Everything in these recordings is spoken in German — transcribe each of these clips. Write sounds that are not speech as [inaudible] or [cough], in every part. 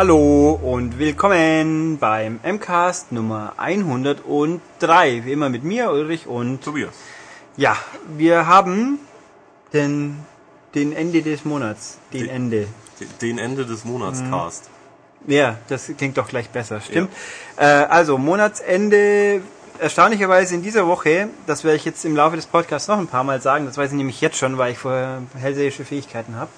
Hallo und willkommen beim MCAST Nummer 103. Wie immer mit mir, Ulrich und Tobias. ja, wir haben den, den Ende des Monats. Den Die- Ende. Den Ende des Monats Mhm. Cast. Ja, das klingt doch gleich besser, stimmt. Äh, also Monatsende, erstaunlicherweise in dieser Woche, das werde ich jetzt im Laufe des Podcasts noch ein paar Mal sagen, das weiß ich nämlich jetzt schon, weil ich vorher hellseherische Fähigkeiten habe.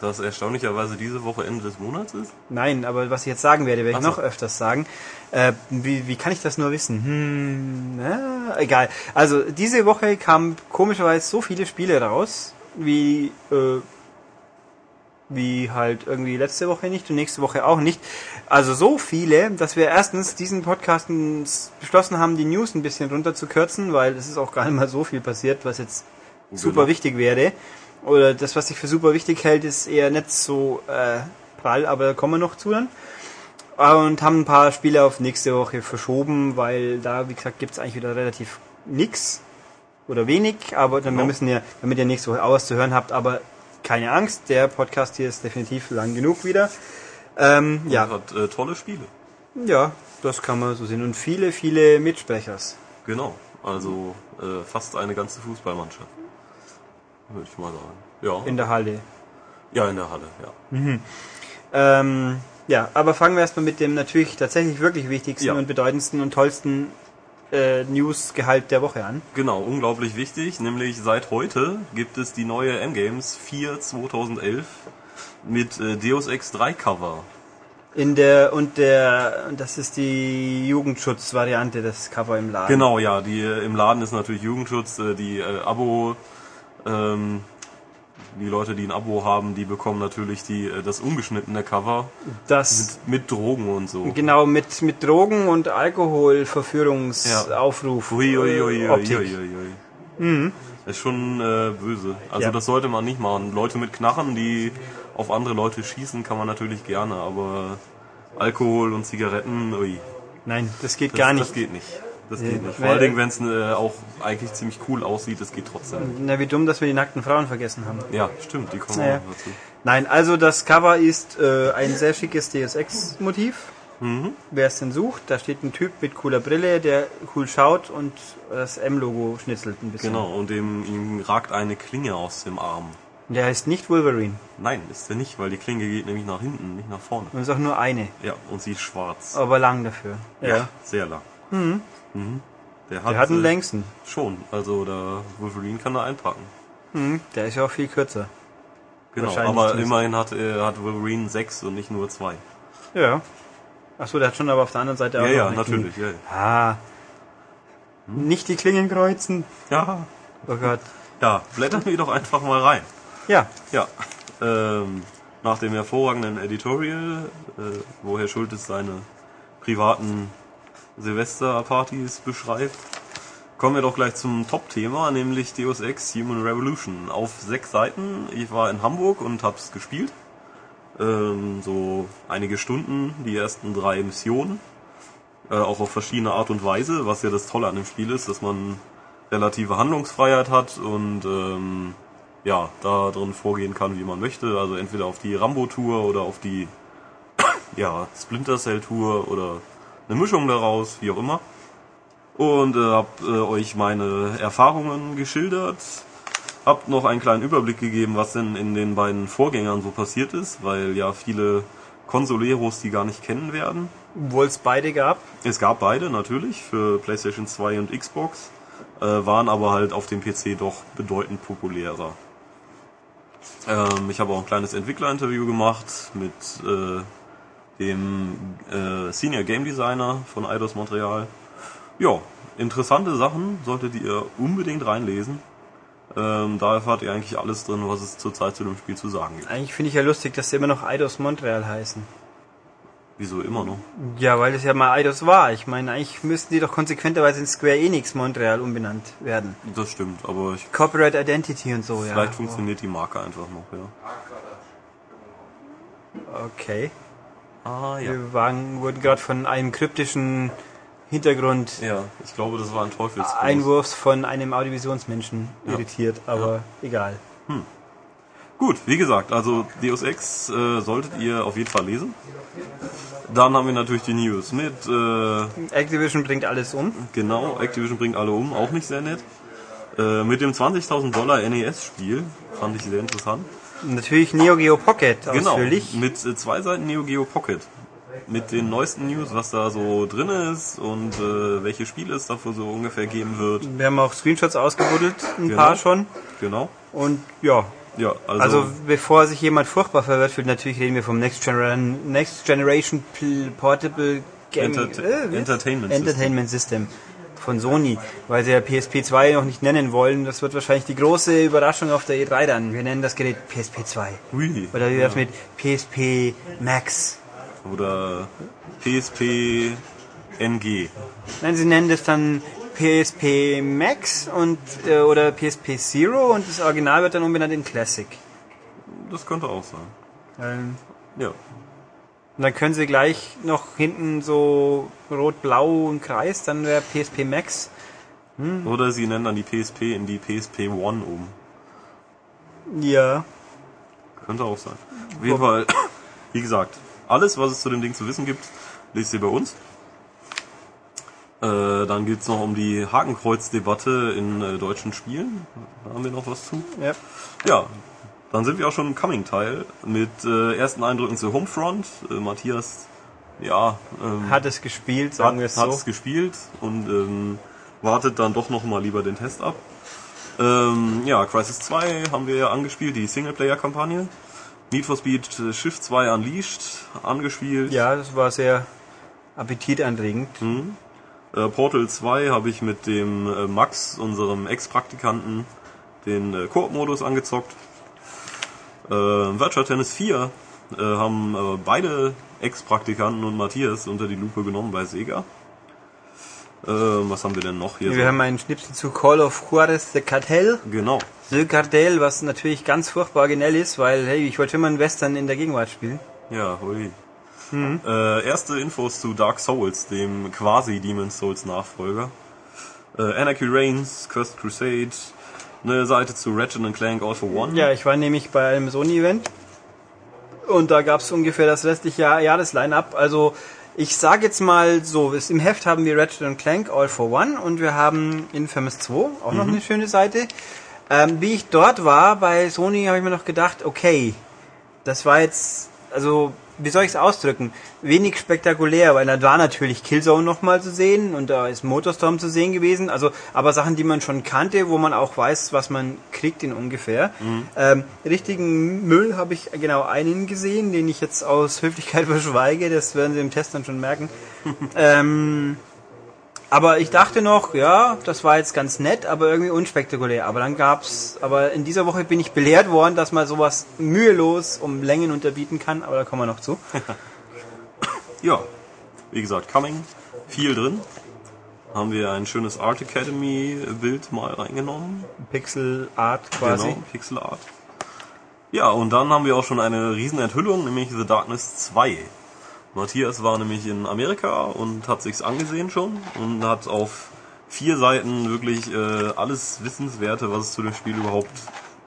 Das erstaunlicherweise diese Woche Ende des Monats ist? Nein, aber was ich jetzt sagen werde, werde ich Ach so. noch öfters sagen. Äh, wie, wie kann ich das nur wissen? Hm, na, egal. Also diese Woche kamen komischerweise so viele Spiele raus, wie äh, wie halt irgendwie letzte Woche nicht und nächste Woche auch nicht. Also so viele, dass wir erstens diesen Podcast beschlossen haben, die News ein bisschen runterzukürzen, weil es ist auch gar nicht mal so viel passiert, was jetzt super Genau. wichtig wäre. Oder das, was sich für super wichtig hält, ist eher nicht so äh, prall, aber da kommen wir noch zu dann. Und haben ein paar Spiele auf nächste Woche verschoben, weil da, wie gesagt, gibt's eigentlich wieder relativ nix oder wenig, aber dann wir Genau. müssen ja, damit ihr nächste Woche auch was zu hören habt, aber keine Angst, der Podcast hier ist definitiv lang genug wieder. Ähm, Ja. ja, Hat äh, tolle Spiele. ja, das kann man so sehen. Und viele, viele Mitsprechers. Genau. Also äh, fast eine ganze Fußballmannschaft. Würde ich mal sagen. Ja. in der Halle. ja, in der Halle, ja. Ähm, ja, aber fangen wir erstmal mit dem natürlich tatsächlich wirklich wichtigsten Ja. und bedeutendsten und tollsten äh, News-Gehalt der Woche an. Genau, unglaublich wichtig. Nämlich seit heute gibt es die neue M-Games 4 2011 mit äh, Deus Ex 3 Cover. In der und der das ist die Jugendschutzvariante des Cover im Laden. Genau, ja, die äh, im Laden ist natürlich Jugendschutz, äh, die äh, Abo, ähm, die Leute, die ein Abo haben, die bekommen natürlich die äh, das ungeschnittene Cover Das mit, mit Drogen und so. genau mit mit Drogen und Alkoholverführungsaufruf. Ui, ui, ui, äh, ui. Das ist schon äh, böse. Also Ja. das sollte man nicht machen. Leute mit Knarren, die auf andere Leute schießen, kann man natürlich gerne, aber Alkohol und Zigaretten, ui. Nein, das geht Das, gar nicht. Das geht nicht. Das geht nicht. Vor allen Dingen, wenn es äh, auch eigentlich ziemlich cool aussieht, das geht trotzdem. Na, wie dumm, dass wir die nackten Frauen vergessen haben. Ja, stimmt, die kommen Ja. auch noch dazu. Nein, also das Cover ist äh, ein sehr schickes Deus Ex Motiv. Mhm. Wer es denn sucht, da steht ein Typ mit cooler Brille, der cool schaut und das M-Logo schnitzelt ein bisschen. Genau, und dem, ihm ragt eine Klinge aus dem Arm. Der heißt nicht Wolverine. Nein, ist er nicht, weil die Klinge geht nämlich nach hinten, nicht nach vorne. Und ist auch nur eine, Ja, und sie ist schwarz. aber lang dafür. Ja. sehr lang. Mhm. Der hat, Der hat einen längsten. Schon, also der Wolverine kann da einpacken. Mhm. Der ist ja auch viel kürzer. Genau, aber immerhin hat, äh, hat Wolverine sechs und nicht nur zwei. Ja. Achso, der hat schon aber auf der anderen Seite auch Ja, ja, natürlich. Ja, ja. Ah. Nicht die Klingen kreuzen. ja. Oh Gott. ja, blättern wir doch einfach mal rein. Ja. Ja, ähm, nach dem hervorragenden Editorial, äh, wo Herr Schultes seine privaten Silvesterpartys beschreibt, kommen wir doch gleich zum Top-Thema, nämlich Deus Ex Human Revolution. Auf sechs Seiten. Ich war in Hamburg und hab's gespielt. Ähm, so einige Stunden, die ersten drei Missionen. Äh, auch auf verschiedene Art und Weise, was ja das Tolle an dem Spiel ist, dass man relative Handlungsfreiheit hat und ähm, ja, da drin vorgehen kann, wie man möchte. Also entweder auf die Rambo-Tour oder auf die [coughs] ja, Splinter Cell-Tour oder eine Mischung daraus, wie auch immer. Und äh, hab äh, euch meine Erfahrungen geschildert. Hab noch einen kleinen Überblick gegeben, was denn in den beiden Vorgängern so passiert ist, weil ja viele Consoleros die gar nicht kennen werden. Obwohl es beide gab. Es gab beide natürlich für PlayStation 2 und Xbox, äh, waren aber halt auf dem PC doch bedeutend populärer. Ähm, ich habe auch ein kleines Entwicklerinterview gemacht mit äh, dem äh, Senior Game Designer von Eidos Montreal. Ja, interessante Sachen solltet ihr unbedingt reinlesen. Ähm, da erfahrt ihr eigentlich alles drin, was es zurzeit zu dem Spiel zu sagen gibt. Eigentlich finde ich ja lustig, dass sie immer noch Eidos Montreal heißen. Wieso immer noch? Ja, weil das ja mal Eidos war. Ich meine, eigentlich müssten die doch konsequenterweise in Square Enix Montreal umbenannt werden. Das stimmt, aber ich, Corporate Identity und so, ja. vielleicht funktioniert die Marke einfach noch, ja. Okay. Ah ja. Wir waren, wurden gerade von einem kryptischen Hintergrund Ja, ich glaube, das war ein Teufelsgruß. Einwurfs von einem Audiovisionsmenschen Ja. irritiert, aber egal. Hm. Gut, wie gesagt, also Deus Ex äh, solltet ihr auf jeden Fall lesen. Dann haben wir natürlich die News mit, äh, Activision bringt alles um. genau, Activision bringt alle um, auch nicht sehr nett. Äh, mit dem 20.000 Dollar NES-Spiel, fand ich sehr interessant. Natürlich Neo Geo Pocket Genau, ausführlich. mit äh, zwei Seiten Neo Geo Pocket. Mit den neuesten News, was da so drin ist und äh, welche Spiele es dafür so ungefähr geben wird. Wir haben auch Screenshots ausgebuddelt, ein Genau. paar schon. Genau. Und ja, Ja, also, also bevor sich jemand furchtbar verwirrt fühlt, natürlich reden wir vom Next Generation, Next Generation Portable Gaming Enter- wie? Entertainment Entertainment System von Sony, weil sie ja PSP 2 noch nicht nennen wollen. Das wird wahrscheinlich die große Überraschung auf der E3 dann. Wir nennen das Gerät PSP 2. Hui. Oder wie wär's mit PSP Max? Oder PSP NG. Nein, sie nennen das dann PSP Max und äh, oder PSP Zero und das Original wird dann umbenannt in Classic. Das könnte auch sein. Ähm, Ja. Und dann können sie gleich noch hinten so rot-blau einen Kreis, dann wäre PSP Max. Oder sie nennen dann die PSP in die PSP One um. Ja. Könnte auch sein. Auf jeden Fall, wie gesagt, alles, was es zu dem Ding zu wissen gibt, lest ihr bei uns. Äh, dann geht's noch um die Hakenkreuz-Debatte in äh, deutschen Spielen. Da haben wir noch was zu. ja. Ja, dann sind wir auch schon im Coming-Teil mit äh, ersten Eindrücken zu Homefront. Äh, Matthias, ja, ähm, Hat es gespielt, sagen wir es hat so. es gespielt und ähm, wartet dann doch noch mal lieber den Test ab. Ähm, ja, Crisis 2 haben wir ja angespielt, die Singleplayer-Kampagne. Need for Speed äh, Shift 2 Unleashed angespielt. Ja, das war sehr appetitanregend. Äh, Portal 2 habe ich mit dem äh, Max, unserem Ex-Praktikanten, den äh, Koop-Modus angezockt. Äh, Virtual Tennis 4 äh, haben äh, beide Ex-Praktikanten und Matthias unter die Lupe genommen bei Sega. Äh, was haben wir denn noch hier? Wir haben einen Schnipsel zu Call of Juarez The Cartel. genau. The Cartel, was natürlich ganz furchtbar originell ist, weil, hey, ich wollte mal einen Western in der Gegenwart spielen. Ja, hui. Äh, erste Infos zu Dark Souls, dem quasi Demon's Souls Nachfolger. Äh, Anarchy Reigns, Cursed Crusade, eine Seite zu Ratchet Clank All for One. Ja, ich war nämlich bei einem Sony-Event und da gab es ungefähr das restliche Jahr Jahresline-up. Also ich sage jetzt mal so, im Heft haben wir Ratchet Clank All for One und wir haben Infamous 2, auch noch eine schöne Seite. Ähm, wie ich dort war bei Sony, habe ich mir noch gedacht, okay, das war jetzt, also wie soll ich es ausdrücken? Wenig spektakulär, weil da war natürlich Killzone nochmal zu sehen und da ist Motorstorm zu sehen gewesen. Also, aber Sachen, die man schon kannte, wo man auch weiß, was man kriegt in ungefähr. Ähm, richtigen Müll habe ich genau einen gesehen, den ich jetzt aus Höflichkeit verschweige. Das werden Sie im Test dann schon merken. [laughs] ähm, aber ich dachte noch, ja, das war jetzt ganz nett, aber irgendwie unspektakulär. Aber dann gab's, aber in dieser Woche bin ich belehrt worden, dass man sowas mühelos um Längen unterbieten kann, aber da kommen wir noch zu. [laughs] Ja, wie gesagt, Coming, viel drin. Haben wir ein schönes Art Academy Bild mal reingenommen. Pixel Art quasi. Genau, Pixel Art. Ja, und dann haben wir auch schon eine riesen Enthüllung, nämlich The Darkness 2. Matthias war nämlich in Amerika und hat sich's angesehen schon und hat auf vier Seiten wirklich äh, alles Wissenswerte, was es zu dem Spiel überhaupt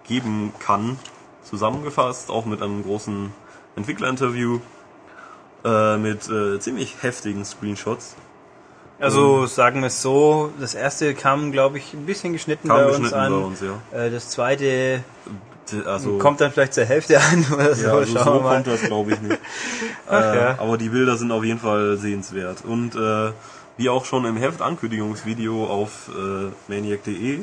geben kann, zusammengefasst, auch mit einem großen Entwicklerinterview äh, mit äh, ziemlich heftigen Screenshots. Also sagen wir es so, das erste kam, glaube ich, ein bisschen geschnitten Kam bei uns an. bei uns, ja. Äh, Das zweite Also, kommt dann vielleicht zur Hälfte [laughs] an oder so, ja, schauen so wir mal. kommt das glaube ich nicht. [laughs] Ach äh, ja. Aber die Bilder sind auf jeden Fall sehenswert. Und äh, wie auch schon im Heft-Ankündigungsvideo auf äh, maniac.de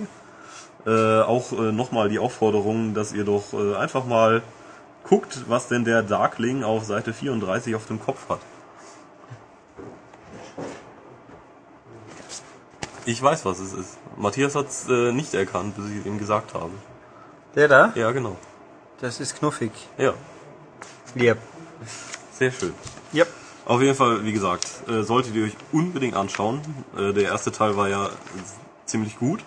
äh, auch äh, nochmal die Aufforderung, dass ihr doch äh, einfach mal guckt, was denn der Darkling auf Seite 34 auf dem Kopf hat. Ich weiß, was es ist. Matthias hat es nicht erkannt, bis ich ihm gesagt habe. Der da? Ja, genau. Das ist knuffig. Ja, Yep. sehr schön. Yep. Auf jeden Fall, wie gesagt, äh, solltet ihr euch unbedingt anschauen. Äh, der erste Teil war ja ziemlich gut.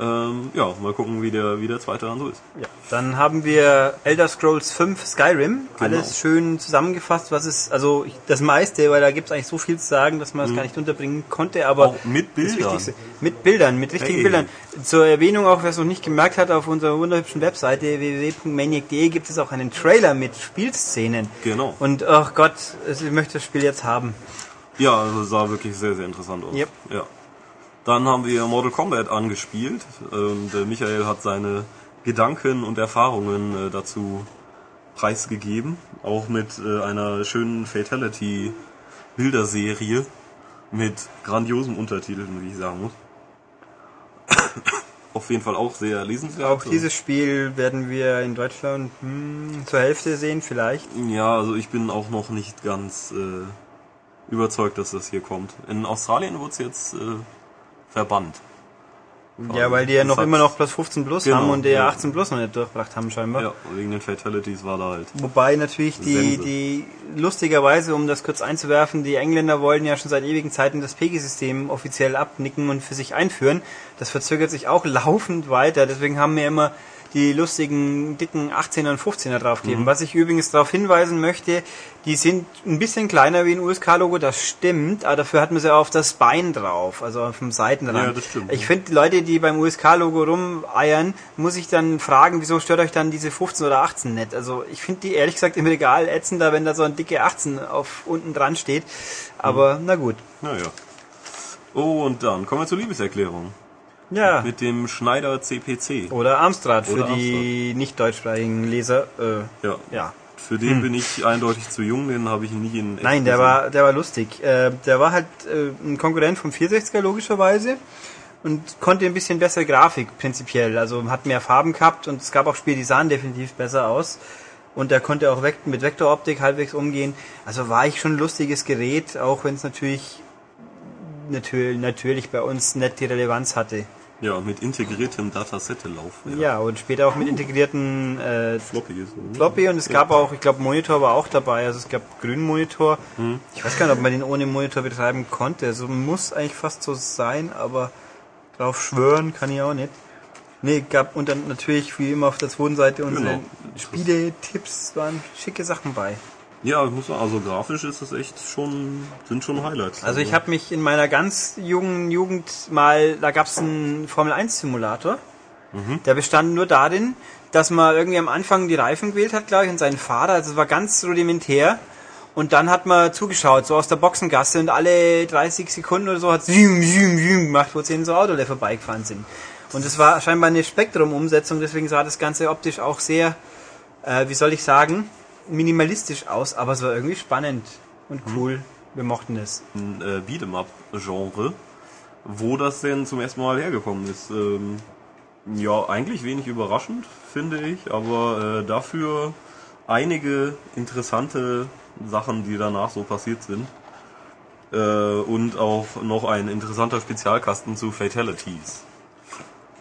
Ähm, ja, mal gucken, wie der, wie der zweite dann so ist. Ja. Dann haben wir Elder Scrolls 5 Skyrim. Genau. Alles schön zusammengefasst, was ist, also ich, das meiste, weil da gibt es eigentlich so viel zu sagen, dass man es gar nicht unterbringen konnte, aber Mhm. Auch mit Bildern. Mit Bildern, mit richtigen Hey. Bildern. Zur Erwähnung auch, wer es noch nicht gemerkt hat, auf unserer wunderhübschen Webseite www.maniac.de gibt es auch einen Trailer mit Spielszenen. Genau. Und ach Gott, ich möchte das Spiel jetzt haben. Ja, also sah wirklich sehr, sehr interessant aus. Yep. Ja. Dann haben wir Mortal Kombat angespielt und äh, Michael hat seine Gedanken und Erfahrungen äh, dazu preisgegeben. Auch mit äh, einer schönen Fatality-Bilderserie mit grandiosen Untertiteln, wie ich sagen muss. [coughs] Auf jeden Fall auch sehr lesenswert. Auch dieses Spiel werden wir in Deutschland hm, zur Hälfte sehen, vielleicht. Ja, also ich bin auch noch nicht ganz äh, überzeugt, dass das hier kommt. In Australien wurde es jetzt äh, verbannt. Ja, weil die ja noch immer noch plus 15 plus Genau, haben und der ja. 18 plus noch nicht durchgebracht haben scheinbar. Ja, wegen den Fatalities war da halt. Wobei natürlich die, Sense. die lustigerweise, um das kurz einzuwerfen, die Engländer wollen ja schon seit ewigen Zeiten das PEGI-System offiziell abnicken und für sich einführen. Das verzögert sich auch [laughs] laufend weiter, deswegen haben wir immer die lustigen, dicken 18er und 15er draufgeben. Was ich übrigens darauf hinweisen möchte, die sind ein bisschen kleiner wie ein USK-Logo, das stimmt, aber dafür hat man sie auf das Bein drauf, also auf dem Seitenrand. Ja, das stimmt. Ich finde, die Leute, die beim USK-Logo rumeiern, muss ich dann fragen, wieso stört euch dann diese 15 oder 18 nicht? Also ich finde die ehrlich gesagt im Regal ätzender, wenn da so ein dicke 18 auf unten dran steht. Aber Mhm. na gut. Naja. Oh, und dann kommen wir zur Liebeserklärung. Ja. Mit dem Schneider CPC. Oder Amstrad für Oder die nicht deutschsprachigen Leser. Äh, Ja. ja. Für den bin ich eindeutig zu jung, den habe ich nie in echt Nein, der gesehen. war, der war lustig. Äh, der war halt äh, ein Konkurrent vom 460er logischerweise und konnte ein bisschen bessere Grafik prinzipiell. Also hat mehr Farben gehabt und es gab auch Spiele, die sahen definitiv besser aus. Und der konnte auch mit Vektoroptik halbwegs umgehen. Also war ich schon ein lustiges Gerät, auch wenn es natürlich, natürlich natürlich bei uns nicht die Relevanz hatte. Ja, mit integriertem Datasette-Lauf. Ja, und später auch mit integrierten äh, Floppy ist. Floppy und es gab auch, ich glaube, Monitor war auch dabei. Also es gab grünen Monitor. Ich weiß gar nicht, ob man den ohne Monitor betreiben konnte. Also muss eigentlich fast so sein, aber drauf schwören kann ich auch nicht. Nee, gab und dann natürlich wie immer auf der zweiten Seite unsere Genau. Spiele-Tipps, waren schicke Sachen bei. Ja, ich muss sagen, also grafisch ist das echt schon, sind schon Highlights. Also ich habe mich in meiner ganz jungen Jugend mal, da gab es einen Formel 1 Simulator. Der bestand nur darin, dass man irgendwie am Anfang die Reifen gewählt hat, glaube ich, und seinen Fahrer. Also es war ganz rudimentär. Und dann hat man zugeschaut, so aus der Boxengasse und alle 30 Sekunden oder so hat es gemacht, wo zehn so Autos vorbeigefahren sind. Und es war scheinbar eine Spektrum-Umsetzung, deswegen sah das Ganze optisch auch sehr, äh, wie soll ich sagen, minimalistisch aus, aber es war irgendwie spannend und cool. Wir mochten es. ein äh, Beat'em-up-Genre, wo das denn zum ersten Mal hergekommen ist. Ähm, ja, eigentlich wenig überraschend, finde ich, aber äh, dafür einige interessante Sachen, die danach so passiert sind. Äh, und auch noch ein interessanter Spezialkasten zu Fatalities.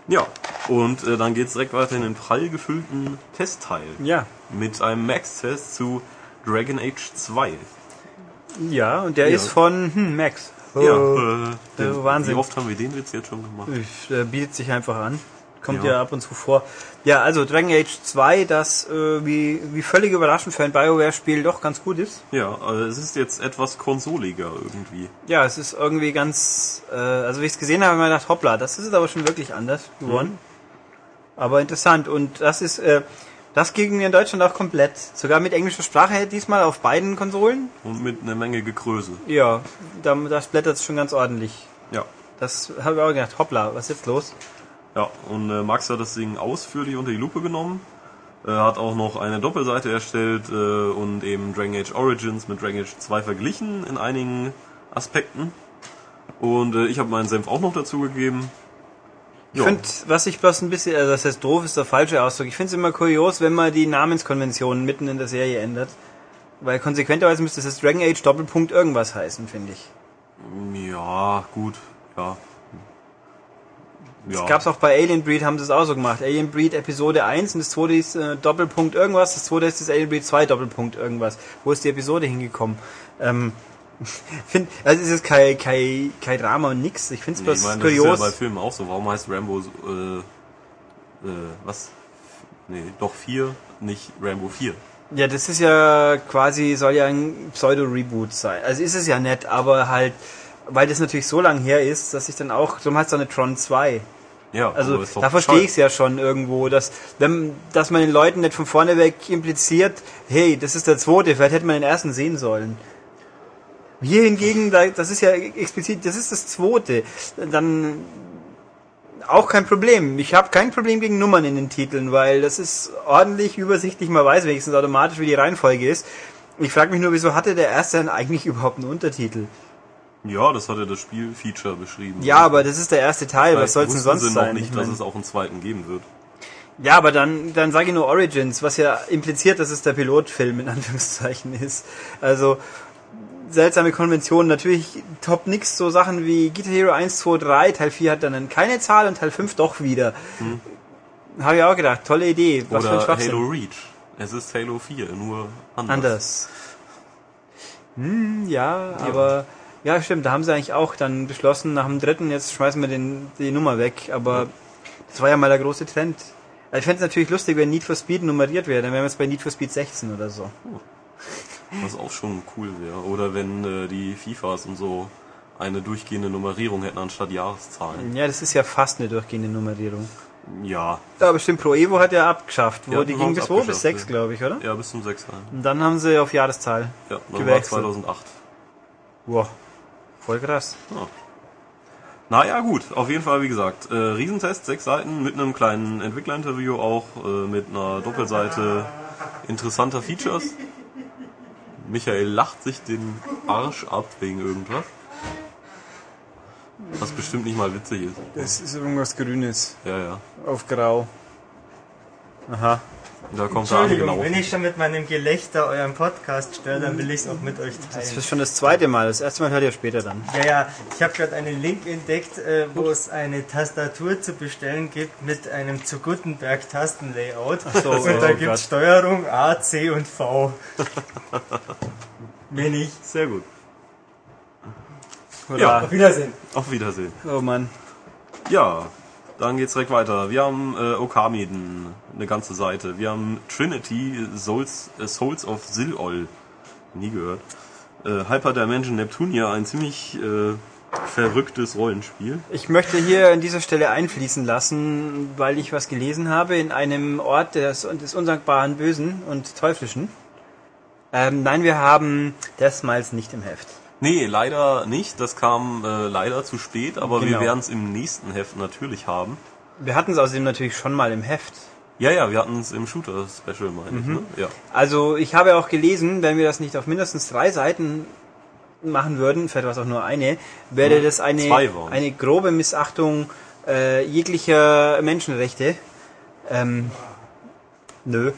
Ja, und äh, dann geht's direkt weiter in den prall gefüllten Testteil Ja. mit einem Max-Test zu Dragon Age 2. Ja, und der Ja. ist von hm, Max. Ja, äh, den, Oh. Wahnsinn. Wie oft haben wir den Witz jetzt schon gemacht? Ich, äh, bietet sich einfach an. Kommt Ja. ja. ab und zu vor. Ja, also Dragon Age 2, das äh, wie, wie völlig überraschend für ein BioWare-Spiel doch ganz gut ist. Ja, also es ist jetzt etwas konsoliger irgendwie. Ja, es ist irgendwie ganz, äh, also wie ich es gesehen habe, habe ich mir gedacht, hoppla, das ist aber schon wirklich anders geworden. Aber interessant und das ist, äh, das ging mir in Deutschland auch komplett. Sogar mit englischer Sprache diesmal auf beiden Konsolen. Und mit einer Menge Gekröse. Ja, da, da splattert es schon ganz ordentlich. Ja. Das habe ich auch gedacht, hoppla, was ist jetzt los? Ja, und äh, Max hat das Ding ausführlich unter die Lupe genommen. Äh, hat auch noch eine Doppelseite erstellt äh, und eben Dragon Age Origins mit Dragon Age 2 verglichen in einigen Aspekten. Und äh, ich habe meinen Senf auch noch dazu gegeben. Ich finde, was ich bloß ein bisschen, also das heißt doof ist der falsche Ausdruck. Ich finde es immer kurios, wenn man die Namenskonventionen mitten in der Serie ändert. Weil konsequenterweise müsste es Dragon Age Doppelpunkt irgendwas heißen, finde ich. Ja, gut, ja. Das gab's auch bei Alien Breed, haben sie es auch so gemacht. Alien Breed Episode 1 und das zweite ist äh, Doppelpunkt irgendwas, das zweite ist das Alien Breed 2 Doppelpunkt irgendwas. Wo ist die Episode hingekommen? Ähm, [laughs] Find, also es ist kein, kein, kein Drama und nix. Ich finde es Nee, bloß ich meine, das ist ja kurios. bei Filmen auch so. Warum heißt Rambo, äh, äh, was? Nee, doch 4, nicht Rambo 4. Ja, das ist ja quasi, soll ja ein Pseudo-Reboot sein. Also ist es ja nett, aber halt, weil das natürlich so lang her ist, dass ich dann auch, so heißt es eine Tron 2. Ja, Also da verstehe ich es ja schon irgendwo, dass, wenn, dass man den Leuten nicht von vorne weg impliziert, hey, das ist der zweite, vielleicht hätte man den ersten sehen sollen. Hier hingegen, da- das ist ja explizit, das ist das zweite. Dann auch kein Problem. Ich habe kein Problem gegen Nummern in den Titeln, weil das ist ordentlich übersichtlich, man weiß wenigstens automatisch, wie die Reihenfolge ist. Ich frage mich nur, wieso hatte der erste dann eigentlich überhaupt einen Untertitel? Ja, das hat ja das Spielfeature beschrieben. Ja, aber das ist der erste Teil, was Vielleicht soll's denn sonst sie noch sein? nicht, Ich dass es auch einen zweiten geben wird. Ja, aber dann, dann sage ich nur Origins, was ja impliziert, dass es der Pilotfilm in Anführungszeichen ist. Also seltsame Konventionen. Natürlich top nix so Sachen wie Guitar Hero 1, 2, 3. Teil 4 hat dann keine Zahl und Teil 5 doch wieder. Habe ich auch gedacht, tolle Idee. Was für ein Oder Schwachsinn. Halo Reach. Es ist Halo 4, nur anders. Anders. Hm, ja, aber ja, stimmt, da haben sie eigentlich auch dann beschlossen, nach dem dritten, jetzt schmeißen wir den, die Nummer weg, aber das war ja mal der große Trend. Also Ich fände es natürlich lustig, wenn Need for Speed nummeriert wäre, dann wären wir jetzt bei Need for Speed 16 oder so. Was auch schon cool wäre. Oder wenn äh, die FIFAs und so eine durchgehende Nummerierung hätten anstatt Jahreszahlen. Ja, das ist ja fast eine durchgehende Nummerierung. Ja, Ja, aber stimmt, Pro Evo hat ja abgeschafft. Wo, Ja, die ging bis wo? Bis abgeschafft, 6, ja. glaube ich, oder? ja, bis zum 6. Und dann haben sie auf Jahreszahl. Ja, dann war Gewechselt. 2008. Wow, voll krass. Naja, gut, auf jeden Fall, wie gesagt, äh, Riesentest, sechs Seiten mit einem kleinen Entwicklerinterview auch, äh, mit einer Doppelseite interessanter Features. Michael lacht sich den Arsch ab wegen irgendwas. Was bestimmt nicht mal witzig ist. Das ist irgendwas Grünes Ja, ja. auf Grau. Aha. Da kommt Entschuldigung, genau. wenn ich schon mit meinem Gelächter euren Podcast störe, dann will ich es auch mit euch Das teilen. ist schon das zweite Mal. Das erste Mal hört ihr später dann. Ja, ja, ich habe gerade einen Link entdeckt, äh, wo es eine Tastatur zu bestellen gibt mit einem zu Gutenberg Tastenlayout. so, und oh da gibt Gott. es Steuerung A, C und V. [laughs] Mehr nicht. Sehr gut. Hurra. Auf Wiedersehen. Auf Wiedersehen. Oh Mann. Ja, dann geht's direkt weiter. Wir haben äh, Okamiden, eine ganze Seite. Wir haben Trinity, Souls, äh, Souls of Silol. Nie gehört. Äh, Hyper Dimension Neptunia, ein ziemlich äh, verrücktes Rollenspiel. Ich möchte hier an dieser Stelle einfließen lassen, weil ich was gelesen habe in einem Ort des, des unsagbaren Bösen und Teuflischen. Ähm, nein, wir haben Deathsmiles nicht im Heft. Nee, leider nicht. Das kam äh, leider zu spät, aber wir Genau. werden es im nächsten Heft natürlich haben. Wir hatten es außerdem natürlich schon mal im Heft. Ja, ja, wir hatten es im Shooter-Special, meine ich. Ne? Ja. Also ich habe auch gelesen, wenn wir das nicht auf mindestens drei Seiten machen würden, vielleicht war es auch nur eine, wäre Mhm. das eine, eine grobe Missachtung äh, jeglicher Menschenrechte. Ähm, nö.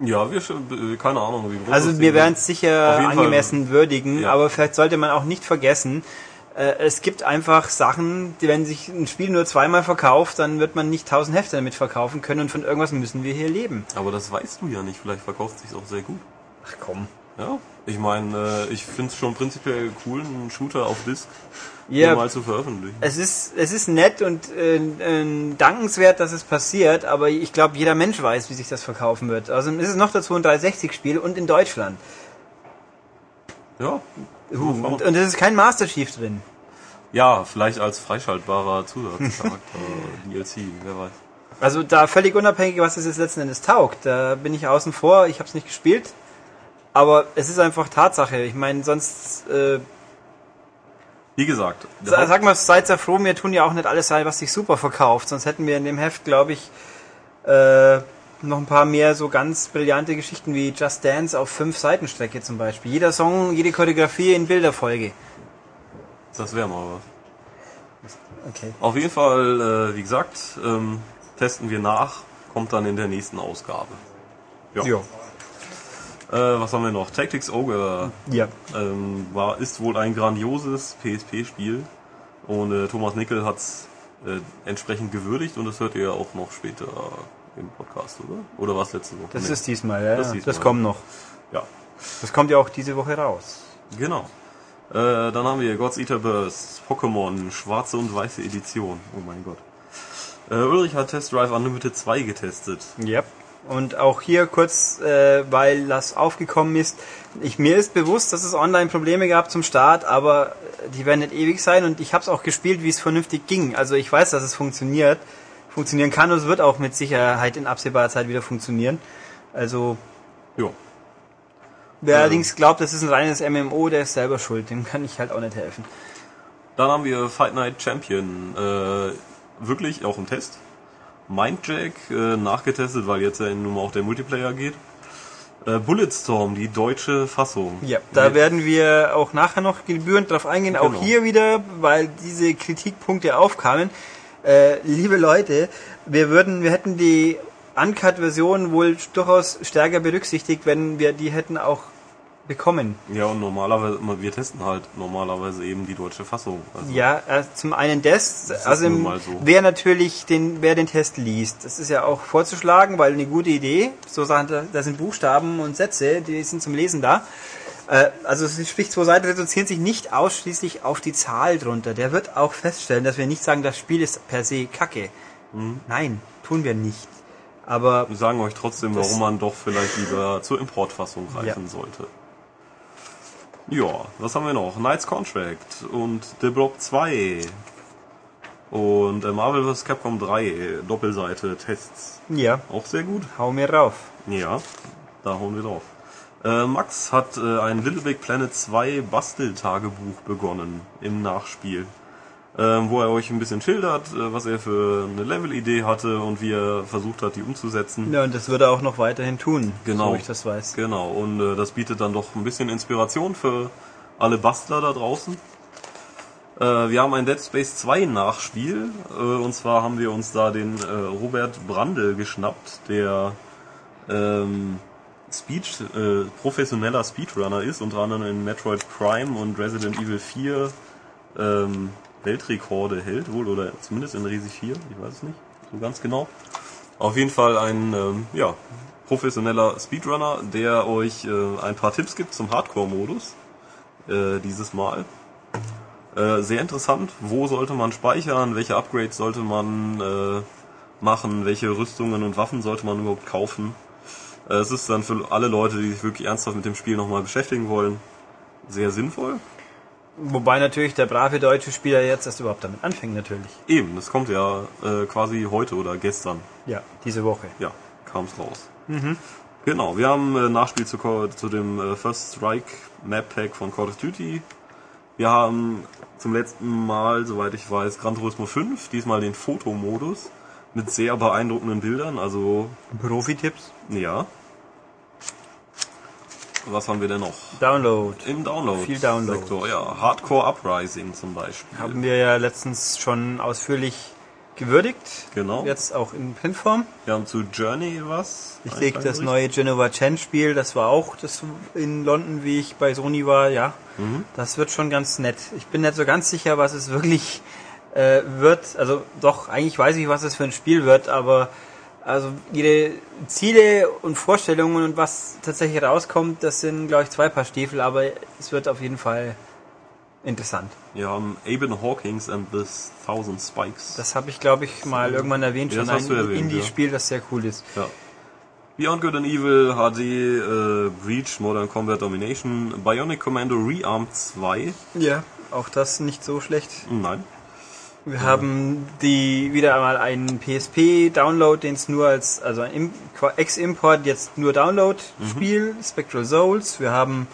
Ja, wir äh, keine Ahnung, wie groß Also wir werden es sicher jeden Fall. angemessen würdigen, Ja. aber vielleicht sollte man auch nicht vergessen, es gibt einfach Sachen, die, wenn sich ein Spiel nur zweimal verkauft, dann wird man nicht tausend Hefte damit verkaufen können und von irgendwas müssen wir hier leben. Aber das weißt du ja nicht. Vielleicht verkauft es sich auch sehr gut. Ach komm. Ja, ich meine, äh, ich finde es schon prinzipiell cool, einen Shooter auf Disc Ja, mal zu veröffentlichen. es ist, es ist nett und äh, äh, dankenswert, dass es passiert, aber ich glaube, jeder Mensch weiß, wie sich das verkaufen wird. Also ist es noch dazu ein 360-Spiel und in Deutschland. Ja, Uh, und, und es ist kein Master Chief drin. ja, vielleicht als freischaltbarer Zusatzcharakter, [laughs] DLC, wer weiß. Also da völlig unabhängig, was es jetzt letzten Endes taugt, da bin ich außen vor, ich habe es nicht gespielt, aber es ist einfach Tatsache. Ich meine, sonst, äh, Wie gesagt, der sa- Haupt- sag mal, seid sehr froh, wir tun ja auch nicht alles sein, was sich super verkauft, sonst hätten wir in dem Heft, glaube ich, äh, noch ein paar mehr so ganz brillante Geschichten wie Just Dance auf fünf Seiten Strecke zum Beispiel. Jeder Song, jede Choreografie in Bilderfolge. das wäre mal was. Okay. Auf jeden Fall, äh, wie gesagt, ähm, testen wir nach, kommt dann in der nächsten Ausgabe. Ja. Ja. Äh, was haben wir noch? Tactics Ogre Ja. ähm, war, ist wohl ein grandioses PSP-Spiel und äh, Thomas Nickel hat es äh, entsprechend gewürdigt und das hört ihr ja auch noch später im Podcast, oder? Oder war es letzte Woche? Das Nee. ist diesmal, ja. Das ist diesmal. das kommt noch. Ja, Das kommt ja auch diese Woche raus. genau. Äh, dann haben wir God's Eater Burst, Pokémon, schwarze und weiße Edition. Oh mein Gott. Äh, Ulrich hat Test Drive Unlimited 2 getestet. Yep. Und auch hier kurz, äh, weil das aufgekommen ist, ich, mir ist bewusst, dass es online Probleme gab zum Start, aber die werden nicht ewig sein und ich habe es auch gespielt, wie es vernünftig ging. Also ich weiß, dass es funktioniert, funktionieren kann und es wird auch mit Sicherheit in absehbarer Zeit wieder funktionieren. Also Jo. wer Ähm. allerdings glaubt, das ist ein reines MMO, der ist selber schuld, dem kann ich halt auch nicht helfen. Dann haben wir Fight Night Champion. Äh, wirklich auch im Test. Mindjack äh, nachgetestet, weil jetzt ja nun mal auch der Multiplayer geht. Äh, Bulletstorm, die deutsche Fassung. Ja, da Wir- werden wir auch nachher noch gebührend drauf eingehen. Auch Genau. hier wieder, weil diese Kritikpunkte aufkamen. Äh, liebe Leute, wir würden, wir hätten die Uncut-Version wohl durchaus stärker berücksichtigt, wenn wir die hätten auch bekommen. Ja, und normalerweise, wir testen halt normalerweise eben die deutsche Fassung. Also, Ja, äh, zum einen das, ist also im- so. wer natürlich den, wer den Test liest, das ist ja auch vorzuschlagen, weil eine gute Idee. So Sachen, da, da sind Buchstaben und Sätze, die sind zum Lesen da. Äh, also es spricht zwei Seiten reduzieren sich nicht ausschließlich auf die Zahl drunter. Der wird auch feststellen, dass wir nicht sagen, das Spiel ist per se Kacke. Mhm. Nein, tun wir nicht. Aber Wir sagen euch trotzdem, warum man doch vielleicht lieber zur Importfassung greifen sollte. Ja, was haben wir noch? Knights Contract und The Blob 2 und äh, Marvel vs. Capcom 3 Doppelseite Tests. ja, Auch sehr gut. hau mir rauf. Ja, da hauen wir drauf. Äh, Max hat äh, ein Little Big Planet 2 Basteltagebuch begonnen im Nachspiel, ähm, wo er euch ein bisschen schildert, äh, was er für eine Levelidee hatte und wie er versucht hat, die umzusetzen. Ja, und das wird er auch noch weiterhin tun, Genau. so ich das weiß. Genau, und äh, das bietet dann doch ein bisschen Inspiration für alle Bastler da draußen. Äh, wir haben ein Dead Space 2 Nachspiel, äh, und zwar haben wir uns da den äh, Robert Brandl geschnappt, der ähm, Speed, äh, professioneller Speedrunner ist, unter anderem in Metroid Prime und Resident Evil 4 ähm, Weltrekorde hält, wohl, oder zumindest in Resi 4, ich weiß es nicht so ganz genau. Auf jeden Fall ein ähm, ja, professioneller Speedrunner, der euch äh, ein paar Tipps gibt zum Hardcore-Modus äh, dieses Mal. Äh, sehr interessant. Wo sollte man speichern? Welche Upgrades sollte man äh, machen? Welche Rüstungen und Waffen sollte man überhaupt kaufen? Es ist dann für alle Leute, die sich wirklich ernsthaft mit dem Spiel nochmal beschäftigen wollen, sehr sinnvoll. Wobei natürlich der brave deutsche Spieler jetzt erst überhaupt damit anfängt, natürlich. Eben, das kommt ja äh, quasi heute oder gestern. Ja, diese Woche. Ja, kam es raus. Genau, wir haben äh, Nachspiel zu, zu dem äh, First Strike Map Pack von Call of Duty. Wir haben zum letzten Mal, soweit ich weiß, Gran Turismo 5, diesmal den Fotomodus mit sehr beeindruckenden Bildern. Also, Profi-Tipps. ja. Was haben wir denn noch? Download. Im Download. Viel Download. Sektor, ja. Hardcore Uprising zum Beispiel. Haben wir ja letztens schon ausführlich gewürdigt. Genau. Jetzt auch in Printform. Wir haben zu Journey was. Ich Ein leg das neue Genova Chen Spiel, das war auch das in London, wie ich bei Sony war, ja. Mhm. Das wird schon ganz nett. Ich bin nicht so ganz sicher, was es wirklich äh, wird. Also doch, eigentlich weiß ich, was es für ein Spiel wird, aber also ihre Ziele und Vorstellungen und was tatsächlich rauskommt, das sind, glaube ich, zwei Paar Stiefel, aber es wird auf jeden Fall interessant. Wir haben Aben Hawkins and the Thousand Spikes. Das habe ich, glaube ich, mal irgendwann erwähnt, Ja, schon das ein erwähnt, Indie-Spiel, das sehr cool ist. Ja. Beyond Good and Evil, HD, äh, Breach, Modern Combat Domination, Bionic Commando Rearmed 2. Ja, auch das nicht so schlecht. Nein. Wir haben die wieder einmal einen PSP-Download, den es nur als, also ein Im- Ex-Import, jetzt nur Download-Spiel, Spectral Souls. Wir haben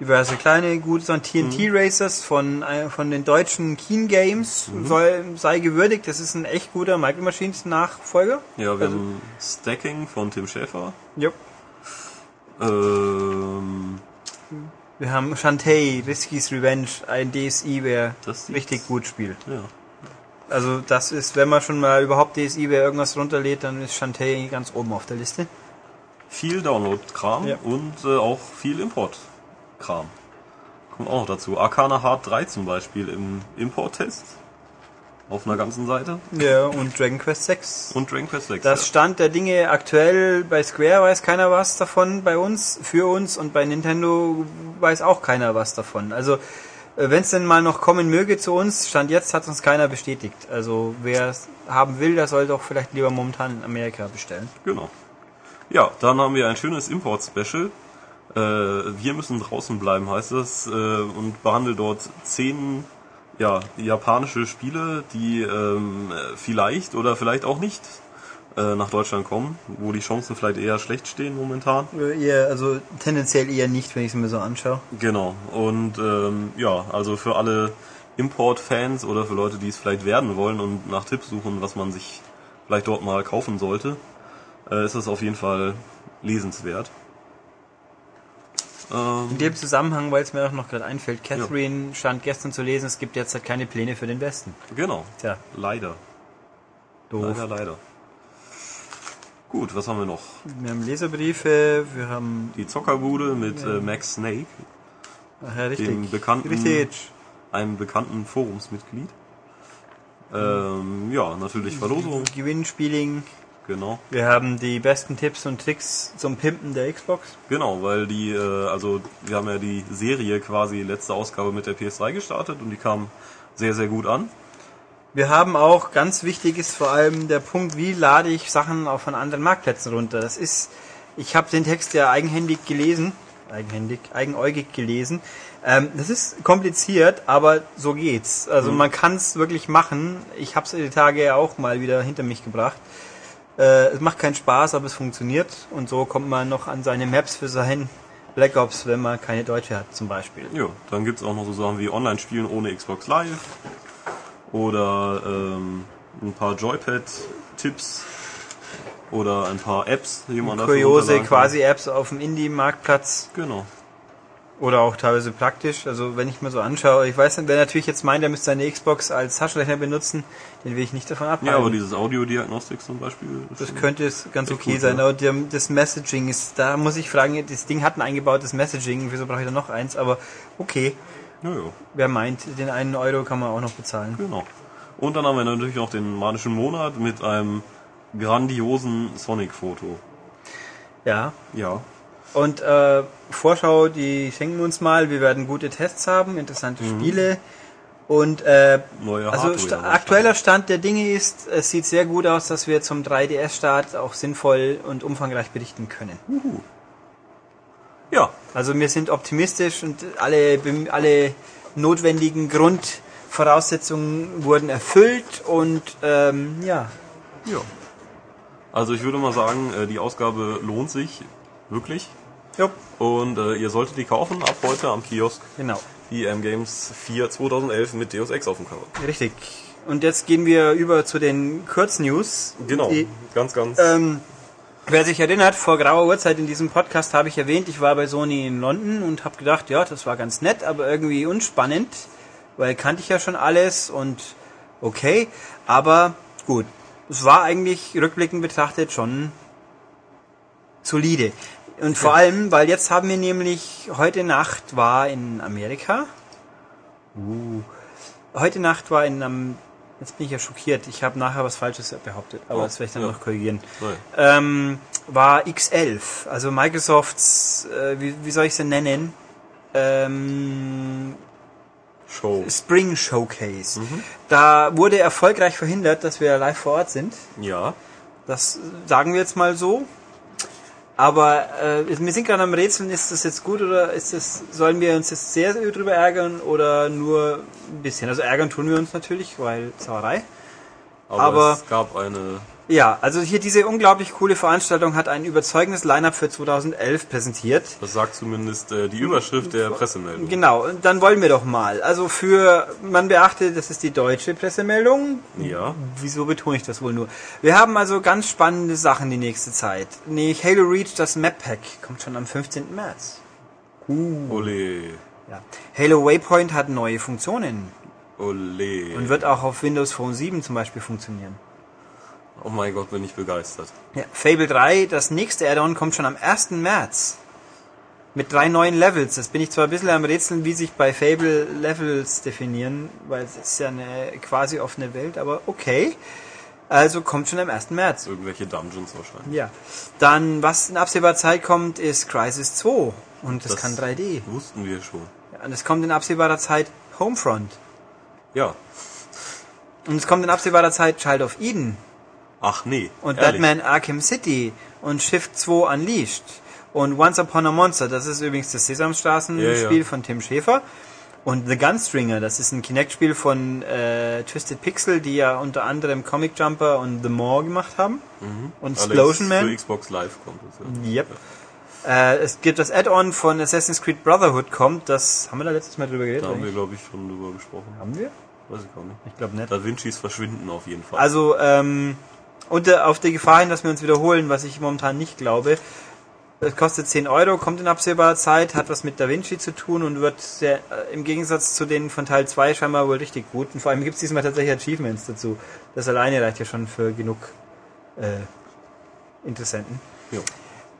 diverse kleine, gute so ein TNT Racers von, äh, von den deutschen Keen Games. Soll, sei gewürdigt, das ist ein echt guter Micro Machines Nachfolger. Ja, wir Also- haben Stacking von Tim Schäfer. Jupp. Ähm, Wir haben Shantae, Risky's Revenge, ein DSI, wer richtig gut spielt. ja. Also das ist, wenn man schon mal überhaupt DSI, wer irgendwas runterlädt, dann ist Shantae ganz oben auf der Liste. Viel Download-Kram Ja. und äh, auch viel Import-Kram. Kommt auch noch dazu. Arcana Hard 3 zum Beispiel im Import-Test. Auf einer ganzen Seite. Ja, und Dragon Quest 6. Und Dragon Quest 6. Das Stand der Dinge aktuell bei Square weiß keiner was davon bei uns, für uns und bei Nintendo weiß auch keiner was davon. Also Wenn es denn mal noch kommen möge zu uns, Stand jetzt hat uns keiner bestätigt. Also wer es haben will, der soll doch vielleicht lieber momentan in Amerika bestellen. Genau. Ja, dann haben wir ein schönes Import-Special. Äh, wir müssen draußen bleiben, heißt es, äh, und behandelt dort zehn ja, japanische Spiele, die ähm, vielleicht oder vielleicht auch nicht äh, nach Deutschland kommen, wo die Chancen vielleicht eher schlecht stehen momentan. Äh, Eher, also tendenziell eher nicht, wenn ich es mir so anschaue. Genau. Und ähm, ja, also für alle Import-Fans oder für Leute, die es vielleicht werden wollen und nach Tipps suchen, was man sich vielleicht dort mal kaufen sollte, äh, ist das auf jeden Fall lesenswert. Ähm, In dem Zusammenhang, weil es mir auch noch gerade einfällt, Catherine stand gestern zu lesen, es gibt derzeit keine Pläne für den Westen. genau. Tja, Leider. doof. Leider, leider. Gut, was haben wir noch? Wir haben Leserbriefe, wir haben... Die Zockerbude mit äh, Max Snake, Ach ja, richtig. Dem bekannten- Richtig. einem bekannten Forumsmitglied. Ähm, ja, natürlich Verlosung, Gewinnspieling. genau. Wir haben die besten Tipps und Tricks zum Pimpen der Xbox. Genau, weil die, äh, also wir haben ja die Serie quasi letzte Ausgabe mit der PS3 gestartet und die kam sehr, sehr gut an. Wir haben auch, ganz wichtig ist vor allem der Punkt, wie lade ich Sachen auch von anderen Marktplätzen runter. Das ist, ich habe den Text ja eigenhändig gelesen, eigenhändig, eigenäugig gelesen. Ähm, das ist kompliziert, aber so geht's. Also man kann es wirklich machen. Ich habe es die Tage ja auch mal wieder hinter mich gebracht. Äh, es macht keinen Spaß, aber es funktioniert. Und so kommt man noch an seine Maps für sein Black Ops, wenn man keine Deutsche hat zum Beispiel. Ja, dann gibt's auch noch so Sachen wie Online-Spielen ohne Xbox Live oder ähm, ein paar Joypad-Tipps oder ein paar Apps, die man Kuriose runterladen kann. quasi Apps auf dem Indie-Marktplatz. Genau. Oder auch teilweise praktisch. Also wenn ich mir so anschaue, ich weiß nicht, wer natürlich jetzt meint, der müsste seine Xbox als Taschenrechner benutzen, den will ich nicht davon abhalten. Ja, aber dieses Audiodiagnostik zum Beispiel. das könnte es ganz okay gut, sein. ja. Aber das Messaging ist, da muss ich fragen, das Ding hat ein eingebautes Messaging, wieso brauche ich da noch eins? Aber okay, Ja, ja, wer meint, den einen Euro kann man auch noch bezahlen. genau. Und dann haben wir natürlich noch den manischen Monat mit einem grandiosen Sonic-Foto. Ja. Ja, Und äh, Vorschau, die schenken wir uns mal. Wir werden gute Tests haben, interessante Spiele. Und äh, neue Also sta aktueller Stand der Dinge ist, es sieht sehr gut aus, dass wir zum 3DS-Start auch sinnvoll und umfangreich berichten können. Ja, Also wir sind optimistisch und alle, alle notwendigen Grundvoraussetzungen wurden erfüllt und ähm, ja, ja. Also ich würde mal sagen, äh, die Ausgabe lohnt sich wirklich. Jupp. Und äh, ihr solltet die kaufen ab heute am Kiosk. genau, Die M Games 4 2011 mit Deus Ex auf dem Cover. richtig. Und jetzt gehen wir über zu den Kurznews. Genau, Die, ganz, ganz. Ähm, wer sich erinnert, vor grauer Uhrzeit in diesem Podcast habe ich erwähnt, ich war bei Sony in London und habe gedacht, ja, das war ganz nett, aber irgendwie unspannend, weil kannte ich ja schon alles und okay, aber gut, es war eigentlich rückblickend betrachtet schon solide. Und vor allem, weil jetzt haben wir nämlich, heute Nacht war in Amerika, uh, heute Nacht war in jetzt bin ich ja schockiert, ich habe nachher was Falsches behauptet, aber Oh, das werde ich dann ja. noch korrigieren ähm, war X11, also Microsofts, äh, wie, wie soll ich sie nennen? Ähm, Show. Spring Showcase. Mhm. Da wurde erfolgreich verhindert, dass wir live vor Ort sind. Ja. Das sagen wir jetzt mal so. Aber äh, wir sind gerade am Rätseln, ist das jetzt gut oder ist das, sollen wir uns jetzt sehr drüber ärgern oder nur ein bisschen? Also ärgern tun wir uns natürlich, weil Sauerei. Aber, Aber- es gab eine. Ja, also hier diese unglaublich coole Veranstaltung hat ein überzeugendes Line-Up für 2011 präsentiert. Das sagt zumindest äh, die Überschrift der Pressemeldung. Genau, und dann wollen wir doch mal. Also für, man beachte, das ist die deutsche Pressemeldung. Ja. Wieso betone ich das wohl nur? Wir haben also ganz spannende Sachen die nächste Zeit. Nämlich Halo Reach, das Map Pack, kommt schon am 15. März. Ole. Ja. Halo Waypoint hat neue Funktionen Ole. und wird auch auf Windows Phone 7 zum Beispiel funktionieren. oh mein Gott, bin ich begeistert. Ja, Fable 3, das nächste Add-on kommt schon am 1. März. Mit drei neuen Levels. Das bin ich zwar ein bisschen am Rätseln, wie sich bei Fable Levels definieren, weil es ist ja eine quasi offene Welt, aber okay. Also kommt schon am 1. März. Irgendwelche Dungeons wahrscheinlich. Ja. Dann, was in absehbarer Zeit kommt, ist Crisis 2. Und das, kann 3D. Wussten wir schon. Ja, und es kommt in absehbarer Zeit Homefront. Ja. Und es kommt in absehbarer Zeit Child of Eden Ach nee. und ehrlich. Batman Arkham City und Shift 2 Unleashed und Once Upon a Monster, das ist übrigens das Sesamstraßen-Spiel Ja, ja. von Tim Schäfer. Und The Gunstringer, das ist ein Kinect-Spiel von äh, Twisted Pixel, die ja unter anderem Comic Jumper und The More gemacht haben. Und Alex, Explosion Man. Für Xbox Live kommt es. Ja. Yep. Äh, es gibt das Add-on von Assassin's Creed Brotherhood kommt, das haben wir da letztes Mal drüber geredet. Da haben wir, glaube ich, schon drüber gesprochen. haben wir? Weiß ich gar nicht. Ich glaube nicht. Da Vincis verschwinden auf jeden Fall. Also, ähm, unter, auf die Gefahr hin, dass wir uns wiederholen, was ich momentan nicht glaube. Es kostet 10 Euro, kommt in absehbarer Zeit, hat was mit Da Vinci zu tun und wird sehr, äh, im Gegensatz zu denen von Teil 2 scheinbar wohl richtig gut. Und vor allem gibt es diesmal tatsächlich Achievements dazu. Das alleine reicht ja schon für genug äh, Interessenten. ja.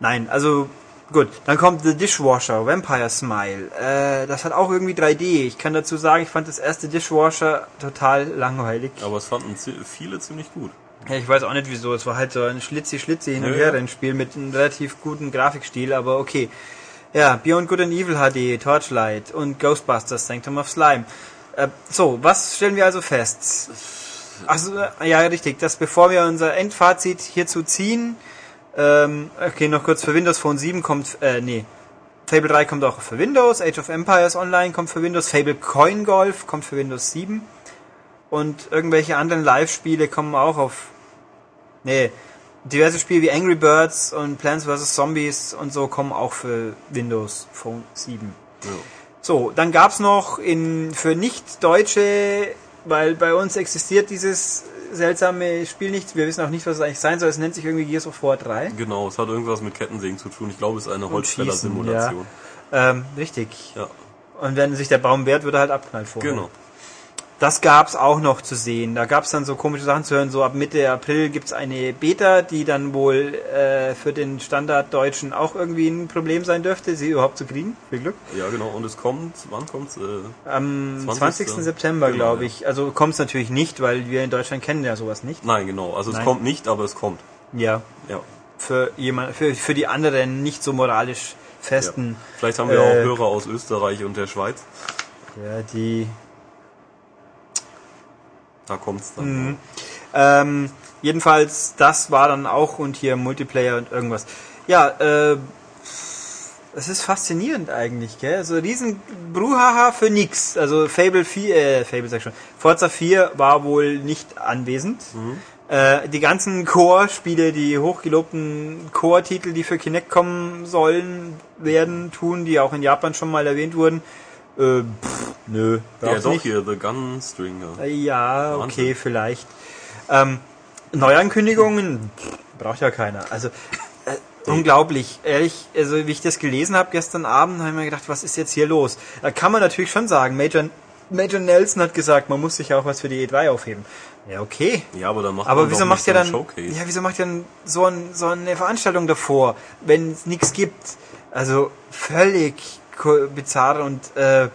Nein, also gut. Dann kommt The Dishwasher, Vampire Smile. Äh, das hat auch irgendwie 3D. Ich kann dazu sagen, ich fand das erste Dishwasher total langweilig. Aber es fanden viele ziemlich gut. Ja, ich weiß auch nicht wieso. Es war halt so ein Schlitzi-Schlitzi hin und her ja. Rennspiel mit einem relativ guten Grafikstil, aber okay. Ja, Beyond Good and Evil HD, Torchlight und Ghostbusters Sanctum of Slime. Äh, so, was stellen wir also fest? Also ja, richtig, dass bevor wir unser Endfazit hierzu ziehen, ähm, okay, noch kurz für Windows Phone 7 kommt, äh, nee, Fable 3 kommt auch für Windows, Age of Empires Online kommt für Windows, Fable Coin Golf kommt für Windows 7 und irgendwelche anderen Live-Spiele kommen auch auf, nee, diverse Spiele wie Angry Birds und Plants vs. Zombies und so kommen auch für Windows Phone 7. Ja. So, dann gab's noch in für Nicht-Deutsche, weil bei uns existiert dieses seltsame Spiel nicht, wir wissen auch nicht, was es eigentlich sein soll, es nennt sich irgendwie Gears of War 3. Genau, es hat irgendwas mit Kettensägen zu tun. Ich glaube, es ist eine Holzfäller-Simulation. Ähm, richtig. Ja. Und wenn sich der Baum wehrt, wird er halt abknallt vorher. genau. Das gab's auch noch zu sehen. Da gab's dann so komische Sachen zu hören. So ab Mitte April gibt's eine Beta, die dann wohl äh, für den Standarddeutschen auch irgendwie ein Problem sein dürfte, sie überhaupt zu kriegen. Viel Glück. Ja, genau. Und es kommt, wann kommt's? Äh, Am 20. 20. September, Genau, glaube ich. Also kommt's natürlich nicht, weil wir in Deutschland kennen ja sowas nicht. nein, genau. Also es Nein. kommt nicht, aber es kommt. Ja. Ja. Für jemand, für, für die anderen nicht so moralisch festen. ja. Vielleicht haben wir Äh, auch Hörer aus Österreich und der Schweiz. Ja, die. Da kommt's dann. Mhm. Ähm, jedenfalls, das war dann auch und hier Multiplayer und irgendwas. Ja, äh, es ist faszinierend eigentlich, gell? So riesen Bruhaha für nix. Also Fable 4, äh, Fable sag schon. Forza 4 war wohl nicht anwesend. Äh, die ganzen Core-Spiele, die hochgelobten Core-Titel, die für Kinect kommen sollen, werden, tun, die auch in Japan schon mal erwähnt wurden. Äh, pff, nö, Ja, doch nicht. hier, The Gunstringer. Ja, Wahnsinn. okay, vielleicht. Ähm, Neuankündigungen pff, braucht ja keiner. Also äh, [laughs] unglaublich. Ehrlich, also wie ich das gelesen habe gestern Abend, habe ich mir gedacht, was ist jetzt hier los? Da kann man natürlich schon sagen, Major, Major Nelson hat gesagt, man muss sich ja auch was für die E3 aufheben. Ja, okay. Ja, aber dann macht Aber man wieso macht ihr dann, Showcase. ja, wieso macht ihr dann so, ein, so eine Veranstaltung davor, wenn es nichts gibt? Also völlig bizarr und äh,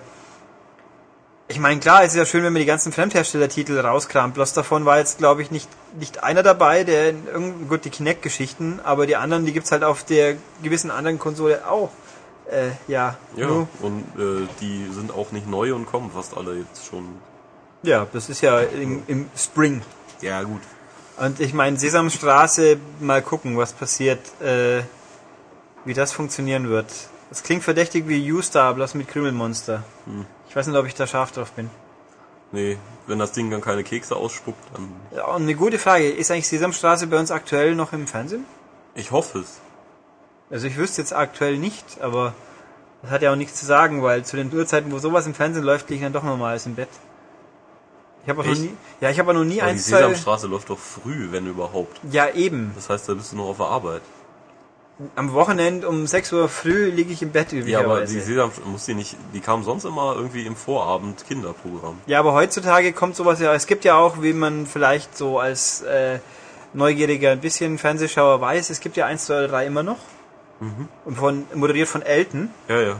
ich meine, klar, es ist ja schön, wenn man die ganzen Fremdherstellertitel rauskramt. Bloß davon war jetzt, glaube ich, nicht, nicht einer dabei, der in irgend- gut die Kinect-Geschichten, aber die anderen, die gibt's halt auf der gewissen anderen Konsole auch. Äh, ja. Ja, nur- und äh, die sind auch nicht neu und kommen fast alle jetzt schon. ja, das ist ja im, im Spring. Ja, gut. Und ich meine, Sesamstraße, mal gucken, was passiert, äh, wie das funktionieren wird. Das klingt verdächtig wie U-Star, bloß mit Krümelmonster. Hm. Ich weiß nicht, ob ich da scharf drauf bin. Nee, wenn das Ding dann keine Kekse ausspuckt, dann. Ja, und eine gute Frage, ist eigentlich Sesamstraße bei uns aktuell noch im Fernsehen? Ich hoffe es. Also ich wüsste jetzt aktuell nicht, aber das hat ja auch nichts zu sagen, weil zu den Uhrzeiten, wo sowas im Fernsehen läuft, liege ich dann doch nochmals im Bett. Ich habe auch noch nie, ja, ich habe auch noch nie Aber die eins, zwei, Sesamstraße läuft doch früh, wenn überhaupt. ja eben. Das heißt, da bist du noch auf der Arbeit. Am Wochenende um 6 Uhr früh liege ich im Bett Ja, aber die Sesamstraße muss die nicht. Die kam sonst immer irgendwie im Vorabend Kinderprogramm. Ja, aber heutzutage kommt sowas ja. Es gibt ja auch, wie man vielleicht so als äh, Neugieriger ein bisschen Fernsehschauer weiß, es gibt ja 1, 2 oder 3 immer noch. Und von, moderiert von Elton. Ja, ja.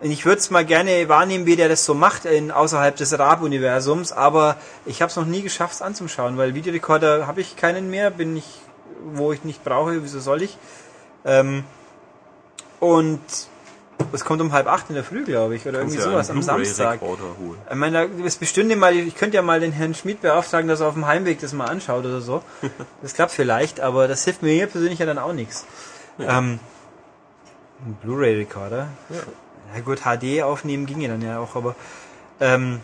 Und ich würde es mal gerne wahrnehmen, wie der das so macht in, außerhalb des Raab-Universums, aber ich habe es noch nie geschafft, es anzuschauen, weil Videorekorder habe ich keinen mehr, bin ich, wo ich nicht brauche, wieso soll ich? Ähm, und Es kommt um halb acht in der Früh, glaube ich, oder irgendwie Kannst ja sowas am Samstag. Ich meine, es bestünde mal, ich könnte ja mal den Herrn Schmidt beauftragen, dass er auf dem Heimweg das mal anschaut oder so. [laughs] Das klappt vielleicht, aber das hilft mir hier persönlich ja dann auch nichts. Ähm, ein Blu-ray-Recorder. Ja. Ja gut, HD aufnehmen ginge dann ja auch, aber ähm,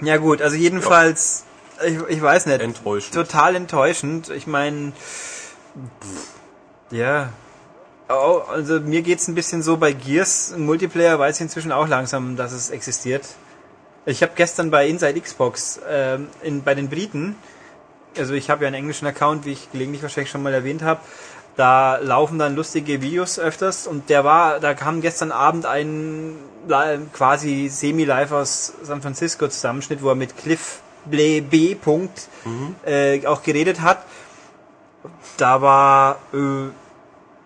ja gut, also jedenfalls, ich, ich weiß nicht, Enttäuschend. total enttäuschend. Ich meine, ja, Oh, also mir geht's ein bisschen so bei Gears Multiplayer, weiß ich inzwischen auch langsam, dass es existiert. Ich habe gestern bei Inside Xbox ähm, in, bei den Briten, also ich habe ja einen englischen Account, wie ich gelegentlich wahrscheinlich schon mal erwähnt habe, da laufen dann lustige Videos öfters und der war, da kam gestern Abend ein quasi semi-live aus San Francisco Zusammenschnitt, wo er mit Cliff B. Punkt, äh, auch geredet hat. Da war äh,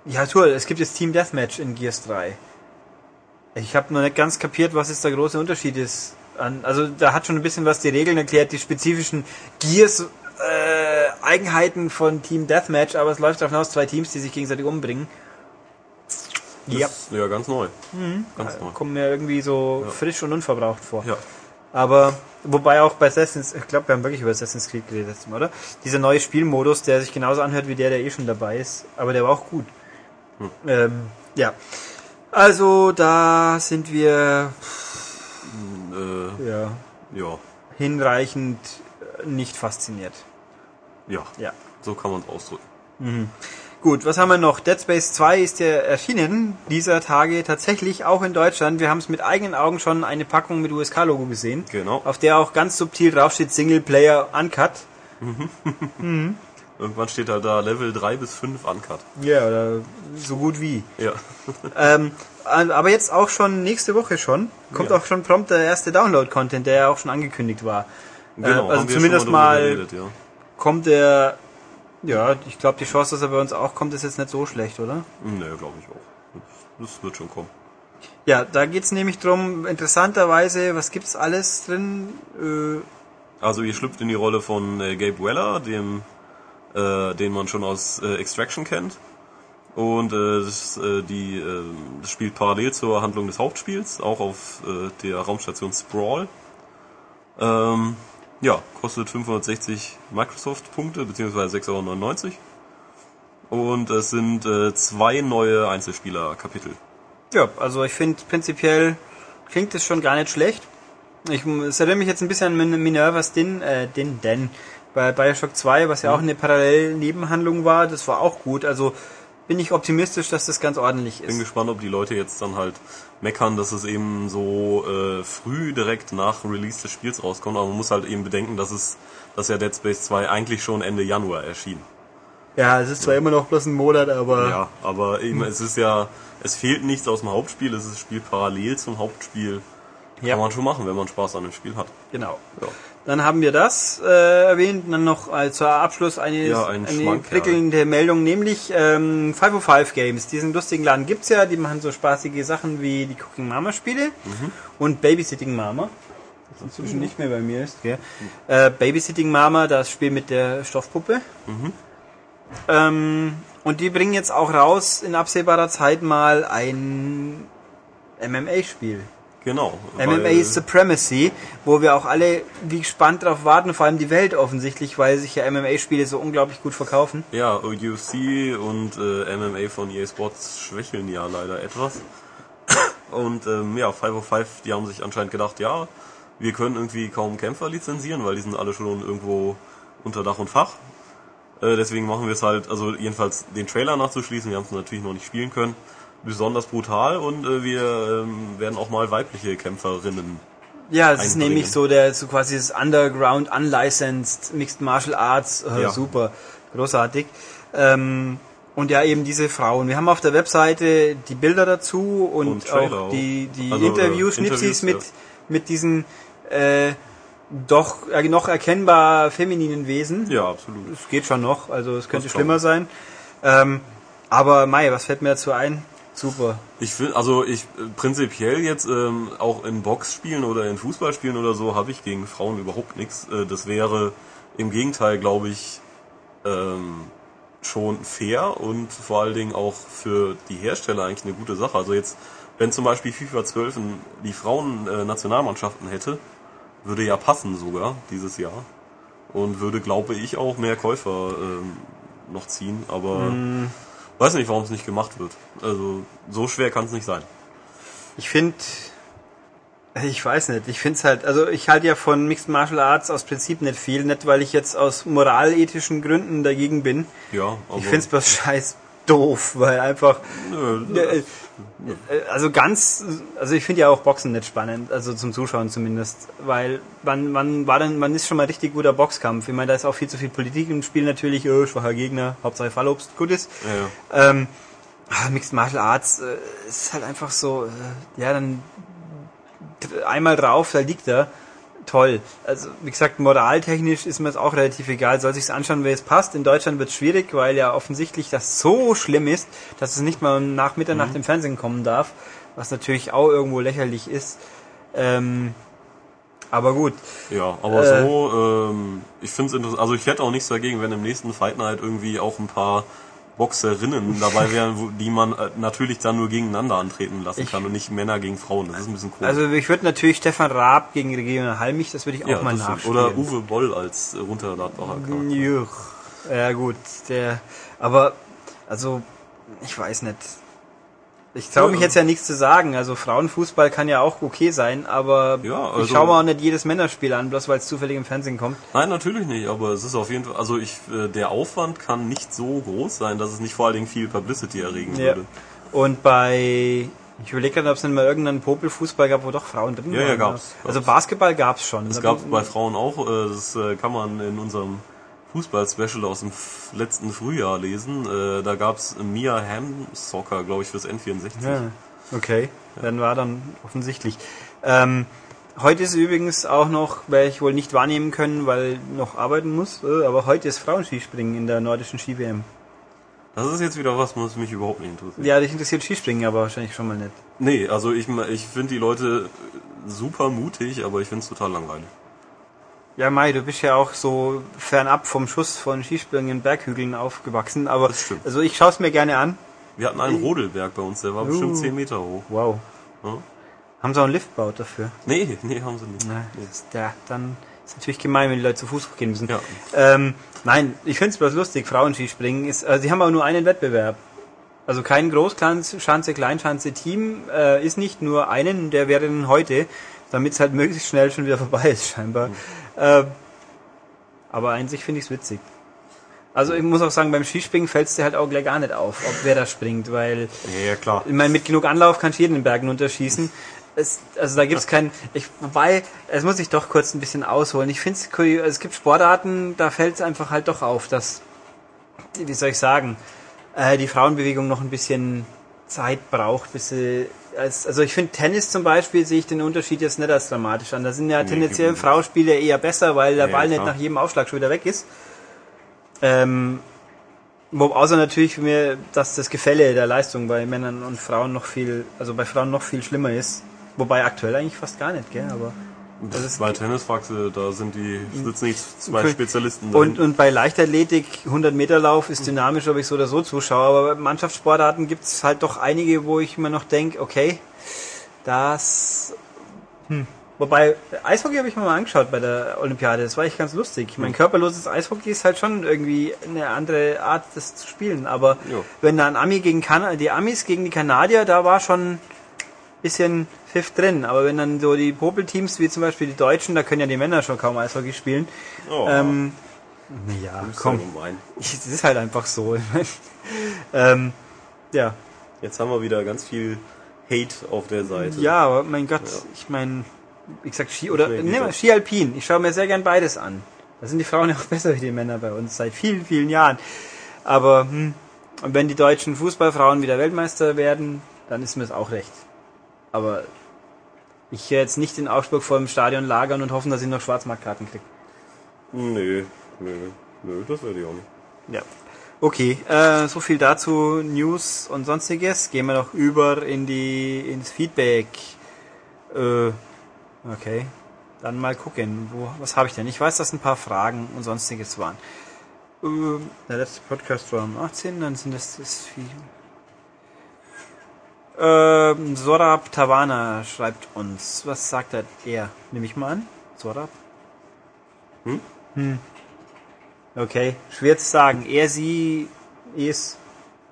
ja, toll. Es gibt jetzt Team Deathmatch in Gears 3. Ich habe noch nicht ganz kapiert, was jetzt der große Unterschied ist. Also da hat schon ein bisschen was die Regeln erklärt, die spezifischen Gears äh, Eigenheiten von Team Deathmatch, aber es läuft darauf hinaus, zwei Teams, die sich gegenseitig umbringen. Ja, ja, ganz neu. Ganz neu. kommen mir irgendwie so Ja. frisch und unverbraucht vor. Ja. Aber wobei auch bei Assassin's, ich glaube, wir haben wirklich über Assassin's Creed geredet, oder? Dieser neue Spielmodus, der sich genauso anhört wie der, der eh schon dabei ist, aber der war auch gut. Ähm, ja. Also da sind wir Äh, ja, ja. hinreichend äh, nicht fasziniert. Ja. Ja. So kann man es ausdrücken. Gut, was haben wir noch? Dead Space 2 ist ja erschienen dieser Tage tatsächlich auch in Deutschland. Wir haben es mit eigenen Augen schon eine Packung mit USK-Logo gesehen. Genau. Auf der auch ganz subtil draufsteht Singleplayer Uncut. Irgendwann steht da da Level 3 bis 5 Uncut. Ja, oder so gut wie. Ja. Ähm, aber jetzt auch schon nächste Woche schon. Kommt Ja. auch schon prompt der erste Download-Content, der ja auch schon angekündigt war. Genau, äh, also zumindest mal geredet, ja. kommt der. Ja, ich glaube, die Chance, dass er bei uns auch kommt, ist jetzt nicht so schlecht, oder? Ne, glaube ich auch. Das, das wird schon kommen. Ja, da geht's nämlich drum, interessanterweise, was gibt's alles drin? Äh, Also ihr schlüpft in die Rolle von äh, Gabe Weller, dem, äh, den man schon aus äh, Extraction kennt. Und äh, das, äh, die, äh, das spielt parallel zur Handlung des Hauptspiels, auch auf äh, der Raumstation Sprawl. Ähm, ja, kostet 560 Microsoft-Punkte, beziehungsweise 6,99 Euro. Und es sind äh, zwei neue Einzelspieler-Kapitel. ja, also ich finde prinzipiell klingt es schon gar nicht schlecht. Ich, es erinnert mich jetzt ein bisschen an Min- Minerva's Din, äh, Din, Den bei Bioshock 2, was ja auch eine Parallel-Nebenhandlung war. Das war auch gut. Also bin ich optimistisch, dass das ganz ordentlich Bin ist. gespannt, ob die Leute jetzt dann halt meckern, dass es eben so äh, früh direkt nach Release des Spiels rauskommt. Aber man muss halt eben bedenken, dass es, dass ja Dead Space 2 eigentlich schon Ende Januar erschien. Ja, es ist zwar immer noch bloß ein Monat, aber Ja, aber eben es ist ja, es fehlt nichts aus dem Hauptspiel. Es ist das Spiel parallel zum Hauptspiel. Ja. Kann man schon machen, wenn man Spaß an dem Spiel hat. genau. Ja. Dann haben wir das äh, erwähnt. Dann noch äh, zur Abschluss eine, Ja, ein eine prickelnde Meldung, nämlich ähm, 505 Games. Diesen lustigen Laden gibt's ja. Die machen so spaßige Sachen wie die Cooking Mama Spiele Mhm. und Babysitting Mama. Das inzwischen nicht mehr bei mir ist. Gell? Äh, Babysitting Mama, das Spiel mit der Stoffpuppe. Mhm. Ähm, und die bringen jetzt auch raus in absehbarer Zeit mal ein MMA-Spiel. Genau. MMA Supremacy, wo wir auch alle wie gespannt drauf warten, vor allem die Welt offensichtlich, weil sich ja MMA-Spiele so unglaublich gut verkaufen. Ja, UFC und äh, MMA von EA Sports schwächeln ja leider etwas. [coughs] Und ähm, ja, 505, die haben sich anscheinend gedacht, ja, wir können irgendwie kaum Kämpfer lizenzieren, weil die sind alle schon irgendwo unter Dach und Fach. Äh, deswegen machen wir es halt, also jedenfalls den Trailer nachzuschließen, wir haben es natürlich noch nicht spielen können, besonders brutal und äh, wir ähm, werden auch mal weibliche Kämpferinnen. Ja, es ist nämlich so der so quasi das Underground Unlicensed Mixed Martial Arts, äh, Ja. super, großartig. Ähm, und ja, eben diese Frauen. Wir haben auf der Webseite die Bilder dazu und, Und auch die, die. Also, äh, Interviews, Schnipsis Interviews, mit, ja. mit diesen äh, doch äh, noch erkennbar femininen Wesen. Ja, absolut. Es geht schon noch, also es könnte schlimmer sein. Ähm, aber Mai, was fällt mir dazu ein? Super. Ich finde, also ich äh, prinzipiell jetzt ähm, auch in Boxspielen oder in Fußballspielen oder so habe ich gegen Frauen überhaupt nichts. Äh, das wäre im Gegenteil, glaube ich, ähm, schon fair und vor allen Dingen auch für die Hersteller eigentlich eine gute Sache. Also jetzt, wenn zum Beispiel FIFA 12 ein- die Frauen-Nationalmannschaften hätte, würde ja passen sogar dieses Jahr und würde, glaube ich, auch mehr Käufer ähm, noch ziehen, aber weiß nicht, warum es nicht gemacht wird. Also so schwer kann es nicht sein. Ich finde, ich weiß nicht, ich finde es halt, also ich halte ja von Mixed Martial Arts aus Prinzip nicht viel, nicht weil ich jetzt aus moralethischen Gründen dagegen bin. Ja, aber Ich finde es bloß scheiß doof, weil einfach, nö, äh, äh, also ganz, also ich finde ja auch Boxen nicht spannend, also zum Zuschauen zumindest, weil man, man war dann, man ist schon mal richtig guter Boxkampf. Ich meine, da ist auch viel zu viel Politik im Spiel natürlich, oh, schwacher Gegner, Hauptsache Fallobst, gut ist. ja, ja. Ähm, ah, Mixed Martial Arts äh, ist halt einfach so, äh, ja, dann einmal drauf, da liegt er. Toll. Also, wie gesagt, moraltechnisch ist mir es auch relativ egal. Soll sich's anschauen, wer es passt. In Deutschland wird es schwierig, weil ja offensichtlich das so schlimm ist, dass es nicht mal nach Mitternacht im Fernsehen kommen darf. Was natürlich auch irgendwo lächerlich ist. Ähm, aber gut. Ja, aber Äh. so, ähm, ich finde es interessant. Also ich hätte auch nichts dagegen, wenn im nächsten Fight Night irgendwie auch ein paar Boxerinnen dabei wären, die man äh, natürlich dann nur gegeneinander antreten lassen Ich- kann und nicht Männer gegen Frauen. Das ist ein bisschen komisch. Also ich würde natürlich Stefan Raab gegen Regina Halmich, das würde ich auch ja, mal nachspielen. Oder Uwe Boll als äh, Runterladbarer Charakter. Juch. Ja gut, der. Aber also ich weiß nicht. Ich traue mich jetzt ja nichts zu sagen. Also Frauenfußball kann ja auch okay sein, aber Ja, ich also- schaue mir auch nicht jedes Männerspiel an, bloß weil es zufällig im Fernsehen kommt. Nein, natürlich nicht, aber es ist auf jeden Fall, also ich, äh, der Aufwand kann nicht so groß sein, dass es nicht vor allen Dingen viel Publicity erregen Ja. würde. Und bei ich überlege gerade, ob es nicht mal irgendeinen Popelfußball gab, wo doch Frauen drin Ja, ja, waren. gab's, Also gab's. Basketball gab es schon. Das gab es bei Frauen auch, äh, das äh, kann man in unserem Fußball-Special aus dem letzten Frühjahr lesen. Äh, Da gab es Mia Hamm Soccer, glaube ich, fürs N64. Ja, okay. Dann war dann offensichtlich. Ähm, heute ist übrigens auch noch, werde ich wohl nicht wahrnehmen können, weil noch arbeiten muss, äh, aber heute ist Frauenskispringen in der nordischen Ski-WM. Das ist jetzt wieder was, was mich überhaupt nicht interessiert. Ja, dich interessiert Skispringen, aber wahrscheinlich schon mal nicht. Nee, also ich, ich finde die Leute super mutig, aber ich finde es total langweilig. Ja, Mai, du bist ja auch so fernab vom Schuss von Skispringen in Berghügeln aufgewachsen, aber also ich schaue es mir gerne an. Wir hatten einen Rodelberg bei uns, der war bestimmt Uh. 10 Meter hoch. Wow. Ja? Haben sie auch einen Lift gebaut dafür? Nee, nee, haben sie nicht. Na, das ist der, dann ist natürlich gemein, wenn die Leute zu Fuß hochgehen müssen. Ja. Ähm, nein, ich finde es bloß lustig. Frauenskispringen ist, also sie haben aber nur einen Wettbewerb. Also kein Großschanze, Kleinschanze Team äh, ist nicht nur einen, der wäre dann heute, damit es halt möglichst schnell schon wieder vorbei ist scheinbar. Ähm, aber an sich finde ich es witzig. Also ich muss auch sagen, beim Skispringen fällt es dir halt auch gleich gar nicht auf, ob wer da springt, weil Ja, klar. ich meine, mit genug Anlauf kannst du jeden den Bergen unterschießen. Es, also da gibt's keinen. Ich, wobei, es muss ich doch kurz ein bisschen ausholen. Ich finde es es gibt Sportarten, da fällt es einfach halt doch auf, dass, wie soll ich sagen, äh, die Frauenbewegung noch ein bisschen Zeit braucht, bis sie. Als, also ich finde Tennis zum Beispiel sehe ich den Unterschied jetzt nicht als dramatisch an. Da sind ja Nee, tendenziell gibt- Frauspiele eher besser, weil der Ja, Ball nicht nach jedem Aufschlag schon wieder weg ist. Ähm, wo, außer natürlich mir, dass das Gefälle der Leistung bei Männern und Frauen noch viel, also bei Frauen noch viel schlimmer ist. Wobei aktuell eigentlich fast gar nicht, gell? Aber Das ist bei Tennisfaxe, da sind die sitzen nicht zwei Okay. Spezialisten drin. und, und bei Leichtathletik 100 Meter Lauf ist dynamisch, ob ich so oder so zuschaue. Aber bei Mannschaftssportarten gibt es halt doch einige, wo ich mir noch denke, okay, das. Hm. Wobei Eishockey habe ich mir mal angeschaut bei der Olympiade. Das war echt ganz lustig. Ich mein körperloses Eishockey ist halt schon irgendwie eine andere Art, das zu spielen. Aber Ja. wenn da ein Ami gegen kan die Amis gegen die Kanadier, da war schon bisschen Pfiff drin. Aber wenn dann so die Popelteams, wie zum Beispiel die Deutschen, da können ja die Männer schon kaum Eishockey spielen. oh, Ähm, ja, komm. [laughs] Es ist halt einfach so. [laughs] Ähm, ja. Jetzt haben wir wieder ganz viel Hate auf der Seite. ja, aber mein Gott, Ja. ich meine, ich sag Ski oder nimm mal Ski Alpin. Ich schaue mir sehr gern beides an. Da sind die Frauen ja auch [laughs] besser wie die Männer bei uns seit vielen, vielen Jahren. Aber hm, wenn die deutschen Fußballfrauen wieder Weltmeister werden, dann ist mir das auch recht. Aber ich jetzt nicht in Augsburg vor dem Stadion lagern und hoffen, dass ich noch Schwarzmarktkarten kriege. Nö, nö, nö, das werde ich auch nicht. Ja. Okay, äh, so viel dazu, News und sonstiges. Gehen wir noch über in die ins Feedback. Äh, okay. Dann mal gucken, wo, was habe ich denn? Ich weiß, dass ein paar Fragen und sonstiges waren. Ähm, der letzte Podcast war am 18. Dann sind das, das viel. Ähm, Sorab Tavana schreibt uns. Was sagt er? Er. Nehme ich mal an. Sorab? Hm? Hm. Okay. Schwer zu sagen. Er, sie, ist.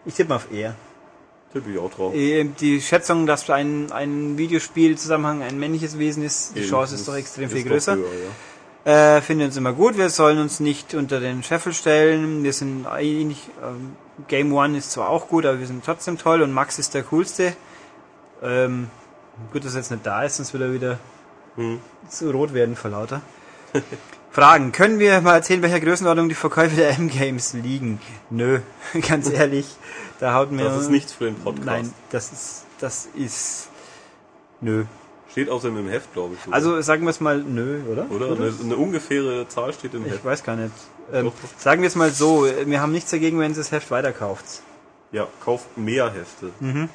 Ich tippe mal auf er. Tippe ich auch drauf. Ähm, Die Schätzung, dass ein, ein Videospielzusammenhang ein männliches Wesen ist, die Eben, Chance ist doch extrem ist viel größer. höher, ja. Äh, finden uns immer gut. Wir sollen uns nicht unter den Scheffel stellen. Wir sind eigentlich, ähm, Game One ist zwar auch gut, aber wir sind trotzdem toll und Max ist der coolste. Ähm, gut, dass er jetzt nicht da ist, sonst wird er wieder Hm. zu rot werden vor lauter. [laughs] Fragen. Können wir mal erzählen, welcher Größenordnung die Verkäufe der M-Games liegen? Nö, [laughs] ganz ehrlich. Da haut mir. Das ist nichts für den Podcast. Nein, das ist, das ist, nö. Steht außerdem im Heft, glaube ich. sogar. Also sagen wir es mal nö, oder? Oder? Eine, eine ungefähre Zahl steht im Ich Heft. weiß gar nicht. Ähm, sagen wir es mal so, wir haben nichts dagegen, wenn Sie das Heft weiterkauft. Ja, kauft mehr Hefte. Mhm.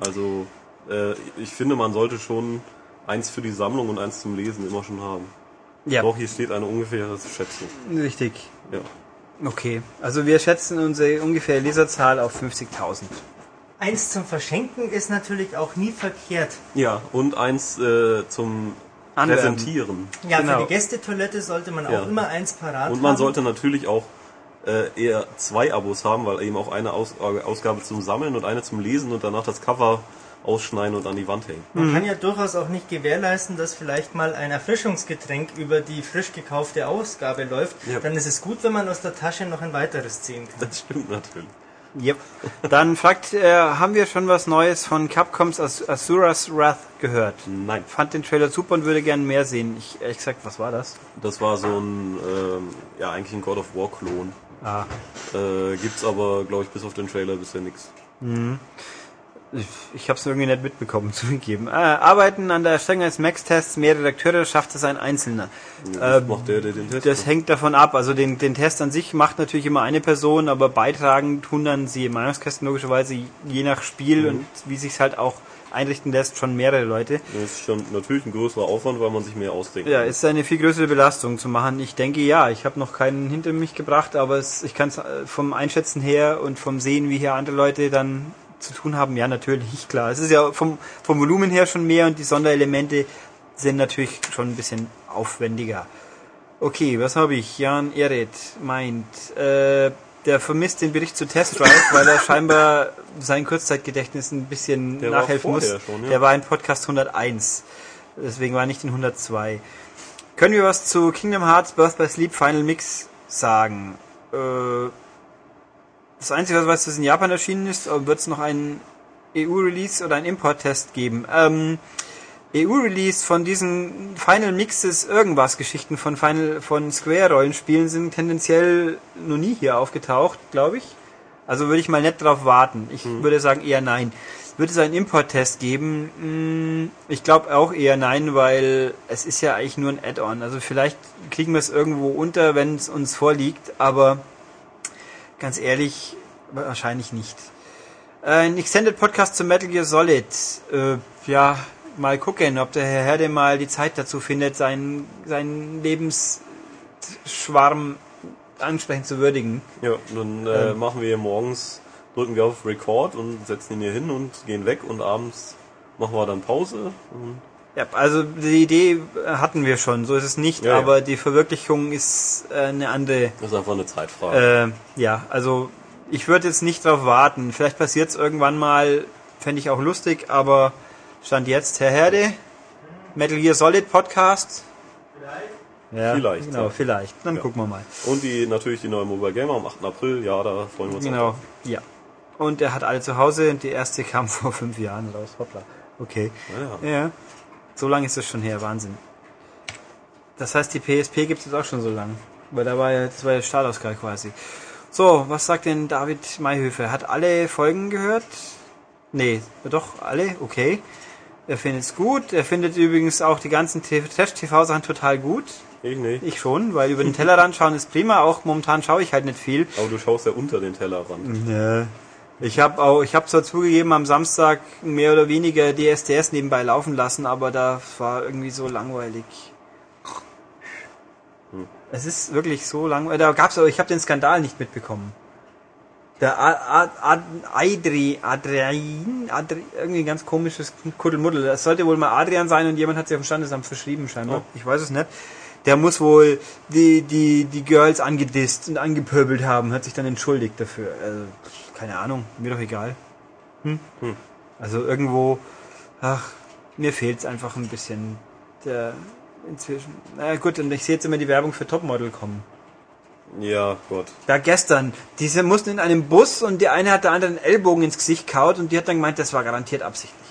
Also, äh, ich finde, man sollte schon eins für die Sammlung und eins zum Lesen immer schon haben. Ja, Doch, hier steht eine ungefähre Schätzung. richtig. Ja. Okay, also wir schätzen unsere ungefähre Leserzahl auf 50.000. Eins zum Verschenken ist natürlich auch nie verkehrt. Ja, und eins äh, zum Anwerben. Präsentieren. Ja, Genau. für die Gästetoilette sollte man Ja. auch immer eins parat Und man haben. sollte natürlich auch äh, eher zwei Abos haben, weil eben auch eine Aus äh, Ausgabe zum Sammeln und eine zum Lesen und danach das Cover ausschneiden und an die Wand hängen. Man kann ja durchaus auch nicht gewährleisten, dass vielleicht mal ein Erfrischungsgetränk über die frisch gekaufte Ausgabe läuft. Ja. Dann ist es gut, wenn man aus der Tasche noch ein weiteres ziehen kann. Das stimmt natürlich. Yep. Dann fragt, äh, haben wir schon was Neues von Capcoms As Asura's Wrath gehört? Nein, Fand den Trailer super und würde gerne mehr sehen. Ich ehrlich gesagt, was war das? das war so ein, ähm, ja eigentlich ein God of War Klon. Ah, Äh, gibt's aber, glaube ich, bis auf den Trailer bisher nichts. Ich, ich habe es irgendwie nicht mitbekommen, [laughs] zugegeben. Äh, arbeiten an der Erstellung eines Max-Tests mehrere Redakteure, schafft es ein Einzelner. Ja, Ähm, macht der, der den Test Das macht. hängt davon ab. Also den, den Test an sich macht natürlich immer eine Person, aber beitragen tun dann sie im Meinungskästen logischerweise je nach Spiel Mhm. und wie sich halt auch einrichten lässt, schon mehrere Leute. Das ist schon natürlich ein größerer Aufwand, weil man sich mehr ausdenkt. Ja, ist eine viel größere Belastung zu machen. Ich denke ja, ich habe noch keinen hinter mich gebracht, aber es, ich kann es vom Einschätzen her und vom Sehen, wie hier andere Leute dann zu tun haben, ja natürlich, klar. Es ist ja vom, vom Volumen her schon mehr und die Sonderelemente sind natürlich schon ein bisschen aufwendiger. Okay, was habe ich? Jan Eret meint, äh, der vermisst den Bericht zu Test Drive, [laughs] weil er scheinbar sein Kurzzeitgedächtnis ein bisschen Der nachhelfen muss. schon, ja. Der war in Podcast 101. Deswegen war er nicht in 102. Können wir was zu Kingdom Hearts Birth by Sleep Final Mix sagen? Äh, das Einzige, was ich weiß, dass es in Japan erschienen ist, wird es noch einen EU-Release oder einen Import-Test geben. Ähm, EU-Release von diesen Final Mixes irgendwas Geschichten von Final von Square Rollenspielen sind tendenziell noch nie hier aufgetaucht, glaube ich. Also würde ich mal nicht drauf warten. Ich würde sagen eher nein. Wird es einen Import-Test geben? Hm, Ich glaube auch eher nein, weil es ist ja eigentlich nur ein Add-on. Also vielleicht kriegen wir es irgendwo unter, wenn es uns vorliegt, aber ganz ehrlich, wahrscheinlich nicht. Ein Extended Podcast zu Metal Gear Solid. Äh, ja, mal gucken, ob der Herr Herde mal die Zeit dazu findet, seinen, seinen Lebensschwarm ansprechend zu würdigen. Ja, dann äh, Ähm. machen wir hier morgens, drücken wir auf Record und setzen ihn hier hin und gehen weg und abends machen wir dann Pause. Und Ja, also die Idee hatten wir schon, so ist es nicht, Ja, ja. aber die Verwirklichung ist äh, eine andere. das ist einfach eine Zeitfrage. Äh, ja, also ich würde jetzt nicht darauf warten. Vielleicht passiert es irgendwann mal, fände ich auch lustig, aber stand jetzt Herr Herde, Metal Gear Solid Podcast. Ja, Vielleicht, Genau, ja. vielleicht. Dann Ja. gucken wir mal. Und die natürlich die neue Mobile Gamer am 8. April, ja, da freuen wir uns Genau, auch. ja. Und er hat alle zu Hause und die erste kam [laughs] vor fünf Jahren raus. Hoppla. Okay. Ja, ja. Ja. So lange ist das schon her, Wahnsinn. Das heißt, die PSP gibt es jetzt auch schon so lange. Weil da war ja, das war ja Startausgabe quasi. So, was sagt denn David Mayhöfer? Hat alle Folgen gehört? Nee, doch, alle, okay. Er findet es gut. Er findet übrigens auch die ganzen Trash-TV-Sachen total gut. Ich nicht. Ich schon, weil über den Tellerrand schauen ist prima. Auch momentan schaue ich halt nicht viel. Aber du schaust ja unter den Tellerrand. Ja. Ich habe auch, ich habe zwar zugegeben am Samstag mehr oder weniger DSDS nebenbei laufen lassen, aber da war irgendwie so langweilig. Es ist wirklich so lang. Da gab's aber, ich habe den Skandal nicht mitbekommen. Der Adri, Adrian, Adri, irgendwie ein ganz komisches Kuddelmuddel. Das sollte wohl mal Adrian sein und jemand hat sich auf dem Standesamt verschrieben scheinbar. Oh. Ich weiß es nicht. Der muss wohl die, die, die Girls angedisst und angepöbelt haben, hat sich dann entschuldigt dafür. Also, keine Ahnung, mir doch egal. Hm? Hm. Also irgendwo, ach, mir fehlt's einfach ein bisschen. Der inzwischen. Na gut, und ich sehe jetzt immer die Werbung für Topmodel kommen. Ja, Gott. Da gestern, diese mussten in einem Bus und die eine hat der andere einen Ellbogen ins Gesicht kaut und die hat dann gemeint, das war garantiert absichtlich.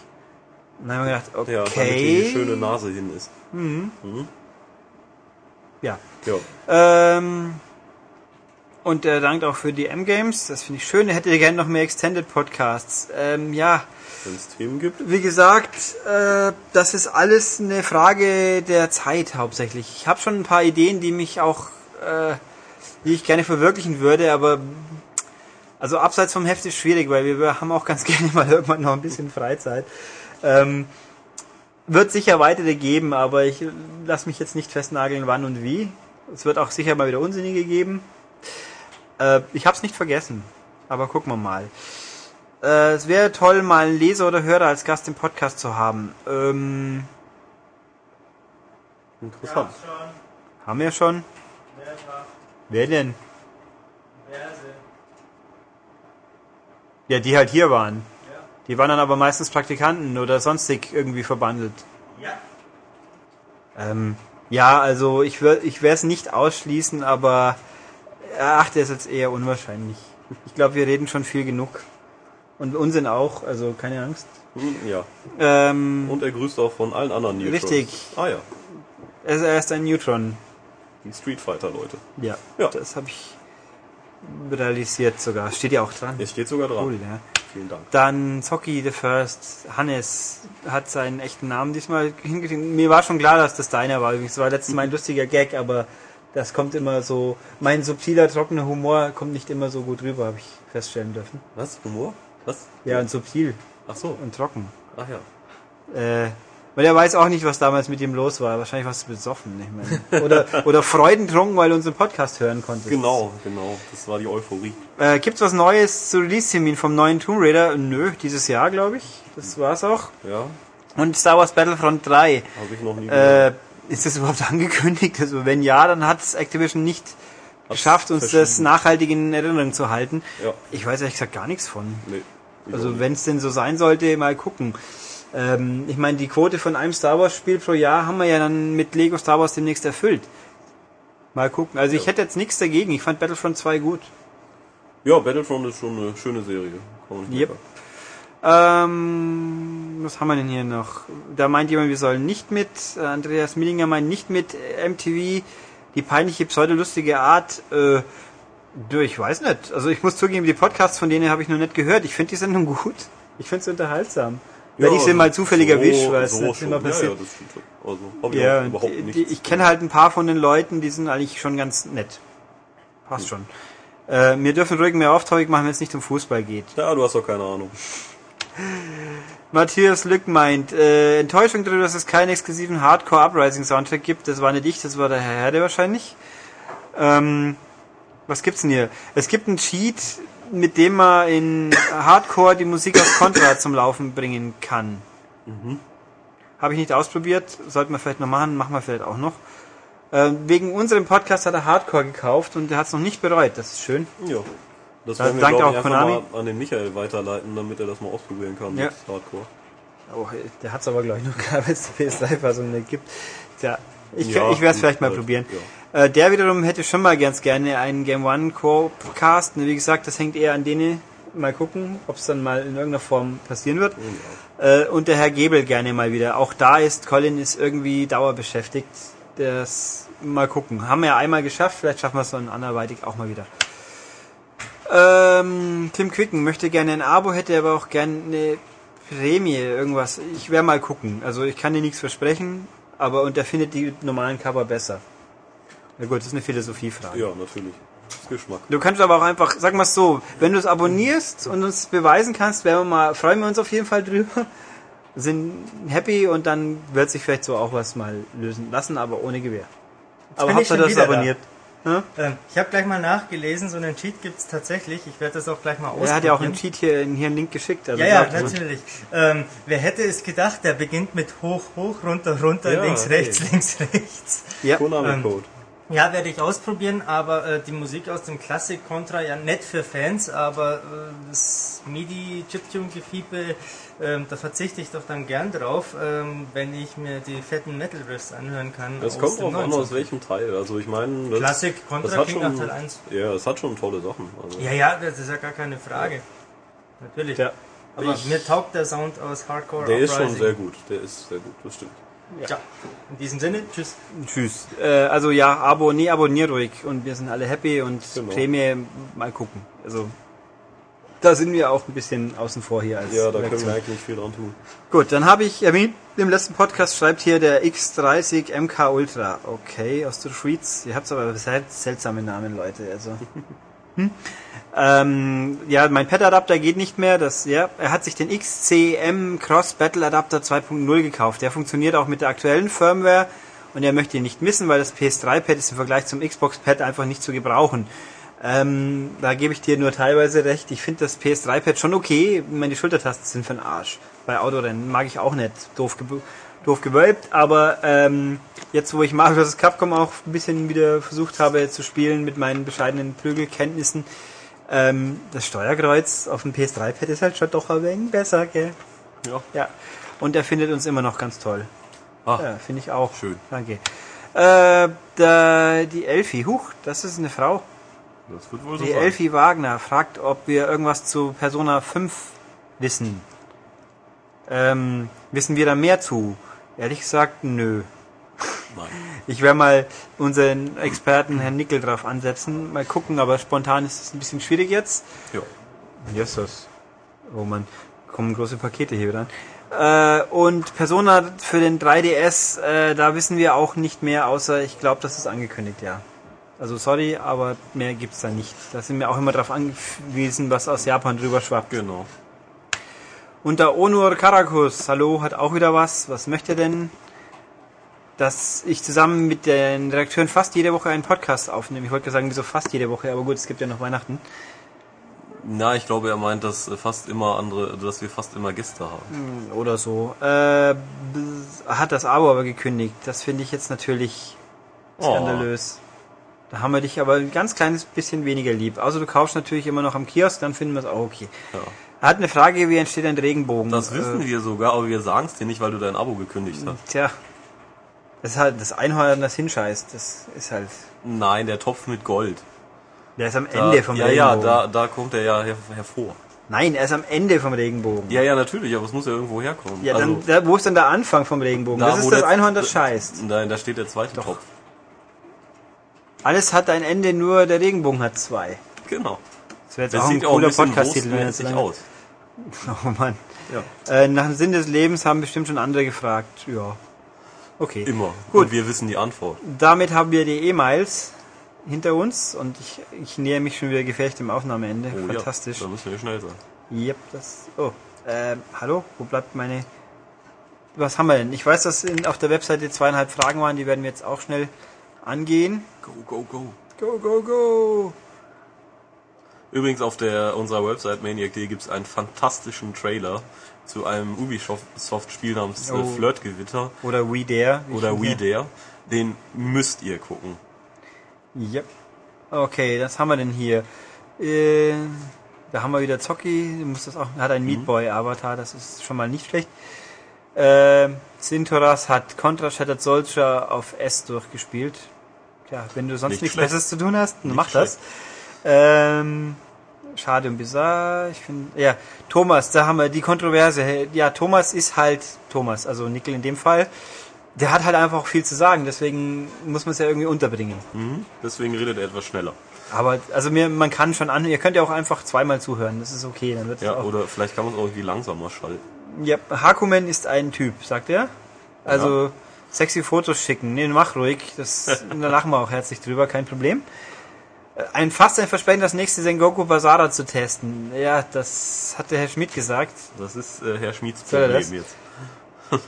Und dann haben wir gedacht, Ja, damit okay. die schöne Nase hin ist. ja. Ja. Ähm, und er dankt auch für die M-Games, das finde ich schön. Er hätte gerne noch mehr Extended Podcasts. Ähm, ja, Wenn es Themen gibt. wie gesagt, äh, das ist alles eine Frage der Zeit hauptsächlich. Ich habe schon ein paar Ideen, die mich auch, äh, die ich gerne verwirklichen würde, aber also abseits vom Heft ist schwierig, weil wir haben auch ganz [laughs] gerne mal irgendwann noch ein bisschen Freizeit. Ähm, wird sicher weitere geben, aber ich lasse mich jetzt nicht festnageln, wann und wie. Es wird auch sicher mal wieder Unsinnige geben. Äh, ich habe es nicht vergessen, aber gucken wir mal. Äh, es wäre toll, mal einen Leser oder Hörer als Gast im Podcast zu haben. Ähm, Interessant. schon. haben wir schon? Mehrfach. Wer denn? Verse. Ja, die halt hier waren. Ja. Die waren dann aber meistens Praktikanten oder sonstig irgendwie verbandelt. Ja. Ähm, ja, also ich, wär- ich werde es nicht ausschließen, aber erachte es jetzt eher unwahrscheinlich. Ich glaube, wir reden schon viel genug. Und Unsinn auch, also keine Angst. Hm, Ja. Ähm, Und er grüßt auch von allen anderen Neutrons. Richtig. Ah ja. er ist- ein Neutron. Die Street Fighter Leute. Ja, Ja. das habe ich realisiert sogar. Steht ja auch dran. Es steht sogar dran. Cool, ja. Vielen Dank. Dann Zocki the First, Hannes hat seinen echten Namen diesmal hingeschrieben. Mir war schon klar, dass das deiner war. Übrigens war letztes Mal ein lustiger Gag, aber das kommt immer so. Mein subtiler, trockener Humor kommt nicht immer so gut rüber, habe ich feststellen dürfen. Was? Humor? Was? Ja, und subtil Ach so. und trocken. Ach ja. Äh, weil er weiß auch nicht, was damals mit ihm los war. Wahrscheinlich warst du besoffen. Ich meine. Oder, oder freudentrunken, weil du unseren Podcast hören konntest. Genau, genau. Das war die Euphorie. Äh, gibt's was Neues zu Release-Termin vom neuen Tomb Raider? Nö, dieses Jahr, glaube ich. Das war's auch. Ja, Und Star Wars Battlefront 3. habe ich noch nie Äh, ist das überhaupt [laughs] angekündigt? Also wenn ja, dann hat es Activision nicht geschafft, uns das nachhaltig in Erinnerung zu halten. Ja. Ich weiß ehrlich gesagt gar nichts von. Nee. ich Also wenn es denn so sein sollte, mal gucken. Ähm, ich meine, die Quote von einem Star Wars Spiel pro Jahr haben wir ja dann mit Lego Star Wars demnächst erfüllt. Mal gucken. Also ich Ja. hätte jetzt nichts dagegen. Ich fand Battlefront 2 gut. Ja, Battlefront ist schon eine schöne Serie. Kann man nicht Yep. meckern. Ähm, was haben wir denn hier noch? Da meint jemand, wir sollen nicht mit. Äh, Andreas Millinger meint nicht mit äh, MTV. Die peinliche, pseudolustige Art. Äh, ich weiß nicht. Also ich muss zugeben, die Podcasts von denen habe ich noch nicht gehört. Ich finde die Sendung [laughs] gut. Ich finde es unterhaltsam. Wenn Ja, ich sie mal zufällig so- erwische, weil es so nicht immer Ja, passiert. ja, schon. Also, ich Ja, und überhaupt die, ich kenne halt ein paar von den Leuten, die sind eigentlich schon ganz nett. Passt schon. Äh, wir dürfen ruhig mehr Off-Topic machen, wenn es nicht um Fußball geht. Ja, du hast doch keine Ahnung. Matthias Lück meint, äh, Enttäuschung darüber, dass es keinen exklusiven Hardcore-Uprising-Soundtrack gibt. Das war nicht ich, das war der Herr Herde wahrscheinlich. Ähm, was gibt's denn hier? Es gibt einen Cheat, mit dem man in Hardcore die Musik aus Contra zum Laufen bringen kann. Habe ich nicht ausprobiert, sollten wir vielleicht noch machen, machen wir vielleicht auch noch. Äh, wegen unserem Podcast hat er Hardcore gekauft und er hat es noch nicht bereut. Das ist schön. Ja. Das Da- werden wir, danke auch einfach Konami. mal an den Michael weiterleiten, damit er das mal ausprobieren kann Ja. mit Hardcore. Oh, der hat es aber, glaube ich, noch gar, die PS3-Fassung nicht gibt. Tja, ich, Ja, ich werde es vielleicht mal halt, probieren. ja. Äh, der wiederum hätte schon mal ganz gerne einen Game One Co-Cast. Wie gesagt, das hängt eher an denen. Mal gucken, ob es dann mal in irgendeiner Form passieren wird. Äh, und der Herr Gebel gerne mal wieder. Auch da ist Colin ist irgendwie dauerbeschäftigt. Das mal gucken. Haben wir ja einmal geschafft, vielleicht schaffen wir es dann anderweitig auch mal wieder. Ähm, Tim Quicken möchte gerne ein Abo, hätte aber auch gerne eine Prämie, irgendwas. Ich werde mal gucken. Also ich kann dir nichts versprechen, aber und der findet die normalen Cover besser. Na gut, das ist eine Philosophiefrage. Ja, natürlich. Das ist Geschmack. Du kannst aber auch einfach, sag mal so, wenn du es abonnierst und uns beweisen kannst, werden wir mal, freuen wir uns auf jeden Fall drüber. [laughs] Sind happy und dann wird sich vielleicht so auch was mal lösen lassen, aber ohne Gewehr. Aber ich habt ihr schon das wieder da. Ja? Ähm, ich habe gleich mal nachgelesen, so einen Cheat gibt es tatsächlich. Ich werde das auch gleich mal ausprobieren. Er hat ja auch einen Cheat hier, hier einen Link geschickt. Also Ja, ja, natürlich. Ähm, wer hätte es gedacht, der beginnt mit hoch, hoch, runter, runter, Ja, links, hey. rechts, links, rechts. Ja. Konami-Code. Ja, werde ich ausprobieren, aber äh, die Musik aus dem Classic Contra, ja nett für Fans, aber äh, das MIDI-Chiptune-Gefiepe, ähm, da verzichte ich doch dann gern drauf, ähm, wenn ich mir die fetten Metal Riffs anhören kann. Das kommt drauf an, 19. aus welchem Teil. Also ich meine, das, Classic das Contra nach schon, Teil 1. ja, es hat schon tolle Sachen. Also, Ja, ja, das ist ja gar keine Frage. Natürlich. Ja. Aber Ich- mir taugt der Sound aus Hardcore der ist schon Uprising. sehr gut. Der ist sehr gut, das stimmt. Ja. In diesem Sinne, tschüss. Tschüss. Äh, also ja, Abo, nee, abonnier ruhig und wir sind alle happy und Genau. Prämie mal gucken. Also da sind wir auch ein bisschen außen vor hier als Ja, da können Redaktion. wir eigentlich viel dran tun. Gut, dann habe ich erwähnt, im letzten Podcast schreibt hier der X30 MK Ultra. Okay, aus der Schweiz. Ihr habt aber seltsame Namen, Leute. Also. [laughs] Hm? Ähm, ja, mein Pad-Adapter geht nicht mehr. Das, ja, er hat sich den XCM Cross Battle Adapter 2.0 gekauft. Der funktioniert auch mit der aktuellen Firmware und er möchte ihn nicht missen, weil das PS3-Pad ist im Vergleich zum Xbox-Pad einfach nicht zu gebrauchen. Ähm, da gebe ich dir nur teilweise recht. Ich finde das PS3-Pad schon okay. Meine Schultertasten sind für den Arsch. Bei Autorennen mag ich auch nicht. Doof, ge doof gewölbt. Aber ähm, jetzt, wo ich Mario vs. Capcom auch ein bisschen wieder versucht habe zu spielen mit meinen bescheidenen Prügelkenntnissen, ähm, das Steuerkreuz auf dem PS3-Pad ist halt schon doch ein wenig besser, gell? Ja. Ja. Und er findet uns immer noch ganz toll. Ah, Ja, finde ich auch. Schön. Danke. Äh, da, die Elfi, huch, das ist eine Frau. das wird wohl so Die sein. Elfi Wagner fragt, ob wir irgendwas zu Persona 5 wissen. Ähm, wissen wir da mehr zu? Ehrlich gesagt, nö. Nein. Ich werde mal unseren Experten Herrn Nickel drauf ansetzen. Mal gucken, aber spontan ist es ein bisschen schwierig jetzt. Ja. Jesus. Oh man, kommen große Pakete hier dran. Äh, und Persona für den 3DS, äh, da wissen wir auch nicht mehr, außer ich glaube, das ist angekündigt, ja. Also sorry, aber mehr gibt's da nicht. Da sind wir auch immer drauf angewiesen, was aus Japan drüber schwappt. Genau. Und der Onur Karakus, hallo, hat auch wieder was. Was möchte er denn? Dass ich zusammen mit den Redakteuren fast jede Woche einen Podcast aufnehme. Ich wollte sagen, wieso fast jede Woche, aber gut, es gibt ja noch Weihnachten. Na, ich glaube, er meint, dass äh, fast immer andere, dass wir fast immer Gäste haben. oder so. Äh, hat das Abo aber gekündigt. Das finde ich jetzt natürlich skandalös. Da haben wir dich aber ein ganz kleines bisschen weniger lieb. Außer du kaufst natürlich immer noch am Kiosk, dann finden wir es auch okay. Ja. Er hat eine Frage, wie entsteht ein Regenbogen? Das wissen äh, wir sogar, aber wir sagen es dir nicht, weil du dein Abo gekündigt hast. Tja. Das ist halt das Einhorn, das hinscheißt. Das ist halt. Nein, der Topf mit Gold. Der ist am Da, Ende vom ja, Regenbogen. ja, da, da kommt er ja her, hervor. Nein, er ist am Ende vom Regenbogen. Ja, ja, natürlich, aber es muss ja irgendwo herkommen. Ja, also, dann, da, wo ist denn der Anfang vom Regenbogen? da, das ist das der- Einhorn, das scheißt. Nein, da steht der zweite Topf. Alles hat ein Ende, nur der Regenbogen hat zwei. Genau. Das wäre jetzt Das auch ein sieht auch ein cooler Podcast-Titel, wenn jetzt wurstmäßig lange... aus. [laughs] Oh Mann. Ja. Äh, nach dem Sinn des Lebens haben bestimmt schon andere gefragt. Ja. Okay. Immer. Gut. Und wir wissen die Antwort. Damit haben wir die E-Mails hinter uns und ich, ich näher mich schon wieder gefecht dem Aufnahmeende. Oh, Fantastisch. Ja, da müssen wir schnell sein. Yep, das. Oh, ähm, hallo, wo bleibt meine. Was haben wir denn? Ich weiß, dass in, auf der Webseite zweieinhalb Fragen waren, die werden wir jetzt auch schnell angehen. Go, go, go. Go, go, go! Übrigens auf der unserer Website maniac.de gibt es einen fantastischen Trailer zu einem Ubisoft-Spiel namens Oh. Flirtgewitter Oder We Dare. oder We. Dare. Den müsst ihr gucken. Yep. Okay, was haben wir denn hier? Äh, da haben wir wieder Zocki, du musst das auch, hat einen Meat Boy Avatar, das ist schon mal nicht schlecht. Äh, Sintoras hat Contra Shattered Soldier auf S durchgespielt. Tja, wenn du sonst Nicht nichts schlecht. Besseres zu tun hast, dann mach das. Ähm, schade und bizarr. Ich finde, ja, Thomas, da haben wir die Kontroverse. Ja, Thomas ist halt Thomas, also Nickel in dem Fall. Der hat halt einfach viel zu sagen, deswegen muss man es ja irgendwie unterbringen. Mhm. Deswegen redet er etwas schneller. Aber also mir, man kann schon an, ihr könnt ja auch einfach zweimal zuhören, das ist okay. Dann wird Ja, auch, oder vielleicht kann man es auch irgendwie langsamer schalten. ja, Hakumen ist ein Typ, sagt er. Also sexy Fotos schicken, nee, mach ruhig, das, [laughs] da lachen wir auch herzlich drüber, kein Problem. Ein fast ein Versprechen, das nächste Sengoku Basara zu testen. Ja, das hat der Herr Schmidt gesagt. Das ist äh, Herr er Problem jetzt. [laughs]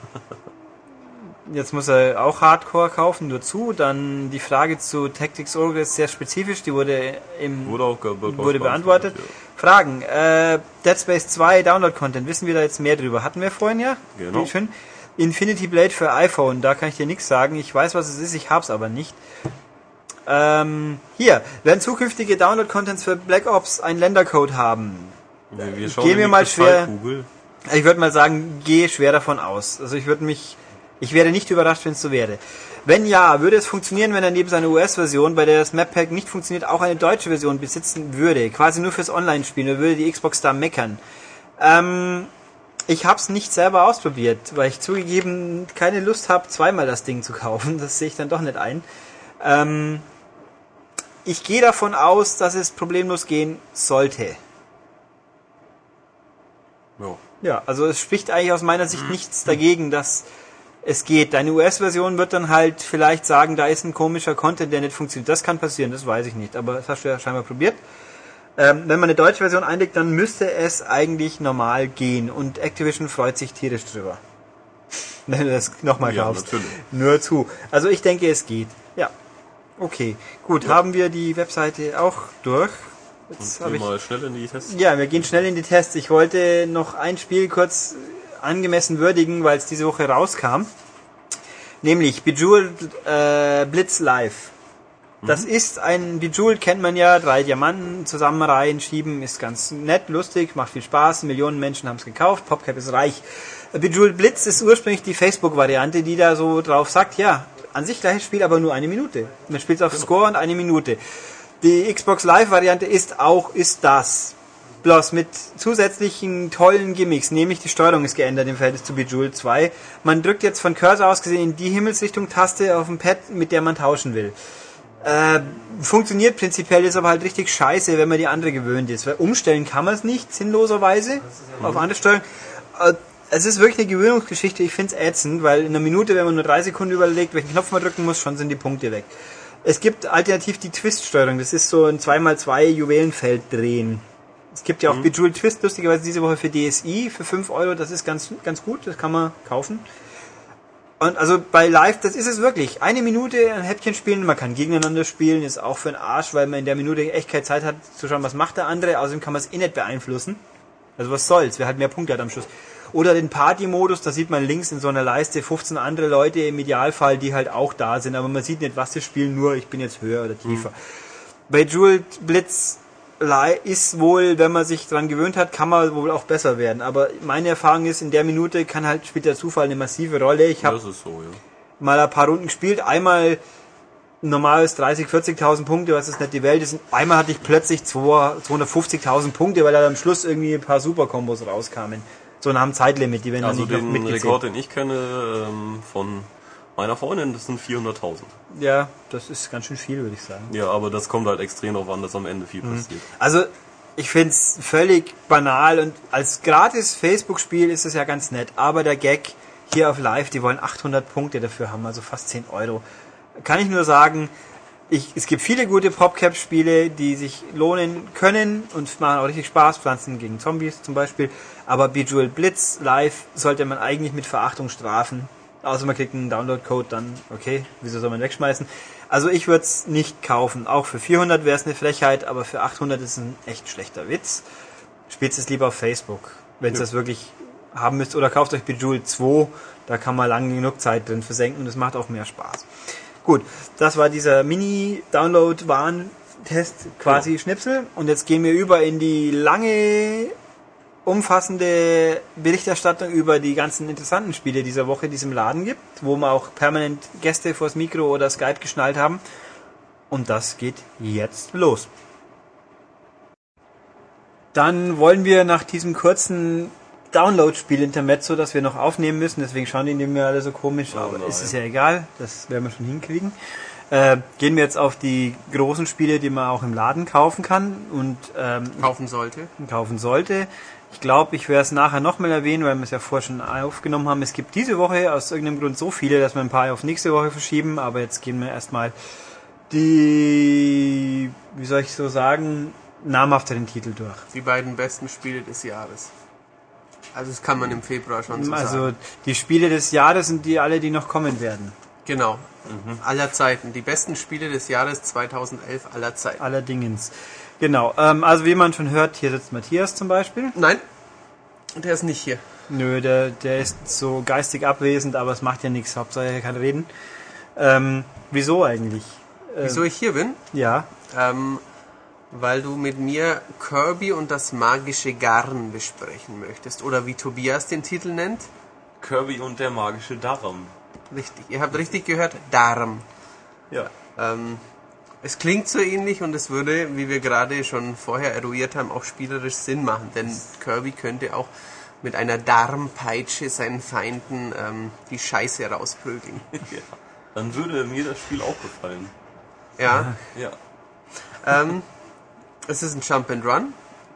Jetzt muss er auch Hardcore kaufen, nur zu. Dann die Frage zu Tactics Oracle ist sehr spezifisch, die wurde im Wurde auch wurde beantwortet. Fragen. Äh, Dead Space 2 Download-Content, wissen wir da jetzt mehr drüber? Hatten wir vorhin ja? Genau. Schön. Infinity Blade für iPhone, da kann ich dir nichts sagen. Ich weiß, was es ist, ich hab's aber nicht. Ähm, hier, werden zukünftige Download-Contents für Black Ops einen Ländercode haben? Wir, wir Geh schauen mir die mal schwer-. Ich würde mal sagen, gehe schwer davon aus. Also ich würde mich, ich wäre nicht überrascht, wenn es so wäre. Wenn ja, würde es funktionieren, wenn er neben seiner US-Version, bei der das Map Pack nicht funktioniert, auch eine deutsche Version besitzen würde, quasi nur fürs Online-Spielen, oder würde die Xbox da meckern? Ähm, ich habe es nicht selber ausprobiert, weil ich zugegeben keine Lust habe, zweimal das Ding zu kaufen. [laughs] Das sehe ich dann doch nicht ein. Ähm, ich gehe davon aus, dass es problemlos gehen sollte. Ja. Ja, also es spricht eigentlich aus meiner Sicht nichts dagegen, dass es geht. Deine US-Version wird dann halt vielleicht sagen, da ist ein komischer Content, der nicht funktioniert. Das kann passieren, das weiß ich nicht, aber das hast du ja scheinbar probiert. Ähm, wenn man eine deutsche Version einlegt, dann müsste es eigentlich normal gehen und Activision freut sich tierisch drüber. [laughs] Wenn du das nochmal Ja, kaufst. natürlich. Nur zu. Also ich denke, es geht. Ja. Okay. Gut, haben wir die Webseite auch durch. Jetzt Geh habe ich mal schnell in die Tests. ja, wir gehen schnell in die Tests. Ich wollte noch ein Spiel kurz angemessen würdigen, weil es diese Woche rauskam. Nämlich Bejeweled äh, Blitz Live. Das ist ein Bejeweled kennt man ja, drei Diamanten zusammenreihen, schieben, ist ganz nett, lustig, macht viel Spaß, Millionen Menschen haben es gekauft, PopCap ist reich. Bejeweled Blitz ist ursprünglich die Facebook-Variante, die da so drauf sagt, ja, an sich gleiches Spiel, aber nur eine Minute. Man spielt auf Score und eine Minute. Die Xbox Live-Variante ist auch, ist das. Bloß mit zusätzlichen tollen Gimmicks, nämlich die Steuerung ist geändert im Verhältnis zu Bejeweled 2. Man drückt jetzt von Cursor aus gesehen in die Himmelsrichtung-Taste auf dem Pad, mit der man tauschen will. Äh, funktioniert prinzipiell, ist aber halt richtig scheiße, wenn man die andere gewöhnt ist. Weil umstellen kann man es nicht, sinnloserweise, auf andere Steuerung. Äh, es ist wirklich eine Gewöhnungsgeschichte, ich finde es ätzend, weil in einer Minute, wenn man nur drei Sekunden überlegt, welchen Knopf man drücken muss, schon sind die Punkte weg. Es gibt alternativ die Twist-Steuerung, das ist so ein 2x2 Juwelenfeld drehen. Es gibt ja auch Bejeweled Twist, lustigerweise diese Woche für DSI, für 5 Euro, das ist ganz, ganz gut, das kann man kaufen. Und also bei Live, das ist es wirklich. Eine Minute ein Häppchen spielen, man kann gegeneinander spielen, ist auch für den Arsch, weil man in der Minute echt keine Zeit hat zu schauen, was macht der andere. Außerdem kann man es eh nicht beeinflussen. Also was soll's, wer halt mehr Punkte hat am Schluss. Oder den Party-Modus, da sieht man links in so einer Leiste 15 andere Leute im Idealfall, die halt auch da sind, aber man sieht nicht, was sie spielen, nur ich bin jetzt höher oder tiefer. Bei Jeweled Blitz Li- ist wohl, wenn man sich dran gewöhnt hat, kann man wohl auch besser werden. Aber meine Erfahrung ist, in der Minute kann halt spielt der Zufall eine massive Rolle. Ich habe so, ja. mal ein paar Runden gespielt. Einmal normales 30, 40.000 Punkte, was ist nicht die Welt ist. Einmal hatte ich plötzlich 2 250.000 Punkte, weil da am Schluss irgendwie ein paar Superkombos rauskamen. So nach dem Zeitlimit, die werden Also dann nicht den. Rekord, den ich kenne ähm, von meiner Freundin, das sind 400.000. Ja, das ist ganz schön viel, würde ich sagen. Ja, aber das kommt halt extrem darauf an, dass am Ende viel Mhm. passiert. Also, ich find's völlig banal und als gratis Facebook-Spiel ist es ja ganz nett, aber der Gag hier auf Live, die wollen 800 Punkte dafür haben, also fast 10 Euro. Kann ich nur sagen, ich, es gibt viele gute PopCap-Spiele, die sich lohnen können und machen auch richtig Spaß, Pflanzen gegen Zombies zum Beispiel, aber Bejeweled Blitz Live sollte man eigentlich mit Verachtung strafen. Außer man kriegt einen Download-Code, dann okay, wieso soll man wegschmeißen? Also ich würde es nicht kaufen. Auch für 400 wäre es eine Frechheit, aber für 800 ist es ein echt schlechter Witz. Spielt es lieber auf Facebook, wenn ihr Ja. das wirklich haben müsst. Oder kauft euch Bejeweled 2, da kann man lang genug Zeit drin versenken und es macht auch mehr Spaß. Gut, das war dieser Mini-Download-Warn-Test, quasi Schnipsel. Und jetzt gehen wir über in die lange umfassende Berichterstattung über die ganzen interessanten Spiele dieser Woche, die es im Laden gibt, wo wir auch permanent Gäste vors Mikro oder Skype geschnallt haben. Und das geht jetzt los. Dann wollen wir nach diesem kurzen Download-Spiel-Intermezzo, das wir noch aufnehmen müssen, deswegen schauen die mir alle so komisch, Oh aber ist es ja egal, das werden wir schon hinkriegen. Äh, gehen wir jetzt auf die großen Spiele, die man auch im Laden kaufen kann und ähm, kaufen sollte. kaufen sollte. Ich glaube, ich werde es nachher nochmal erwähnen, weil wir es ja vorher schon aufgenommen haben. Es gibt diese Woche aus irgendeinem Grund so viele, dass wir ein paar auf nächste Woche verschieben, aber jetzt gehen wir erstmal die, wie soll ich so sagen, namhafteren Titel durch. Die beiden besten Spiele des Jahres. Also das kann man im Februar schon so Also sagen. die Spiele des Jahres sind die alle, die noch kommen werden. Genau. Aller Zeiten. Die besten Spiele des Jahres 2011 aller Zeiten. Allerdings. Genau. Ähm, also wie man schon hört, hier sitzt Matthias zum Beispiel. Nein, der ist nicht hier. Nö, der, der ist so geistig abwesend, aber es macht ja nichts. Hauptsache er kann reden. Ähm, wieso eigentlich? Ähm, Wieso ich hier bin? Ja. Ähm, weil du mit mir Kirby und das magische Garn besprechen möchtest. Oder wie Tobias den Titel nennt. Kirby und der magische Darm. Richtig, ihr habt richtig gehört, Darm. Ja. Ähm, es klingt so ähnlich und es würde, wie wir gerade schon vorher eruiert haben, auch spielerisch Sinn machen. Denn Kirby könnte auch mit einer Darmpeitsche seinen Feinden ähm, die Scheiße rausprügeln. [laughs] ja. Dann würde mir das Spiel auch gefallen. Ja, Ja. ähm, es ist ein Jump and Run.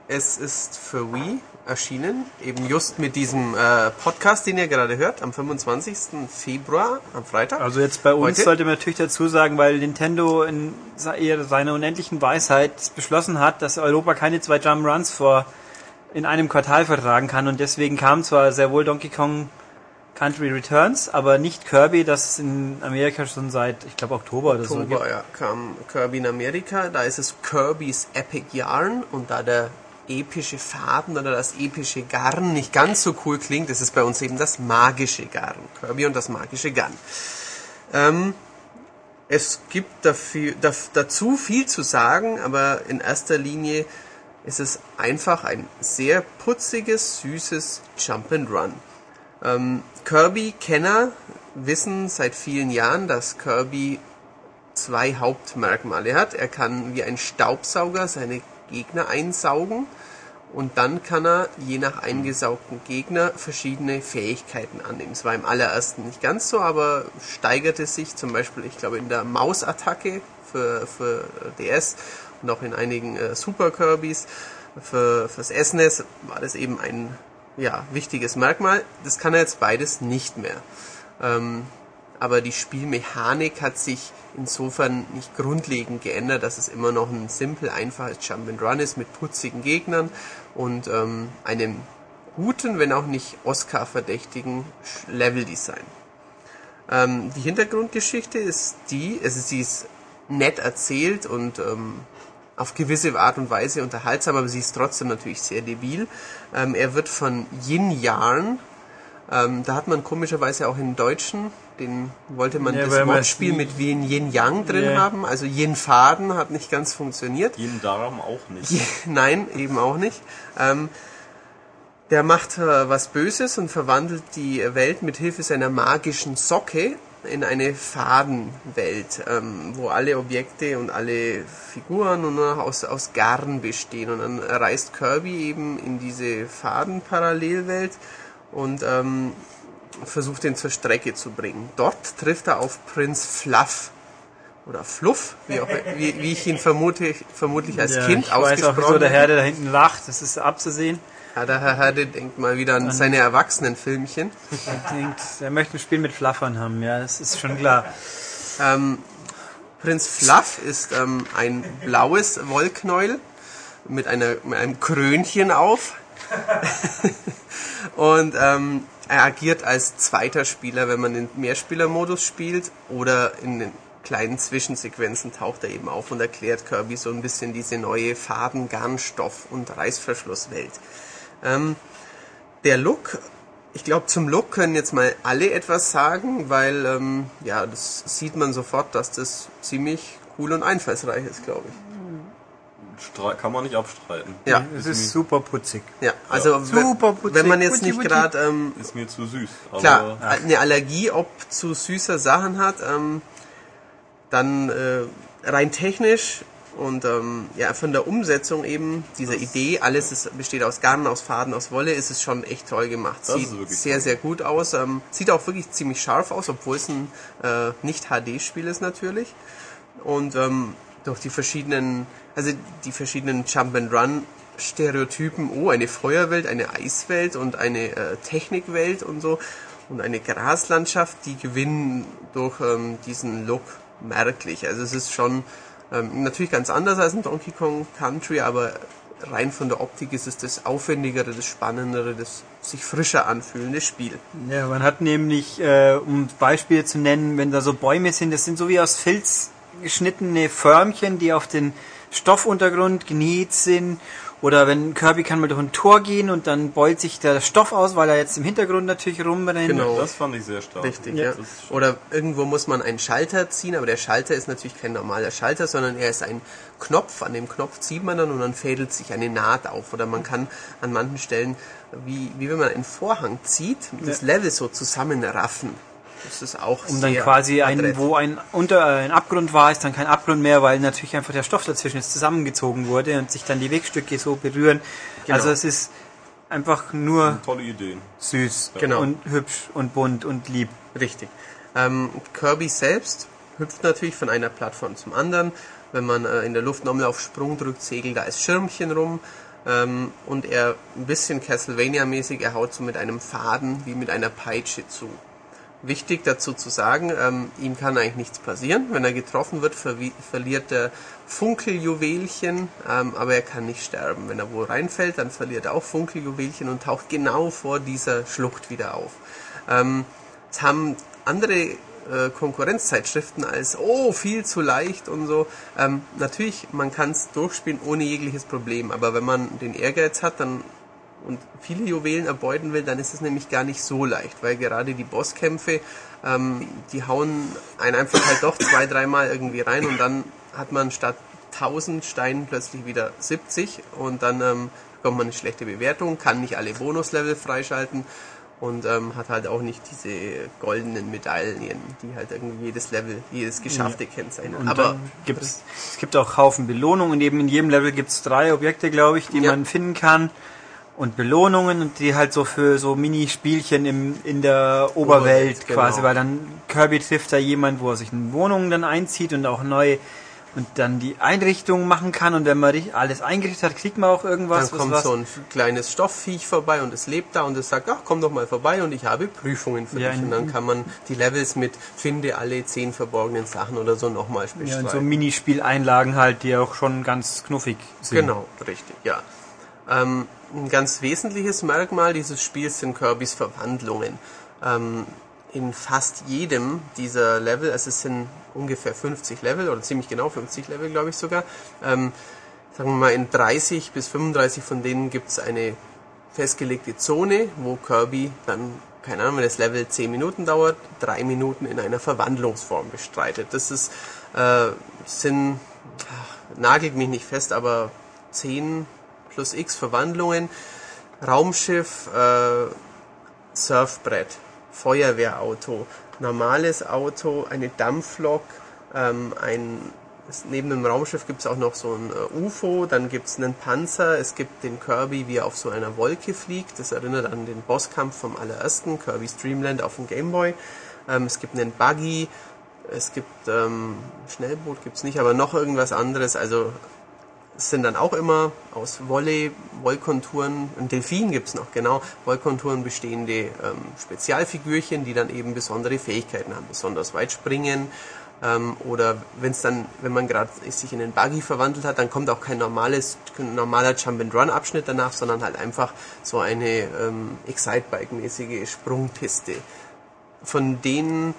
Es ist für Wii erschienen, eben just mit diesem äh, Podcast, den ihr gerade hört, am 25. Februar, am Freitag. Also jetzt bei uns Heute? sollte man natürlich dazu sagen, weil Nintendo in seiner unendlichen Weisheit beschlossen hat, dass Europa keine zwei Jump Runs vor in einem Quartal vertragen kann und deswegen kam zwar sehr wohl Donkey Kong Country Returns, aber nicht Kirby, das in Amerika schon seit, ich glaube, Oktober oder so gibt. Oktober ja, kam Kirby in Amerika. Da ist es Kirby's Epic Yarn und da der epische Faden oder das epische Garn nicht ganz so cool klingt, ist bei uns eben das magische Garn. Kirby und das magische Garn. Ähm, es gibt dafür, daf, dazu viel zu sagen, aber in erster Linie ist es einfach ein sehr putziges, süßes Jump'n'Run. Ähm, Kirby-Kenner wissen seit vielen Jahren, dass Kirby zwei Hauptmerkmale hat. Er kann wie ein Staubsauger seine Gegner einsaugen und dann kann er je nach eingesaugten Gegner verschiedene Fähigkeiten annehmen. Es war im allerersten nicht ganz so, aber steigerte sich zum Beispiel, ich glaube, in der Mausattacke für, für DS und auch in einigen äh, Super Kirbys. Für, fürs SNES war das eben ein ja, wichtiges Merkmal. Das kann er jetzt beides nicht mehr. Ähm, aber die Spielmechanik hat sich insofern nicht grundlegend geändert, dass es immer noch ein simpel, einfaches Jump'n'Run ist mit putzigen Gegnern und ähm, einem guten, wenn auch nicht Oscar-verdächtigen Leveldesign. Ähm, die Hintergrundgeschichte ist die, also sie ist nett erzählt und ähm, auf gewisse Art und Weise unterhaltsam, aber sie ist trotzdem natürlich sehr debil. Ähm, er wird von Yin Yarn, ähm, da hat man komischerweise auch im Deutschen, den wollte man Ja, das Wortspiel mit Yin Yin Yang drin Ja. haben, also Yin Faden hat nicht ganz funktioniert. Jeden Darm auch nicht. Nein, eben auch nicht. Ähm, der macht äh, was Böses und verwandelt die Welt mit Hilfe seiner magischen Socke in eine Fadenwelt, ähm, wo alle Objekte und alle Figuren nur noch aus, aus Garn bestehen. Und dann reist Kirby eben in diese Fadenparallelwelt und ähm, versucht ihn zur Strecke zu bringen. Dort trifft er auf Prinz Fluff oder Fluff, wie, auch, wie, wie ich ihn vermute, vermutlich als Ja, Kind ich weiß auch, ausgesprochen wieso der der da hinten lacht, das ist abzusehen. Ja, der Herr Herde denkt mal wieder an seine Erwachsenenfilmchen. Er denkt, er möchte ein Spiel mit Flaffern haben, ja, das ist schon klar. Ähm, Prinz Fluff ist ähm, ein blaues Wollknäuel mit, einer, mit einem Krönchen auf. [laughs] Und ähm, er agiert als zweiter Spieler, wenn man den Mehrspielermodus spielt oder in den kleinen Zwischensequenzen taucht er eben auf und erklärt Kirby so ein bisschen diese neue Faden, Garnstoff und Reißverschlusswelt. Ähm, der Look, ich glaube zum Look können jetzt mal alle etwas sagen, weil ähm, ja, das sieht man sofort, dass das ziemlich cool und einfallsreich ist, glaube ich. Kann man nicht abstreiten. Ja, Es ist super putzig. ja. Also wenn- Super putzig, wenn man jetzt nicht gerade ähm, Ist mir zu süß. Aber klar eine Allergie ob zu süßer Sachen hat, ähm, dann äh, rein technisch und ähm, ja von der Umsetzung eben dieser Idee, alles ist, besteht aus Garn, aus Faden, aus Wolle, ist es schon echt toll gemacht. Das Sieht ist wirklich sehr toll. sehr gut aus. Ähm, sieht auch wirklich ziemlich scharf aus, obwohl es ein äh, nicht HD-Spiel ist natürlich. Und ähm, durch die verschiedenen, also die verschiedenen Jump'n'Run Stereotypen, oh, eine Feuerwelt, eine Eiswelt und eine äh, Technikwelt und so und eine Graslandschaft, die gewinnen durch ähm, diesen Look merklich. Also es ist schon ähm, natürlich ganz anders als in Donkey Kong Country, aber rein von der Optik ist es das aufwendigere, das spannendere, das sich frischer anfühlende Spiel. Ja, man hat nämlich, äh, um Beispiele zu nennen, wenn da so Bäume sind, das sind so wie aus Filz geschnittene Förmchen, die auf den Stoffuntergrund genäht sind. Oder wenn Kirby kann mal durch ein Tor gehen und dann beult sich der Stoff aus, weil er jetzt im Hintergrund natürlich rumrennt. Genau. Das fand ich sehr stark. Richtig, Ja. ja. Oder irgendwo muss man einen Schalter ziehen, aber der Schalter ist natürlich kein normaler Schalter, sondern er ist ein Knopf. An dem Knopf zieht man dann und dann fädelt sich eine Naht auf. Oder man kann an manchen Stellen, wie, wie wenn man einen Vorhang zieht, das Level so zusammenraffen. Das ist auch um dann sehr quasi ein, wo ein unter ein Abgrund war, ist dann kein Abgrund mehr, weil natürlich einfach der Stoff dazwischen jetzt zusammengezogen wurde und sich dann die Wegstücke so berühren. Genau. Also es ist einfach nur Tolle Ideen. süß Genau. und hübsch und bunt und lieb. Richtig. Ähm, Kirby selbst hüpft natürlich von einer Plattform zum anderen. Wenn man äh, in der Luft nochmal auf Sprung drückt, segelt da als Schirmchen rum. Ähm, und er ein bisschen Castlevania-mäßig, er haut so mit einem Faden wie mit einer Peitsche zu. Wichtig dazu zu sagen, ähm, ihm kann eigentlich nichts passieren. Wenn er getroffen wird, verwi- verliert er Funkeljuwelchen, ähm, aber er kann nicht sterben. Wenn er wo reinfällt, dann verliert er auch Funkeljuwelchen und taucht genau vor dieser Schlucht wieder auf. Ähm, es haben andere äh, Konkurrenzzeitschriften als, oh, viel zu leicht und so. Ähm, natürlich, man kann es durchspielen ohne jegliches Problem, aber wenn man den Ehrgeiz hat, dann und viele Juwelen erbeuten will, dann ist es nämlich gar nicht so leicht, weil gerade die Bosskämpfe, ähm, die hauen einen einfach halt doch zwei, dreimal irgendwie rein und dann hat man statt 1000 Steinen plötzlich wieder 70 und dann ähm, bekommt man eine schlechte Bewertung, kann nicht alle Bonuslevel freischalten und ähm, hat halt auch nicht diese goldenen Medaillen, die halt irgendwie jedes Level, jedes Geschaffte kennzeichnen. Und Aber gibt's, es gibt auch Haufen Belohnungen und eben in jedem Level gibt's drei Objekte, glaube ich, die Ja. man finden kann. Und Belohnungen und die halt so für so Minispielchen im, in der Oberwelt, Oberwelt, quasi, genau. weil dann Kirby trifft da jemand, wo er sich in Wohnungen dann einzieht und auch neu und dann die Einrichtungen machen kann und wenn man alles eingerichtet hat, kriegt man auch irgendwas. dann kommt was, so ein kleines Stoffviech vorbei und es lebt da und es sagt, ach, komm doch mal vorbei und ich habe Prüfungen für Ja, dich. Und dann kann man die Levels mit finde alle zehn verborgenen Sachen oder so nochmal ja, und so Minispieleinlagen halt, die auch schon ganz knuffig sind. Genau, richtig, ja. Ähm, ein ganz wesentliches Merkmal dieses Spiels sind Kirbys Verwandlungen. Ähm, in fast jedem dieser Level, also es sind ungefähr 50 Level oder ziemlich genau 50 Level, glaube ich sogar, ähm, sagen wir mal in 30 bis 35 von denen gibt es eine festgelegte Zone, wo Kirby dann, keine Ahnung, wenn das Level 10 Minuten dauert, drei Minuten in einer Verwandlungsform bestreitet. Das ist, äh, sind, ach, nagelt mich nicht fest, aber 10 plus x Verwandlungen, Raumschiff, äh, Surfbrett, Feuerwehrauto, normales Auto, eine Dampflok, ähm, ein es- neben dem Raumschiff gibt es auch noch so ein äh, UFO, dann gibt es einen Panzer, es gibt den Kirby, wie er auf so einer Wolke fliegt. Das erinnert an den Bosskampf vom allerersten, Kirby's Dreamland auf dem Gameboy. Ähm, es gibt einen Buggy, es gibt ähm, Schnellboot gibt's nicht, aber noch irgendwas anderes. Also sind dann auch immer aus Wolle, Wollkonturen, ein Delfin gibt's noch, genau, Wollkonturen bestehende ähm, Spezialfigürchen, die dann eben besondere Fähigkeiten haben, besonders weit springen. Ähm, oder wenn es dann, wenn man gerade sich in den Buggy verwandelt hat, dann kommt auch kein normales, normaler Jump-and-Run-Abschnitt danach, sondern halt einfach so eine ähm, Excitebike-mäßige Sprungpiste. Von denen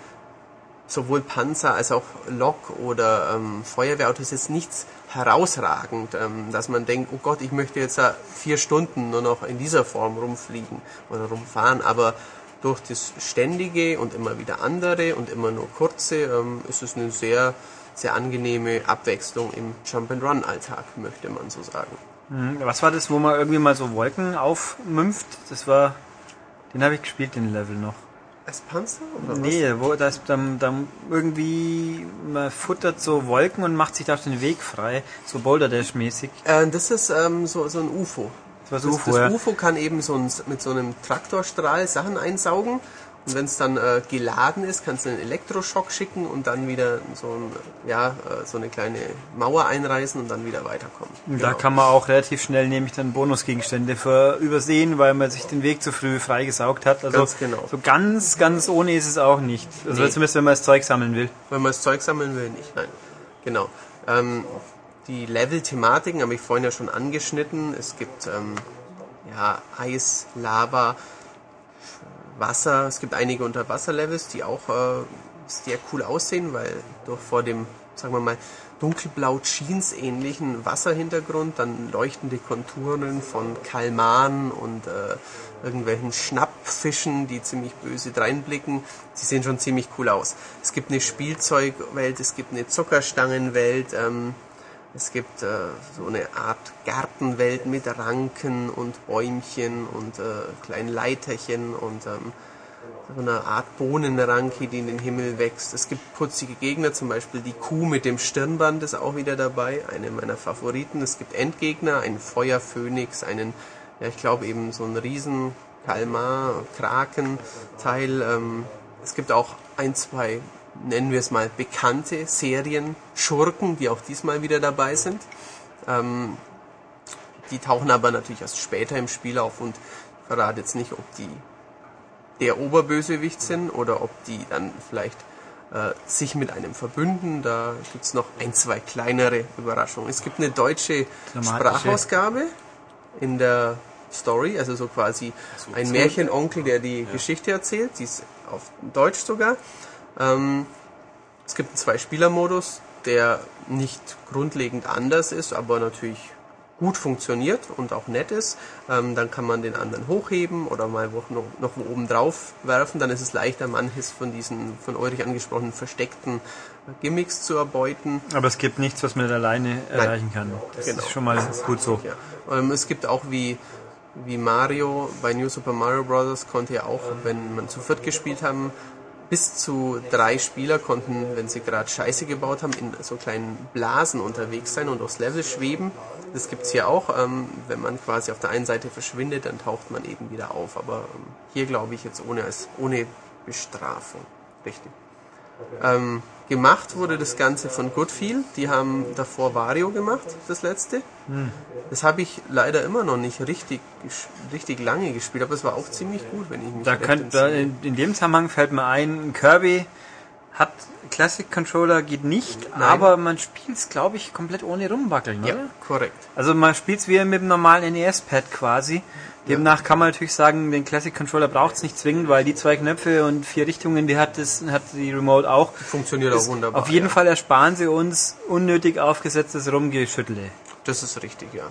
sowohl Panzer als auch Lok oder ähm, Feuerwehrautos ist nichts herausragend, ähm, dass man denkt, oh Gott, ich möchte jetzt vier Stunden nur noch in dieser Form rumfliegen oder rumfahren, aber durch das ständige und immer wieder andere und immer nur kurze ähm, ist es eine sehr, sehr angenehme Abwechslung im Jump-and-Run-Alltag, möchte man so sagen. Mhm. Was war das, wo man irgendwie mal so Wolken aufmümpft? Das war, den habe ich gespielt, den Level noch. Als Panzer oder Nee, wo das dann, dann irgendwie man futtert so Wolken und macht sich da den Weg frei, so Boulder Dash mäßig. was? Äh, das ist ähm, so, so ein UFO. Das Das, UFO, das ja. UFO kann eben so ein, mit so einem Traktorstrahl Sachen einsaugen und wenn es dann äh, geladen ist, kannst du einen Elektroschock schicken und dann wieder so, ein, ja, äh, so eine kleine Mauer einreißen und dann wieder weiterkommen. Und Da Genau. kann man auch relativ schnell nämlich dann Bonusgegenstände für übersehen, weil man sich den Weg zu früh freigesaugt hat. Also Ganz genau. so ganz, ganz ohne ist es auch nicht. Also Nee. zumindest wenn man das Zeug sammeln will. Wenn man das Zeug sammeln will, nicht. Nein. Genau. Ähm, die Level-Thematiken habe ich vorhin ja schon angeschnitten. Es gibt ähm, ja, Eis, Lava, Wasser. Es gibt einige Unterwasserlevels, die auch äh, sehr cool aussehen, weil durch vor dem, sagen wir mal, dunkelblau Jeans ähnlichen Wasserhintergrund dann leuchtende Konturen von Kalman und äh, irgendwelchen Schnappfischen, die ziemlich böse dreinblicken. Sie sehen schon ziemlich cool aus. Es gibt eine Spielzeugwelt, es gibt eine Zuckerstangenwelt, ähm, es gibt äh, so eine Art Gartenwelt mit Ranken und Bäumchen und äh, kleinen Leiterchen und ähm, so eine Art Bohnenranke, die in den Himmel wächst. Es gibt putzige Gegner, zum Beispiel die Kuh mit dem Stirnband ist auch wieder dabei, eine meiner Favoriten. Es gibt Endgegner, einen Feuerphönix, einen, ja ich glaube eben so einen riesen Kalmar, Kraken-Teil. Ähm, es gibt auch ein, zwei, nennen wir es mal, bekannte Serien, Schurken, die auch diesmal wieder dabei sind. Ähm, die tauchen aber natürlich erst später im Spiel auf und ich verrate jetzt nicht, ob die der Oberbösewicht sind oder ob die dann vielleicht äh, sich mit einem verbünden. Da gibt's noch ein, zwei kleinere Überraschungen. Es gibt eine deutsche. Sprachausgabe in der Story, also so quasi ein Märchenonkel, der die Geschichte erzählt, die ist auf Deutsch sogar. Ähm, es gibt einen Zwei-Spieler-Modus, der nicht grundlegend anders ist, aber natürlich gut funktioniert und auch nett ist. Ähm, dann kann man den anderen hochheben oder mal wo- noch, noch oben drauf werfen. Dann ist es leichter, manches von diesen von Ulrich angesprochenen versteckten Gimmicks zu erbeuten. Aber es gibt nichts, was man alleine erreichen kann. Das Genau. ist schon mal gut so. Ja. Ähm, es gibt auch wie, wie Mario bei New Super Mario Bros. konnte ja auch, wenn man zu viert gespielt haben, bis zu drei Spieler konnten, wenn sie gerade Scheiße gebaut haben, in so kleinen Blasen unterwegs sein und aufs Level schweben. Das gibt's hier auch. Ähm, wenn man quasi auf der einen Seite verschwindet, dann taucht man eben wieder auf. Aber ähm, hier glaube ich jetzt ohne, als, ohne Bestrafung. Richtig. Ähm, gemacht wurde das Ganze von Goodfield. Die haben davor Wario gemacht, das letzte. Das habe ich leider immer noch nicht richtig, richtig lange gespielt, aber es war auch ziemlich gut, wenn ich mich Da könnt, in, in dem Zusammenhang fällt mir ein, Kirby hat Classic Controller geht nicht, Nein. aber man spielt es, glaube ich, komplett ohne rumwackeln, Ja, oder? korrekt. Also man spielt es wie mit dem normalen NES-Pad quasi. Demnach kann man natürlich sagen, den Classic Controller braucht es nicht zwingend, weil die zwei Knöpfe und vier Richtungen, die hat, das, hat die Remote auch. Funktioniert auch wunderbar. Auf jeden ja. Fall ersparen sie uns unnötig aufgesetztes Rumgeschüttle. Das ist richtig, ja.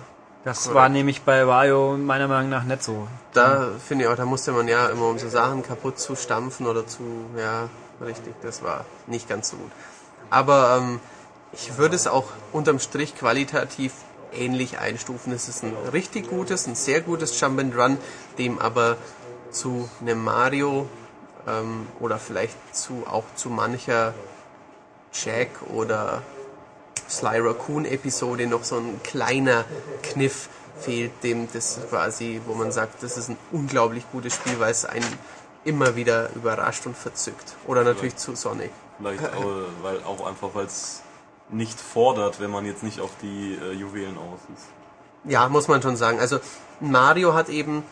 Das Korrekt. war nämlich bei Wario meiner Meinung nach nicht so. Da finde ich auch, da musste man ja immer um so Sachen kaputt zu stampfen oder zu, ja, richtig, das war nicht ganz so gut. Aber ähm, ich würde es auch unterm Strich qualitativ ähnlich einstufen. Es ist ein richtig gutes, ein sehr gutes Jump and Run, dem aber zu einem Mario ähm, oder vielleicht zu auch zu mancher Jack oder Sly Raccoon Episode noch so ein kleiner Kniff fehlt, dem das quasi, wo man sagt, das ist ein unglaublich gutes Spiel, weil es einen immer wieder überrascht und verzückt. Oder natürlich zu Sonic. Vielleicht auch, weil auch einfach, weil es nicht fordert, wenn man jetzt nicht auf die äh, Juwelen aus ist. Ja, muss man schon sagen. Also Mario hat eben,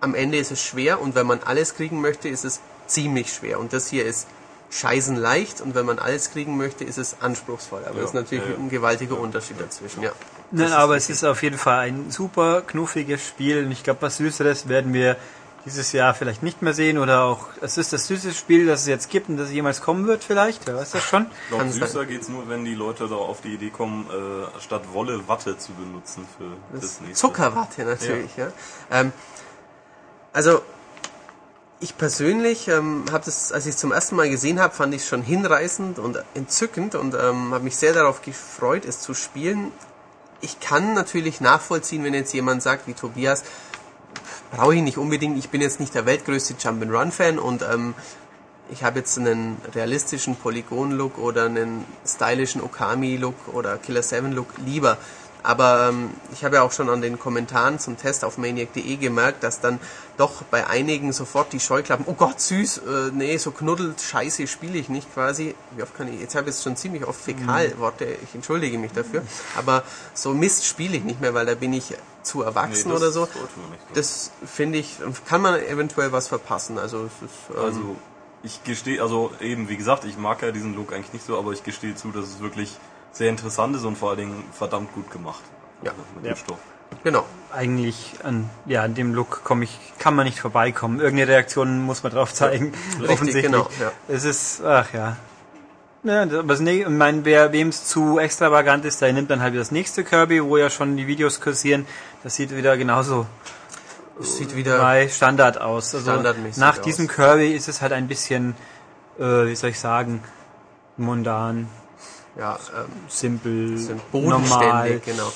am Ende ist es schwer und wenn man alles kriegen möchte, ist es ziemlich schwer. Und das hier ist scheißen leicht und wenn man alles kriegen möchte, ist es anspruchsvoll. Aber Ja, das ist natürlich ja, ja. ein gewaltiger Unterschied dazwischen, ja. Nein, aber es ist auf jeden Fall ein super knuffiges Spiel und ich glaube, was Süßeres werden wir dieses Jahr vielleicht nicht mehr sehen oder auch, es ist das süßeste Spiel, das es jetzt gibt und das jemals kommen wird vielleicht, wer weiß das schon? Ich glaube, süßer geht's nur, wenn die Leute da auf die Idee kommen, äh, statt Wolle Watte zu benutzen für das, Das nächste. Zuckerwatte natürlich, ja. Ähm, also ich persönlich ähm, habe das, als ich es zum ersten Mal gesehen habe, fand ich es schon hinreißend und entzückend und ähm, habe mich sehr darauf gefreut, es zu spielen. Ich kann natürlich nachvollziehen, wenn jetzt jemand sagt, wie Tobias, brauche ich nicht unbedingt. Ich bin jetzt nicht der weltgrößte Jump'n'Run-Fan und ähm, ich habe jetzt einen realistischen Polygon-Look oder einen stylischen Okami-Look oder Killer 7-Look lieber. Aber ähm, ich habe ja auch schon an den Kommentaren zum Test auf maniac.de gemerkt, dass dann doch bei einigen sofort die Scheuklappen, oh Gott, süß, äh, nee, so knuddelt, scheiße spiele ich nicht quasi. Wie oft kann ich, jetzt habe ich jetzt schon ziemlich oft Fäkalworte, ich entschuldige mich dafür, aber so Mist spiele ich nicht mehr, weil da bin ich zu Nee, erwachsen das oder so. Das finde ich, kann man eventuell was verpassen. Also, es ist, ähm, Also ich gestehe, also eben wie gesagt, ich mag ja diesen Look eigentlich nicht so, aber ich gestehe zu, dass es wirklich sehr interessant ist und vor allen Dingen verdammt gut gemacht. Ja. Also mit Ja. dem Stoff. Genau. Eigentlich an, ja, an dem Look komme ich, kann man nicht vorbeikommen. Irgendeine Reaktion muss man drauf zeigen. Richtig, [laughs] genau, ja. Es ist, ach ja. Ja, aber ne- ich meine, wer wem es zu extravagant ist, der nimmt dann halt wieder das nächste Kirby, wo ja schon die Videos kursieren. Das sieht wieder genauso Es sieht wieder bei Standard aus. Also nach aus. diesem Kirby ist es halt ein bisschen, äh, wie soll ich sagen, mundan, ja, ähm, simpel, normal. genau.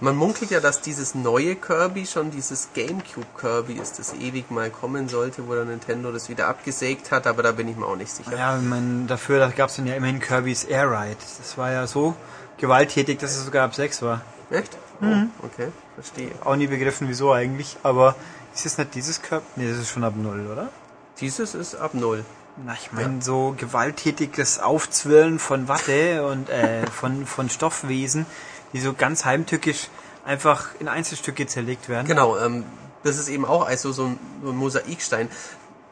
Man munkelt ja, dass dieses neue Kirby schon dieses Gamecube Kirby ist, das ewig mal kommen sollte, wo der Nintendo das wieder abgesägt hat, aber da bin ich mir auch nicht sicher. Ja, mein, dafür da gab es dann ja immerhin Kirby's Air Ride. Das war ja so gewalttätig, dass es sogar ab 6 war. Echt? Mhm. Oh, okay, verstehe. Auch nie begriffen, wieso eigentlich. Aber ist es nicht dieses Kirby? Nee, das ist schon ab 0, oder? Dieses ist ab null. Na, ich meine, so gewalttätiges Aufzwirlen von Watte und äh, von, von Stoffwesen, die so ganz heimtückisch einfach in Einzelstücke zerlegt werden. Genau, ähm, das ist eben auch also so ein, so ein Mosaikstein.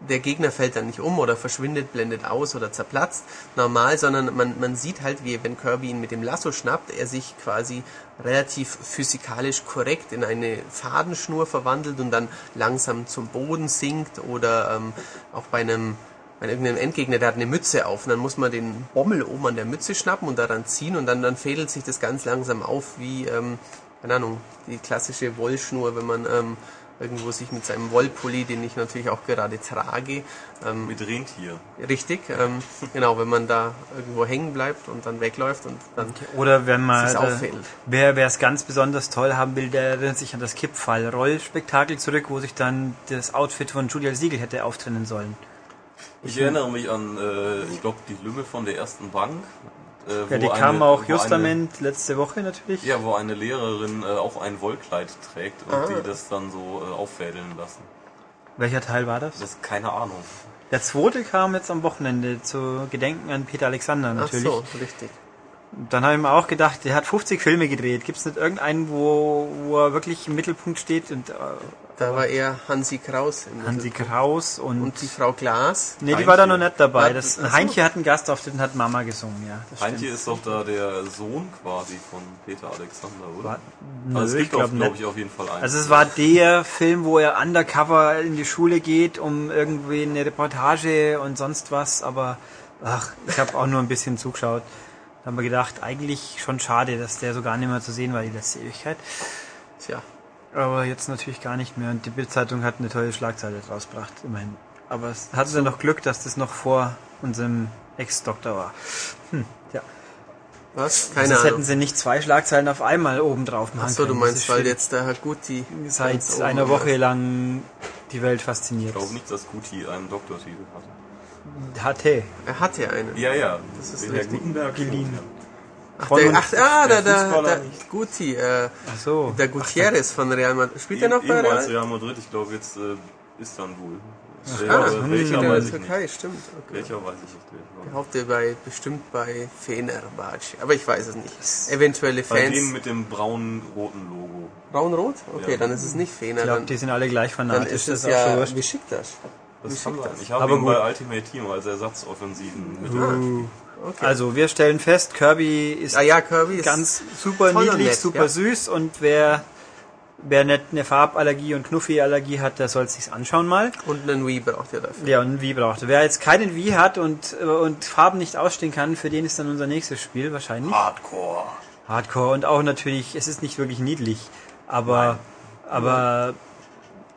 Der Gegner fällt dann nicht um oder verschwindet, blendet aus oder zerplatzt normal, sondern man, man sieht halt, wie wenn Kirby ihn mit dem Lasso schnappt, er sich quasi relativ physikalisch korrekt in eine Fadenschnur verwandelt und dann langsam zum Boden sinkt oder ähm, auch bei einem bei irgendeinem Endgegner, der hat eine Mütze auf und dann muss man den Bommel oben an der Mütze schnappen und daran ziehen und dann, dann fädelt sich das ganz langsam auf wie, ähm, keine Ahnung, die klassische Wollschnur, wenn man ähm, irgendwo sich mit seinem Wollpulli, den ich natürlich auch gerade trage, ähm, Mit Rentier. richtig, ähm, genau, wenn man da irgendwo hängen bleibt und dann wegläuft und dann Oder wenn man, Sich's äh, auffällt. wer wer es ganz besonders toll haben will, der erinnert sich an das Kippfall-Rollspektakel zurück, wo sich dann das Outfit von Julia Siegel hätte auftrennen sollen. Ich erinnere mich an, äh, ich glaube, die Lümmel von der ersten Bank. Äh, Ja, wo die eine- kam auch justament letzte Woche natürlich. Eine, ja, wo eine Lehrerin äh, auch ein Wollkleid trägt und Ah. die das dann so äh, auffädeln lassen. Welcher Teil war das? Das ist keine Ahnung. Der zweite kam jetzt am Wochenende zu Gedenken an Peter Alexander ach natürlich. so, richtig. Dann habe ich mir auch gedacht, der hat 50 Filme gedreht. Gibt es nicht irgendeinen, wo, wo er wirklich im Mittelpunkt steht? Und äh, Da war eher Hansi Kraus im Hansi. Kraus und... und die Frau Glas. nee, die war da noch nicht dabei. Das, ach so. Heintje hat einen Gastauftritt und hat Mama gesungen, ja. Das Heintje stimmt. ist doch da der Sohn quasi von Peter Alexander, oder? War- also es Nö, gibt ich auch, glaub glaube nicht. ich, auf jeden Fall einen. Also es war der Film, wo er undercover in die Schule geht, um irgendwie eine Reportage und sonst was, aber ach, ich habe auch nur ein bisschen zugeschaut. Da haben wir gedacht, eigentlich schon schade, dass der so gar nicht mehr zu sehen war die letzte Ewigkeit. Tja, Aber jetzt natürlich gar nicht mehr. Und die Bildzeitung hat eine tolle Schlagzeile draus gebracht, immerhin. Aber es hatte dann noch Glück, dass das noch vor unserem Ex-Doktor war. Hm, ja. was? Keine Sonst hätten Ahnung. sie nicht zwei Schlagzeilen auf einmal oben drauf machen Achso, du können. meinst, weil jetzt der Herr Guti seit einer. Woche lang die Welt fasziniert. ich glaube nicht, dass Guti einen Doktortitel hat. Hatte. Er hatte einen. Ja, ja. Das ist richtig. Gutenberg Geliehen. Ach, der, ach ah, der, der, Fußballer der nicht. Guti, äh, Ach so. der Gutierrez von Real Madrid. Spielt er noch bei Real? Real Madrid, ich glaube jetzt äh, Istanbul. Ah, Welcher, spielt welcher er in der weiß ich nicht. Türkei, stimmt. Okay. Welcher weiß ich nicht. Ich behaupte bei, bestimmt bei Fenerbahce, aber ich weiß es nicht. Eventuelle Bei Fans. dem mit dem braun-roten Logo. Braun-Rot? Okay, Ja. dann ist es nicht Fener. Ich glaube, Dann, die sind alle gleich dann fanatisch. ist das es ist auch schon ja wurscht. Besiktas. Das kann sein. Besiktas. Ich habe Aber ihn bei gut. Ultimate Team als Ersatzoffensiven mit Uh. Okay. Also, wir stellen fest, Kirby ist ah ja, Kirby ist ganz super niedlich, nett, super ja. süß und wer, wer nicht eine Farballergie und Knuffi-Allergie hat, der soll es sich anschauen mal. und einen Wii braucht ihr dafür. Ja, und Wii braucht. er. Wer jetzt keinen Wii hat und, und Farben nicht ausstehen kann, für den ist dann unser nächstes Spiel wahrscheinlich. Hardcore. Hardcore und auch natürlich, es ist nicht wirklich niedlich, aber, aber,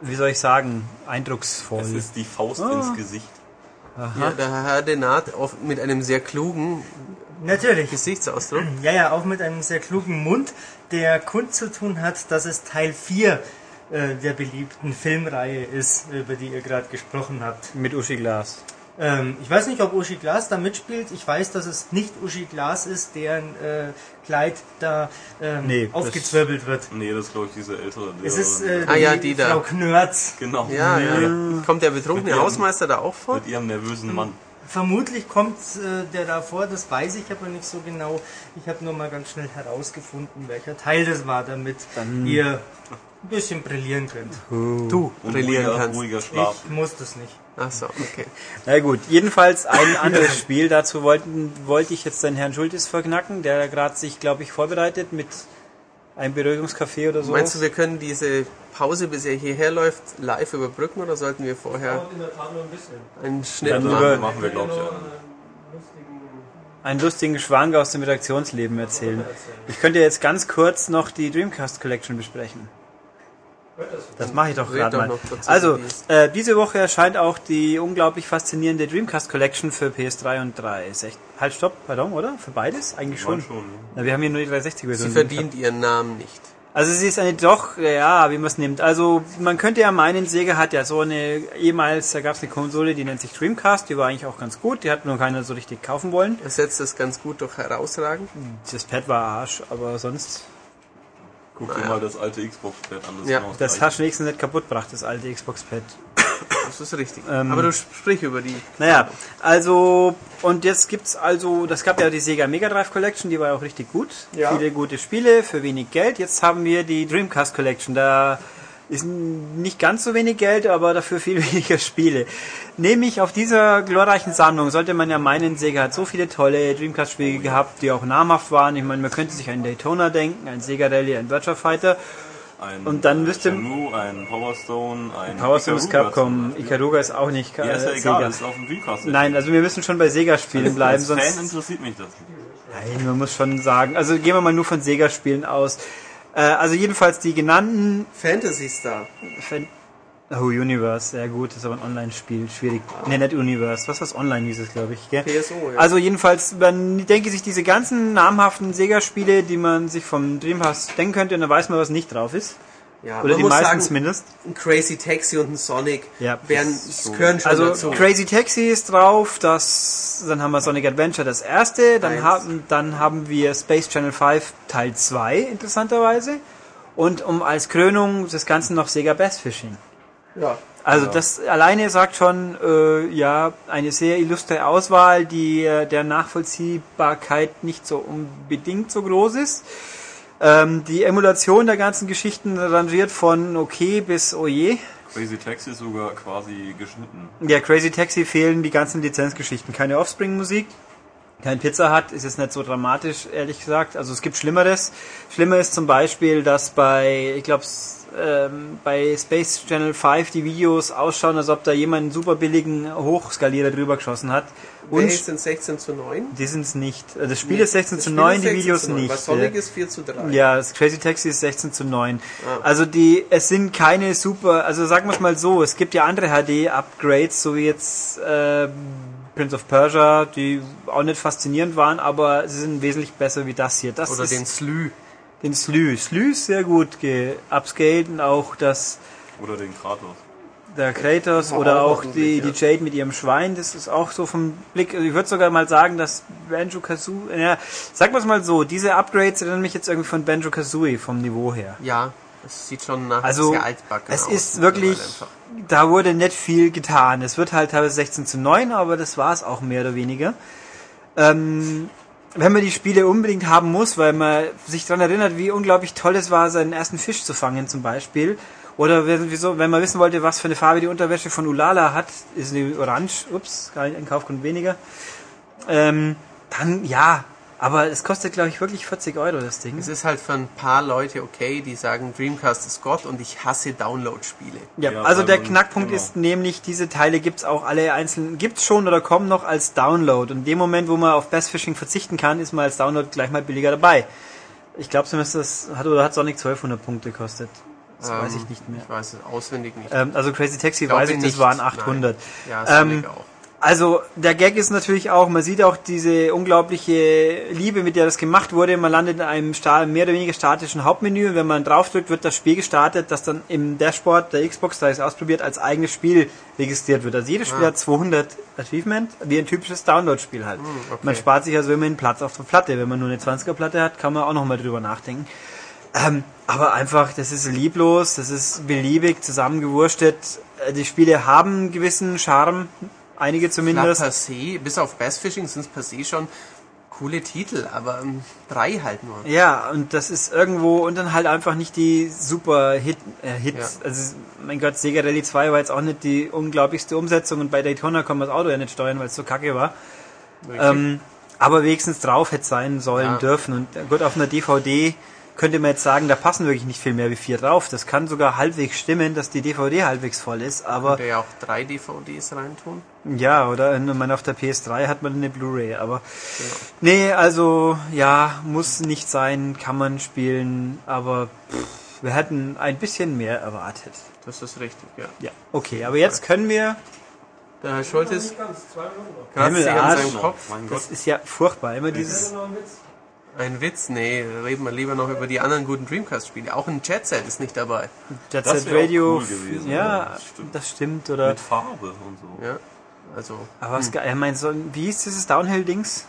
wie soll ich sagen, eindrucksvoll. Es ist die Faust Ah. ins Gesicht. Ja, der Herr Denat mit einem sehr klugen Natürlich. Gesichtsausdruck. Ja, ja, auch mit einem sehr klugen Mund, der kundzutun hat, dass es Teil 4 äh, der beliebten Filmreihe ist, über die ihr gerade gesprochen habt. Mit Uschi Glas. Ähm, ich weiß nicht, ob Uschi Glas da mitspielt. Ich weiß, dass es nicht Uschi Glas ist, deren äh, Kleid da ähm, Nee, das- aufgezwirbelt wird. Nee, das ist glaube ich diese ältere. Es ist äh, Ah ja, die da. Frau Knörz. genau. Ja, ja. Kommt der betrunkene ihrem- Hausmeister da auch vor? Mit ihrem nervösen Mann. Vermutlich kommt äh, der da vor, das weiß ich aber nicht so genau. Ich habe nur mal ganz schnell herausgefunden, welcher Teil das war, damit ihr ein bisschen brillieren könnt. Du Und brillieren ruhiger, kannst. ruhiger Schlaf. Ich muss das nicht. Ach so, okay. Na gut, jedenfalls ein anderes [laughs] Spiel. Dazu wollten, wollte ich jetzt den Herrn Schultes verknacken, der gerade sich, glaube ich, vorbereitet mit einem Beruhigungscafé oder so. Meinst du, wir können diese Pause, bis er hierher läuft, live überbrücken oder sollten wir vorher in der Tat nur ein bisschen. einen Schnitt Dann machen? lieber- machen wir, glaube ich, ja. einen lustigen Schwank aus dem Redaktionsleben erzählen. Ich könnte jetzt ganz kurz noch die Dreamcast Collection besprechen. Das mache ich doch gerade mal. Also, äh, diese Woche erscheint auch die unglaublich faszinierende Dreamcast Collection für PS3 und 3. Ist echt, halt, stopp, pardon, oder? Für beides? Eigentlich schon. schon. Na, wir haben hier nur die 360 Sie verdient ihren Namen nicht. Also sie ist eine doch, ja, wie man es nimmt. Also man könnte ja meinen, Sega hat ja so eine, ehemals, da gab es eine Konsole, die nennt sich Dreamcast, die war eigentlich auch ganz gut, die hat nur keiner so richtig kaufen wollen. Ersetzt das ganz gut durch herausragend. Das Pad war Arsch, aber sonst, Guck dir mal das alte Xbox-Pad an. Das Ja, das hast du wenigstens nicht kaputt gebracht, das alte Xbox-Pad. Das ist richtig. Ähm, Aber du sprich über die. Naja, also, und jetzt gibt's also, das gab ja die Sega Mega Drive Collection, die war auch richtig gut. Ja. Viele gute Spiele für wenig Geld. Jetzt haben wir die Dreamcast Collection. Da ist nicht ganz so wenig Geld, aber dafür viel [laughs] weniger Spiele. Nämlich auf dieser glorreichen Sammlung sollte man ja meinen, Sega hat so viele tolle Dreamcast-Spiele gehabt, die auch namhaft waren. Ich meine, man könnte sich an Daytona denken, ein Sega Rally, ein Virtua Fighter. Ein Und dann müsste- Shenmue, ein Power Stone, ein Power Stone ist Capcom. Ikaruga ist auch nicht Ja, ist ja äh, egal, Sega. das ist auf dem Dreamcast. Nein, also wir müssen schon bei Sega-Spielen bleiben, Als sonst... Fan interessiert mich das. Nein, man muss schon sagen, also gehen wir mal nur von Sega-Spielen aus. Äh, also jedenfalls die genannten Fantasy Star. Fan Oh, Universe, ja gut, das ist aber ein Online-Spiel, schwierig. Ne, nicht Universe, was was online hieß es, glaube ich, gell? PSO, ja. Also jedenfalls, man denke sich diese ganzen namhaften Sega-Spiele, die man sich vom Dreamcast denken könnte, und dann weiß man, was nicht drauf ist. Ja, Oder die meisten zumindest. ein Crazy Taxi und ein Sonic Ja, wären, so. gehören schon Also dazu. Crazy Taxi ist drauf, das, dann haben wir Sonic Adventure das erste, dann Eins. haben, dann haben wir Space Channel 5 Teil 2, interessanterweise. Und um als Krönung des Ganzen noch Sega Bass Fishing. ja. Also das alleine sagt schon, äh, ja, eine sehr illustre Auswahl, die äh, der Nachvollziehbarkeit nicht so unbedingt so groß ist. Ähm, die Emulation der ganzen Geschichten rangiert von okay bis oje. Crazy Taxi ist sogar quasi geschnitten. Ja, Crazy Taxi fehlen die ganzen Lizenzgeschichten. Keine Offspring-Musik, kein Pizza Hut, ist jetzt nicht so dramatisch, ehrlich gesagt. Also es gibt Schlimmeres. Schlimmer ist zum Beispiel, dass bei, ich glaube, ähm, bei Space Channel 5 die Videos ausschauen, als ob da jemand einen super billigen Hochskalierer drüber geschossen hat. Und Welche sind 16 zu 9? die sind es nicht. Also Das Spiel ist 16 Das zu Spiel 9, ist die 16 Videos zu 9, nicht. Was Sonic ist 4 zu 3. Ja, das Crazy Taxi ist 16 zu 9. Ah. Also die, es sind keine super, also sagen wir es mal so, es gibt ja andere HD-Upgrades, so wie jetzt äh, Prince of Persia, die auch nicht faszinierend waren, aber sie sind wesentlich besser wie das hier. Das Oder ist den Slü. Den Slü. Slü ist sehr gut geupscaled und auch das Oder den Kratos. der Kratos War oder auch die, die Jade mit ihrem Schwein, das ist auch so vom Blick, also ich würde sogar mal sagen, dass Banjo Kazooie, ja, sagen wir es mal so, diese Upgrades erinnern mich jetzt irgendwie von Banjo Kazooie vom Niveau her. Ja, es sieht schon nach Also, sehr altbacken es aus. ist wirklich, da wurde nicht viel getan. Es wird halt teilweise 16 zu 9, aber das war es auch mehr oder weniger. Ähm, wenn man die Spiele unbedingt haben muss, weil man sich daran erinnert, wie unglaublich toll es war, seinen ersten Fisch zu fangen zum Beispiel. Oder wenn- man wissen wollte, was für eine Farbe die Unterwäsche von Ulala hat, ist die orange, ups, ein Kaufgrund weniger. Ähm, dann ja, aber es kostet glaube ich wirklich 40 Euro das Ding. Es ist halt für ein paar Leute okay, die sagen, Dreamcast ist Gott und ich hasse Download-Spiele. Ja, Ja, also der Knackpunkt genau. ist nämlich, diese Teile gibt's auch alle einzeln, gibt's schon oder kommen noch als Download. Und in dem Moment, wo man auf Bass Fishing verzichten kann, ist man als Download gleich mal billiger dabei. Ich glaube zumindest, das hat oder hat Sonic 1200 Punkte gekostet. Das weiß Ähm, ich nicht mehr. Ich weiß es auswendig nicht. Ähm, also Crazy Taxi weiß ich, das nicht. waren 800. Nein. Ja, ähm, Sonic auch. Also der Gag ist natürlich auch, man sieht auch diese unglaubliche Liebe, mit der das gemacht wurde. Man landet in einem mehr oder weniger statischen Hauptmenü und wenn man draufdrückt, wird das Spiel gestartet, das dann im Dashboard der Xbox, da es ausprobiert, als eigenes Spiel registriert wird. Also jedes Spiel Ah. hat 200 Achievement, wie ein typisches Download-Spiel halt. Hm, okay. Man spart sich also immerhin Platz auf der Platte. Wenn man nur eine 20er-Platte hat, kann man auch nochmal drüber nachdenken. Ähm, aber einfach, das ist lieblos, das ist beliebig zusammengewurstet. Äh, Die Spiele haben einen gewissen Charme, einige Na, zumindest. per se, bis auf Bassfishing sind es per se schon Coole Titel, aber ähm, drei halt nur. Ja, und das ist irgendwo und dann halt einfach nicht die super Hit, äh, Hits. Ja. Also mein Gott, Sega Rally 2 war jetzt auch nicht die unglaublichste Umsetzung und bei Daytona kann man das Auto ja nicht steuern, weil es so kacke war. Ähm, aber wenigstens drauf hätte sein sollen Ja. dürfen. Und äh, gut, auf einer DVD könnte man jetzt sagen, da passen wirklich nicht viel mehr wie vier drauf. Das kann sogar halbwegs stimmen, dass die DVD halbwegs voll ist, aber Könnte ja auch drei DVDs reintun. ja, oder ich meine, auf der PS3 hat man eine Blu-ray, aber nee, also ja, muss nicht sein, kann man spielen, aber pff, wir hätten ein bisschen mehr erwartet. Das ist richtig, ja. Ja, okay, aber jetzt können wir, Der Herr Scholtes kratzt sich an seinem Kopf. Mein Gott. das ist ja furchtbar, immer dieses, Ein Witz? Nee, reden wir lieber noch über die anderen guten Dreamcast-Spiele. Auch ein Jet Set ist nicht dabei. Jet Set Radio, cool gewesen, ja, das stimmt. das stimmt, oder, Mit Farbe und so. Ja, also aber was, ich meine, so, wie hieß dieses Downhill-Dings?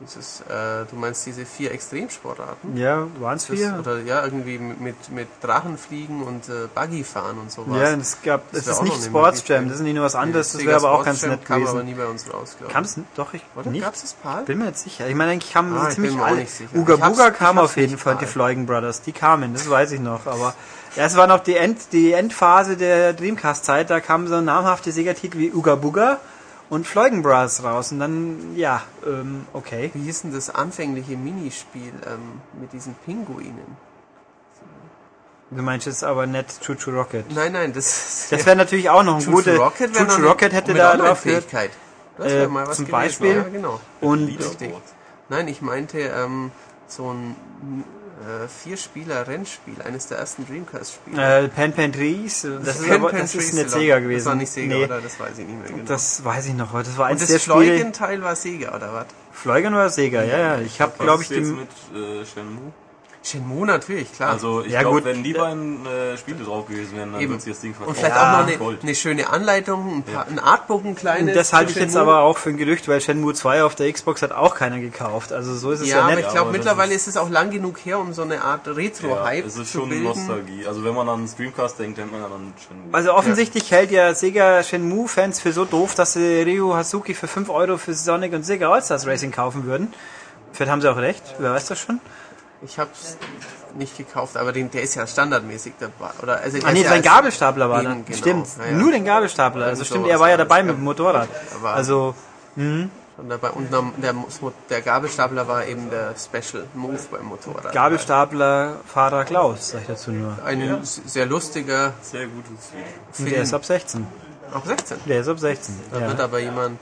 Dieses, äh, du meinst diese vier Extremsportarten? Ja, waren es Das, vier? oder ja, irgendwie mit, mit, Drachenfliegen und äh, Buggy fahren und sowas. Ja, es gab, Das es wär ist nicht Sports. Jam, das ist nicht nur was anderes, das wäre aber auch ganz Jam nett kam aber gewesen. nie bei uns raus, glaube ich. Kam es? Doch, ich, Oder nicht? gab es das PAL? Bin mir jetzt sicher. Ich meine, eigentlich kamen Ah, ziemlich alle. Uga Buga kam auf jeden Fall, die. Floydon Brothers. Die kamen, das weiß ich noch. Aber ja, es war noch die, End, die Endphase der Dreamcast-Zeit. Da kamen so namhafte Sega-Titel wie Uga Buga und Brothers raus. Und dann, ja, ähm, okay. Wie hieß denn das anfängliche Minispiel ähm, mit diesen Pinguinen? Du meinst jetzt aber nicht Choo Choo Rocket. Nein, nein, das Das wäre natürlich auch noch ein guter... Choo Rocket, Choo Choo eine- Rocket hätte da drauf. Online-Fähigkeit. Das Äh, wäre mal was zum gewesen. Beispiel? Ja, genau. Und Leaderboard. Nein, ich meinte ähm, so ein äh, Vier-Spieler-Rennspiel, eines der ersten Dreamcast-Spiele. äh, Pan Pan Trees, das ist, Pen aber, Pen das ist nicht oder? Sega gewesen. Das war nicht Sega, nee, oder? Das weiß ich nicht mehr genau. Das weiß ich noch. Das war Und eins das. Fleugen-Teil war Sega, oder was? Fleugern war Sega, ja, ja. Ich habe, glaube ich, ist jetzt die... mit äh, Shenmue? Shenmue natürlich, klar. Also ich Ja, glaube, gut. wenn die beiden äh, Spiele drauf gewesen wären, dann Eben. wird sich das Ding verkaufen. Und vielleicht Ja, auch noch eine, Gold. eine schöne Anleitung, ein, paar, ein Artbook, ein kleines. Das halte ich jetzt aber auch für ein Gerücht, weil Shenmue 2 auf der Xbox hat auch keiner gekauft. Also so ist es Ja, ja, aber nicht. ich glaube, aber mittlerweile ist- ist es auch lang genug her, um so eine Art ja, Retro-Hype es ist zu schon bilden. Nostalgie. Also wenn man an Streamcast denkt, denkt man ja an Shenmue. Also offensichtlich hält ja Sega Shenmue-Fans für so doof, dass sie Ryu Hazuki für 5 Euro für Sonic und Sega All-Stars Racing kaufen würden. Vielleicht haben sie auch recht, wer weiß das schon. Ich habe es nicht gekauft, aber den, der ist ja standardmäßig dabei. Oder, also Ah nee, ja sein Gabelstapler war dann. genau. Stimmt, Ja, ja. nur den Gabelstapler. Also stimmt, er war ja dabei mit dem Motorrad. Aber- Also schon dabei. Und der, der, Gabelstapler war eben der Special Move beim Motorrad. Gabelstapler Fahrer Klaus, sag ich dazu nur. Ein Ja. sehr lustiger Sehr gutes Video. Der ist ab 16. Ab 16. Der ist ab 16. Da ja. wird aber jemand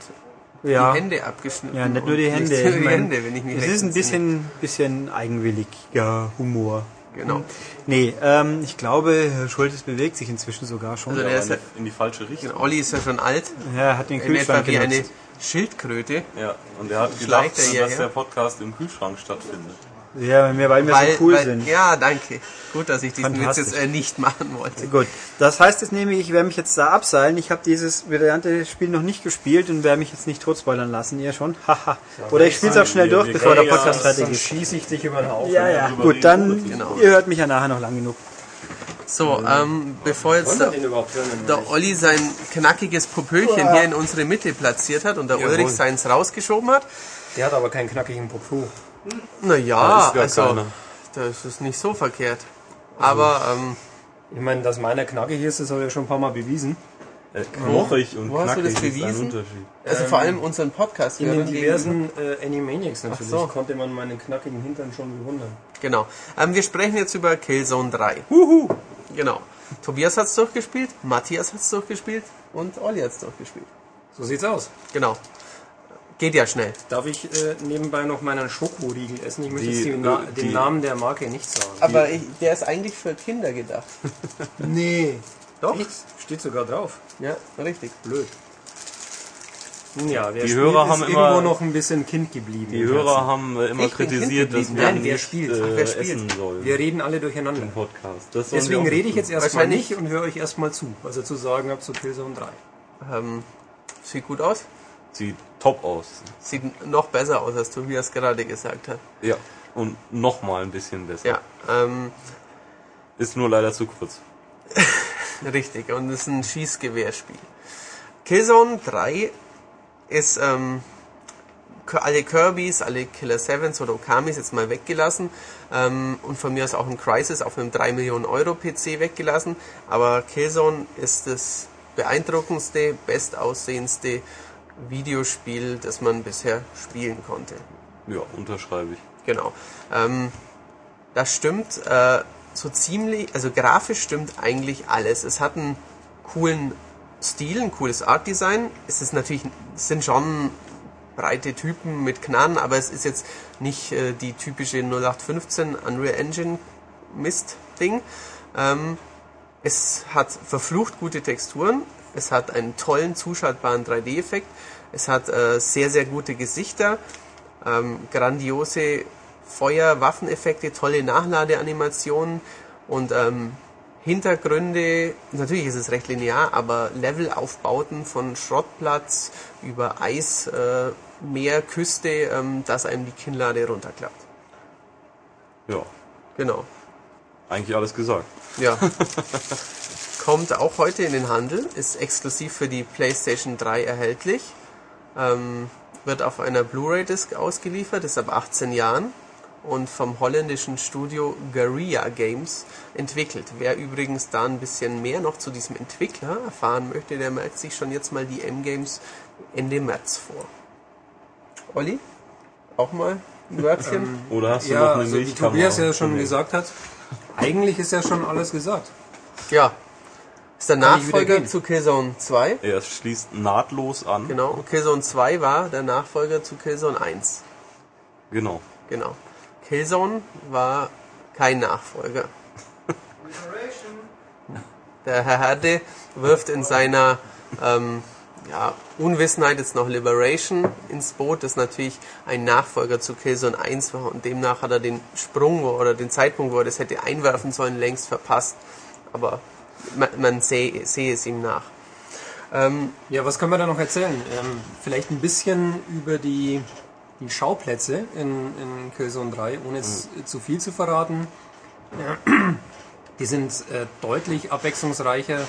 ja. die Hände abgeschnitten. Ja, nicht nur die [laughs] Hände. Nicht nur Ich die Hände, wenn ich mich Es ist ein bisschen, bisschen eigenwilliger Humor. Genau. Nee, ähm, ich glaube, Herr Schultes bewegt sich inzwischen sogar schon. Also der ist ja, in, die falsche Richtung. genau, Olli ist ja schon alt. ja, er hat den In etwa Kühlschrank wie eine. Schildkröte. Ja, und er hat gedacht, dass der Podcast im Kühlschrank stattfindet. Ja, weil wir, weil so cool sind. Ja, danke. Gut, dass ich diesen Witz jetzt äh, nicht machen wollte. Gut, das heißt jetzt nämlich, ich werde mich jetzt da abseilen. Ich habe dieses variante Spiel noch nicht gespielt und werde mich jetzt nicht totspoilern lassen. Ihr schon? [laughs] Haha. Oder ich spiele es auch schnell durch, bevor der Podcast fertig Dann ist. schieße ich dich über den Haufen. Ja, ja. Gut, dann, genau. ihr hört mich ja nachher noch lang genug. So, ähm, bevor jetzt der, der Olli sein knackiges Popöchen hier in unsere Mitte platziert hat und der Jawohl. Ulrich seins rausgeschoben hat, Der hat aber keinen knackigen Popo. Na Da gar also, keiner. das ist nicht so verkehrt. Aber, ähm, Ich meine, dass meiner knackig ist, das habe ich ja schon ein paar Mal bewiesen. Äh, knochig und Wo hast du knackig das ist ein bewiesen? Unterschied. also vor allem unseren Podcast In den diversen äh, Animaniacs natürlich so. konnte man meinen knackigen Hintern schon bewundern. Genau. Ähm, wir sprechen jetzt über Killzone 3. Huhu. Genau. Tobias hat's durchgespielt, Matthias hat's durchgespielt und Olli hat's durchgespielt. So sieht's aus. Genau. Geht ja schnell. Darf ich äh, nebenbei noch meinen Schokoriegel essen? Ich möchte Die- jetzt den, Na die- den Namen der Marke nicht sagen. Aber ich, der ist eigentlich für Kinder gedacht. [laughs] nee. Doch? Steht sogar drauf. Ja, richtig. Blöd. Nun Ja, wer Die spielt, Hörer ist haben irgendwo immer- noch ein bisschen Kind geblieben. Die Hörer haben äh, immer Ich kritisiert, dass geblieben. Nein, wer nicht spielt? äh, Ach, wer spielt? essen sollen Wir reden alle durcheinander. im Podcast. Deswegen rede ich jetzt erstmal nicht und höre euch erstmal zu, was ihr zu sagen habt zu Killzone 3. Ähm, sieht gut aus. Sieht top aus. Sieht noch besser aus, als Tobias gerade gesagt hat. Ja. Und noch mal ein bisschen besser. Ja, ähm, Ist nur leider zu kurz. [laughs] richtig. Und es ist ein Schießgewehrspiel. Killzone 3 ist ähm, alle Kirbys, alle Killer Sevens oder Okamis jetzt mal weggelassen ähm, und von mir aus auch ein Crisis auf einem 3 Millionen Euro PC weggelassen. Aber Killzone ist das beeindruckendste, bestaussehendste Videospiel, das man bisher spielen konnte. Ja, unterschreibe ich. Genau. Ähm, das stimmt äh, so ziemlich, also grafisch stimmt eigentlich alles. Es hat einen coolen Stil, ein cooles Art-Design. Es ist natürlich, es sind schon breite Typen mit Knarren, aber es ist jetzt nicht äh, die typische 0815 Unreal Engine Mist-Ding. Ähm, es hat verflucht gute Texturen, es hat einen tollen zuschaltbaren 3D-Effekt, es hat äh, sehr, sehr gute Gesichter, ähm, grandiose Feuer-Waffeneffekte, tolle Nachladeanimationen und ähm, Hintergründe, natürlich ist es recht linear, aber Levelaufbauten von Schrottplatz über Eis, äh, Meer, Küste, ähm, dass einem die Kinnlade runterklappt. Ja, Genau. eigentlich alles gesagt. Ja. [laughs] Kommt auch heute in den Handel, ist exklusiv für die PlayStation 3 erhältlich, ähm, wird auf einer Blu-ray-Disc ausgeliefert, ist ab 18 Jahren und vom holländischen Studio Guerrilla Games entwickelt. Wer übrigens da ein bisschen mehr noch zu diesem Entwickler erfahren möchte, der merkt sich schon jetzt mal die M-Games Ende März vor. Olli, auch mal ein Wörtchen? Oder hast du Ja, noch eine also wie Milchkammer? Tobias ja schon Nee. gesagt hat, eigentlich ist ja schon alles gesagt. ja. Ist der Nachfolger zu Killzone 2. Er schließt nahtlos an. Genau, und Killzone 2 war der Nachfolger zu Killzone 1. Genau. Genau. Killzone war kein Nachfolger. Der Herr Herde wirft in seiner ähm, ja, Unwissenheit jetzt noch Liberation ins Boot, das natürlich ein Nachfolger zu Killzone 1 war und demnach hat er den Sprung oder den Zeitpunkt, wo er das hätte einwerfen sollen, längst verpasst. Aber man, man sehe, sehe es ihm nach. Ähm, Ja, was können wir da noch erzählen? Ähm, vielleicht ein bisschen über die, die Schauplätze in, in Killzone 3, ohne jetzt zu viel zu verraten. Die sind äh, deutlich abwechslungsreicher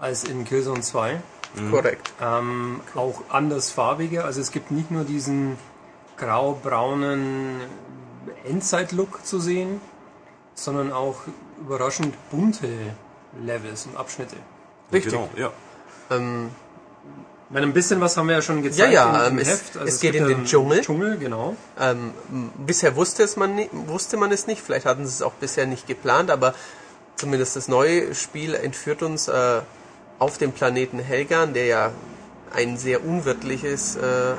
als in Killzone 2. Korrekt. Ähm, auch andersfarbiger. Also es gibt nicht nur diesen grau-braunen Endzeit-Look zu sehen, sondern auch überraschend bunte Levels und Abschnitte. Richtig. Genau, ja. Ähm, meine, ein bisschen was haben wir ja schon gezeigt Ja, ja, im, im ähm, es- Heft. es geht gibt in den Dschungel. Dschungel, genau. Ähm, bisher wusste, es man, wusste man es nicht, vielleicht hatten sie es auch bisher nicht geplant, aber zumindest das neue Spiel entführt uns äh, auf dem Planeten Helgan, der ja ein sehr unwirtliches äh,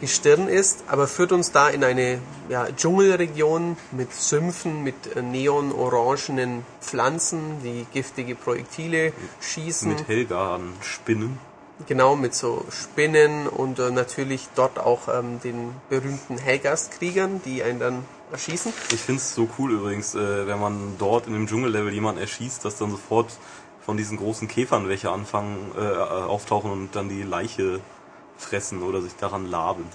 Gestirn ist, aber führt uns da in eine ja, Dschungelregion mit Sümpfen, mit äh, neon-orangenen Pflanzen, die giftige Projektile schießen. Mit Helgan Spinnen. Genau, mit so Spinnen und äh, natürlich dort auch ähm, den berühmten Helgast-Kriegern, die einen dann erschießen. Ich find's so cool übrigens, äh, wenn man dort in dem Dschungellevel jemanden erschießt, dass dann sofort von diesen großen Käfern welche anfangen, äh, auftauchen und dann die Leiche fressen oder sich daran laben.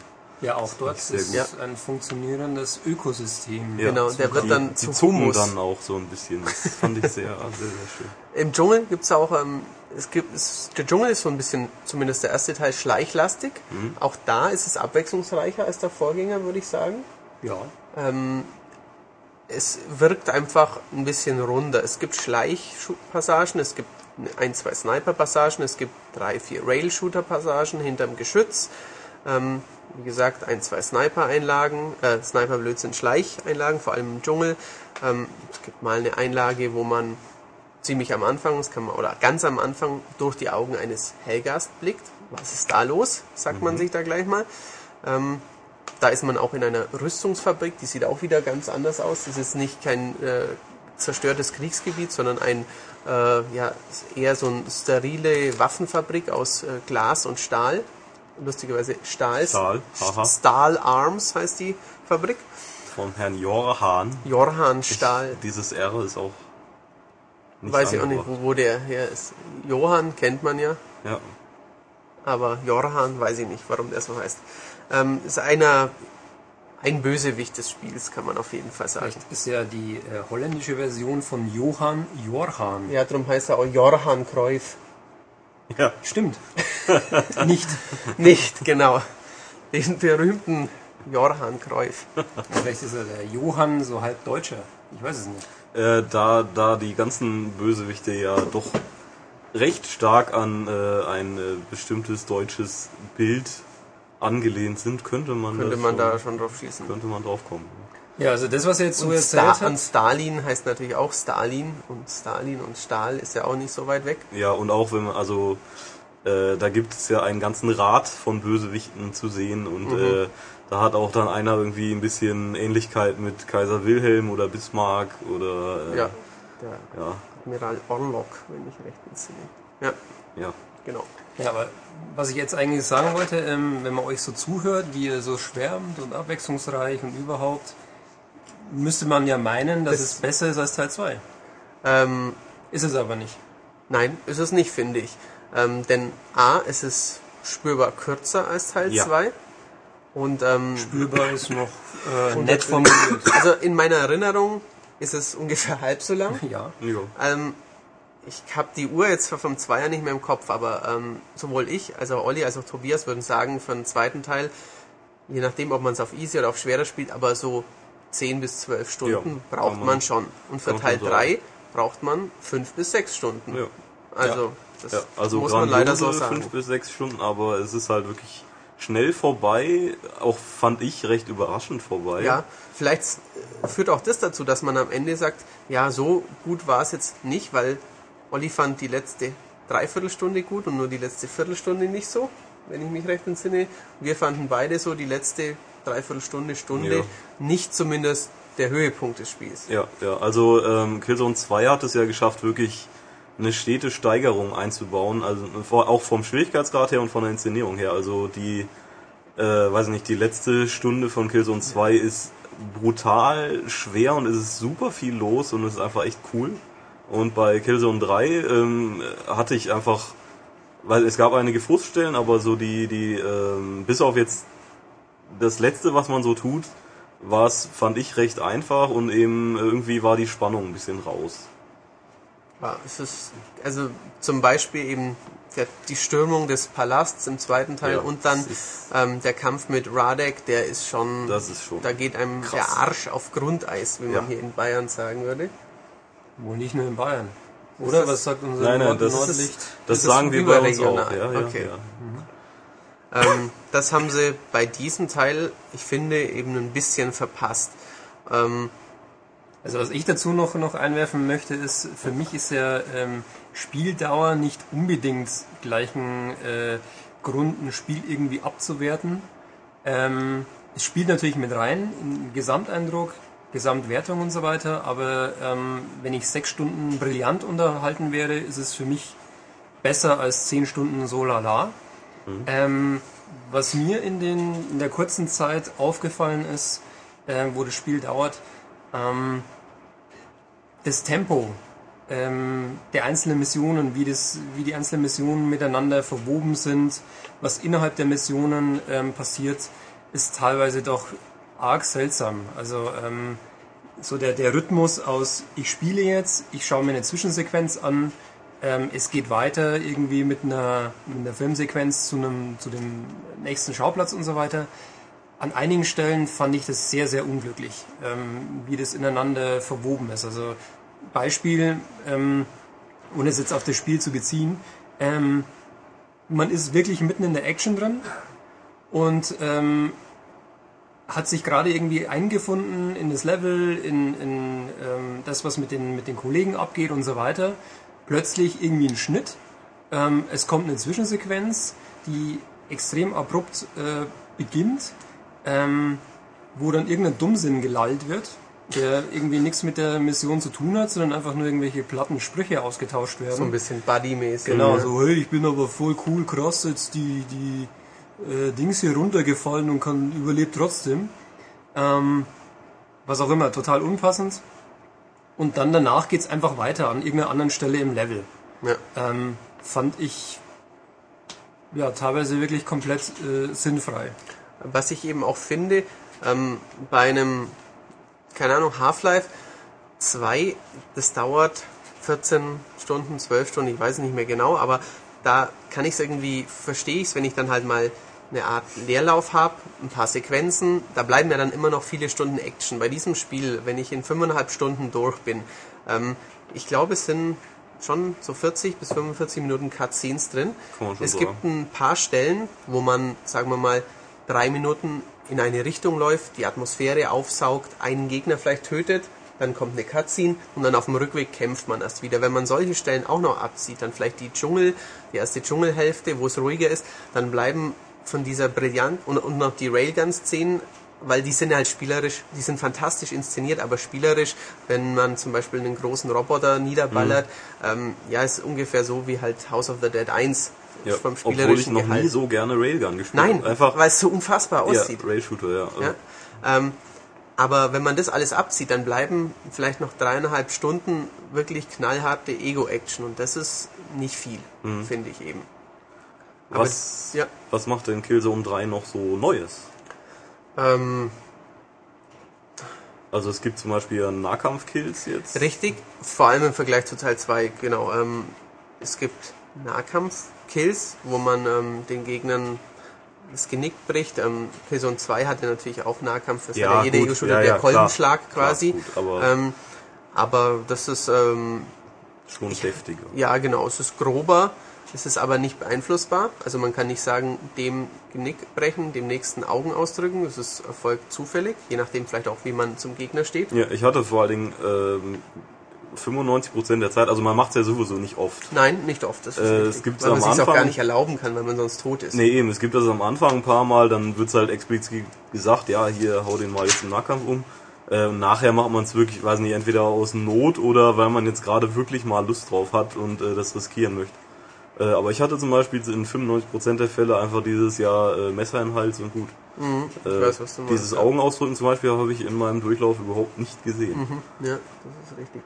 Ja, auch dort ist gut. ein funktionierendes Ökosystem. Ja, Genau, der wird die, dann die zu Humus. dann auch so ein bisschen. Das fand ich sehr, [laughs] sehr, sehr schön. Im Dschungel gibt's auch, ähm, es gibt, es, der Dschungel ist so ein bisschen, zumindest der erste Teil, schleichlastig. Auch da ist es abwechslungsreicher als der Vorgänger, würde ich sagen. Ja. Ähm, es wirkt einfach ein bisschen runder. Es gibt Schleichpassagen, es gibt ein, zwei Sniper-Passagen, es gibt drei, vier Rail-Shooter-Passagen hinterm Geschütz. Ähm, wie gesagt, ein, zwei Sniper-Einlagen, äh, Sniper-Blödsinn, Schleicheinlagen, vor allem im Dschungel. Ähm, es gibt mal eine Einlage, wo man ziemlich am Anfang, das kann man, oder ganz am Anfang durch die Augen eines Helgast blickt. Was ist da los? Sagt man sich da gleich mal. Ähm, da ist man auch in einer Rüstungsfabrik, die sieht auch wieder ganz anders aus. Das ist nicht kein äh, zerstörtes Kriegsgebiet, sondern ein ja, eher so eine sterile Waffenfabrik aus äh, Glas und Stahl. Lustigerweise Stahls. Stahl, haha. Stahl Arms heißt die Fabrik. Von Herrn Jorhan. Jorhan Stahl. Dieses R ist auch nicht Weiß ich auch nicht, angebracht. wo, wo der her ist. Johann kennt man ja. Ja. aber Jorhan weiß ich nicht, warum der so heißt. Ähm, ist einer, ein Bösewicht des Spiels, kann man auf jeden Fall sagen. Vielleicht ist ja die äh, holländische Version von Johann Jorhan. Ja, darum heißt er auch Jorhan Cruyff. Ja. Stimmt. [laughs] Nicht. Nicht, genau. den berühmten Johann Cruyff. Vielleicht ist er der Johann so halb Deutscher. Ich weiß es nicht. Äh, da, da die ganzen Bösewichte ja doch recht stark an äh, ein äh, bestimmtes deutsches Bild angelehnt sind, könnte man, Könnte das man schon, da schon drauf schließen. könnte man drauf kommen. Ja, also das, was er jetzt so Und, erzählt Sta und hat. Stalin heißt natürlich auch Stalin und Stalin und Stahl ist ja auch nicht so weit weg. Ja, und auch wenn man, also äh, da gibt es ja einen ganzen Rat von Bösewichten zu sehen und Mhm. äh, da hat auch dann einer irgendwie ein bisschen Ähnlichkeit mit Kaiser Wilhelm oder Bismarck oder äh, Ja, der ja, Admiral Orlok, wenn ich recht entsinne. Ja, ja. genau. Ja, aber was ich jetzt eigentlich sagen wollte, ähm, wenn man euch so zuhört, wie ihr so schwärmt und abwechslungsreich und überhaupt, müsste man ja meinen, dass Das- es besser ist als Teil 2. Ähm, Ist es aber nicht. nein, ist es nicht, finde ich. Ähm, denn A, es ist spürbar kürzer als Teil Ja. 2. Und ähm, Spürbar ist noch äh, nett formuliert. also in meiner Erinnerung ist es ungefähr halb so lang. [laughs] Ja. ja. Ähm, ich habe die Uhr jetzt vom Zweier nicht mehr im Kopf, aber ähm, sowohl ich, also Olli, als auch Tobias würden sagen, für den zweiten Teil, je nachdem, ob man es auf easy oder auf schwerer spielt, aber so 10 bis 12 Stunden Ja, braucht man, man- schon. Und für Teil schon 3 braucht man 5 bis 6 Stunden. ja. Also, das Ja, also muss man leider so sagen. fünf bis sechs Stunden, aber es ist halt wirklich schnell vorbei, auch fand ich recht überraschend vorbei. Ja, vielleicht äh, führt auch das dazu, dass man am Ende sagt, ja, so gut war es jetzt nicht, weil Olli fand die letzte Dreiviertelstunde gut und nur die letzte Viertelstunde nicht so, wenn ich mich recht entsinne. Wir fanden beide so die letzte Dreiviertelstunde, Stunde Ja. nicht zumindest der Höhepunkt des Spiels. Ja, ja, also ähm, Killzone 2 hat es ja geschafft, wirklich eine stete Steigerung einzubauen, also auch vom Schwierigkeitsgrad her und von der Inszenierung her. Also die, äh, weiß ich nicht, die letzte Stunde von Killzone 2 ist brutal schwer und es ist super viel los und es ist einfach echt cool. Und bei Killzone 3 ähm, hatte ich einfach, weil es gab einige Fruststellen, aber so die, die, ähm, bis auf jetzt das letzte, was man so tut, war es, fand ich, recht einfach und eben irgendwie war die Spannung ein bisschen raus. Ja, es ist, also zum Beispiel eben der, die Stürmung des Palasts im zweiten Teil Ja, und dann ähm, der Kampf mit Radek, der ist schon, Das ist schon da geht einem krass. der Arsch auf Grundeis, wie man Ja. hier in Bayern sagen würde. Wohl nicht nur in Bayern. Oder? das- Was sagt unser Nein, nein, Nord das Nordlicht? Das, Das ist sagen wir bei uns auch. Ja, ja, Okay. ja. Ähm, das haben sie bei diesem Teil, ich finde, eben ein bisschen verpasst. Ähm, Also was ich dazu noch, noch einwerfen möchte, ist, für mich ist ja ähm, Spieldauer nicht unbedingt gleich ein äh, Grund, ein Spiel irgendwie abzuwerten. Ähm, es spielt natürlich mit rein, in Gesamteindruck, Gesamtwertung und so weiter, aber ähm, wenn ich sechs Stunden brillant unterhalten werde, ist es für mich besser als zehn Stunden so lala. Ähm, was mir in, den, in der kurzen Zeit aufgefallen ist, äh, wo das Spiel dauert, ähm, das Tempo ähm, der einzelnen Missionen, wie, das, wie die einzelnen Missionen miteinander verwoben sind, was innerhalb der Missionen ähm, passiert, ist teilweise doch arg seltsam. Also ähm, so der, der Rhythmus aus, ich spiele jetzt, ich schaue mir eine Zwischensequenz an, ähm, es geht weiter irgendwie mit einer, mit einer Filmsequenz zu, einem, zu dem nächsten Schauplatz und so weiter. An einigen Stellen fand ich das sehr, sehr unglücklich, ähm, wie das ineinander verwoben ist. Also Beispiel, ähm, ohne es jetzt auf das Spiel zu beziehen, ähm, man ist wirklich mitten in der Action drin und ähm, hat sich gerade irgendwie eingefunden in das Level, in, in ähm, das, was mit den, mit den Kollegen abgeht und so weiter. Plötzlich irgendwie ein Schnitt. Ähm, es kommt eine Zwischensequenz, die extrem abrupt äh, beginnt, ähm, wo dann irgendein Dummsinn gelallt wird, der irgendwie nichts mit der Mission zu tun hat, sondern einfach nur irgendwelche platten Sprüche ausgetauscht werden. so ein bisschen Buddy-mäßig. Genau, so, hey, ich bin aber voll cool, krass, jetzt die, die äh, Dings hier runtergefallen und kann überlebt trotzdem. Ähm, was auch immer, total unpassend. Und dann danach geht's einfach weiter an irgendeiner anderen Stelle im Level. Ja. Ähm, fand ich ja teilweise wirklich komplett äh, sinnfrei. Was ich eben auch finde, ähm, bei einem, keine Ahnung, Half-Life 2, das dauert 14 Stunden, 12 Stunden, ich weiß nicht mehr genau, aber da kann ich es irgendwie, verstehe ich es, wenn ich dann halt mal eine Art Leerlauf habe, ein paar Sequenzen, da bleiben ja dann immer noch viele Stunden Action. Bei diesem Spiel, wenn ich in fünfeinhalb Stunden durch bin, ähm, ich glaube, es sind schon so 40 bis 45 Minuten Cutscenes drin. Es sagen. gibt ein paar Stellen, wo man, sagen wir mal, drei Minuten in eine Richtung läuft, die Atmosphäre aufsaugt, einen Gegner vielleicht tötet, dann kommt eine Cutscene und dann auf dem Rückweg kämpft man erst wieder. Wenn man solche Stellen auch noch abzieht, dann vielleicht die Dschungel, die erste Dschungelhälfte, wo es ruhiger ist, dann bleiben von dieser brillant und, und noch die Railgun-Szenen, weil die sind halt spielerisch, die sind fantastisch inszeniert, aber spielerisch, wenn man zum Beispiel einen großen Roboter niederballert, ähm, ja, ist ungefähr so wie halt House of the Dead 1 Ja, vom obwohl ich spielerischen noch nie Gehalt. so gerne Railgun gespielt Nein. Einfach, weil es so unfassbar ja, aussieht. Rail-Shooter, ja. Also, Ja. Ähm, aber wenn man das alles abzieht, dann bleiben vielleicht noch dreieinhalb Stunden wirklich knallharte Ego-Action und das ist nicht viel, Mhm. finde ich eben. Aber Was, ja, was macht denn Killzone 3 noch so Neues? ähm, Also es gibt zum Beispiel Nahkampf-Kills jetzt. richtig, vor allem im Vergleich zu Teil 2, genau. Ähm, es gibt Nahkampf-Kills, wo man ähm, den Gegnern das Genick bricht. Ähm, Killzone 2 hatte natürlich auch Nahkampf, das Ja, hat ja jeder Ego-Shooter, ja, der ja, klar. Kolbenschlag Klar, quasi. gut, aber- ähm, aber das ist ähm, Schon deftiger. Ja, genau. Es ist grober, es ist aber nicht beeinflussbar. Also man kann nicht sagen, dem Genick brechen, dem nächsten Augen ausdrücken. Es ist erfolgt zufällig, je nachdem vielleicht auch, wie man zum Gegner steht. Ja, ich hatte vor allen Dingen ähm, 95% der Zeit, also man macht es ja sowieso nicht oft. Nein, nicht oft. Das ist Äh, es gibt's weil man sich auch gar nicht erlauben kann, weil man sonst tot ist. Nee, eben, es gibt das am Anfang ein paar Mal, dann wird's halt explizit gesagt, ja, hier, hau den mal jetzt im Nahkampf um. Äh, und nachher macht man es wirklich, ich weiß nicht, entweder aus Not oder weil man jetzt gerade wirklich mal Lust drauf hat und äh, das riskieren möchte. Äh, aber ich hatte zum Beispiel in 95% der Fälle einfach dieses Jahr äh, Messer den Hals und gut. ich Äh, weiß, was du meinst, dieses ja. Augenausdrücken zum Beispiel habe ich in meinem Durchlauf überhaupt nicht gesehen. Ja, das ist richtig.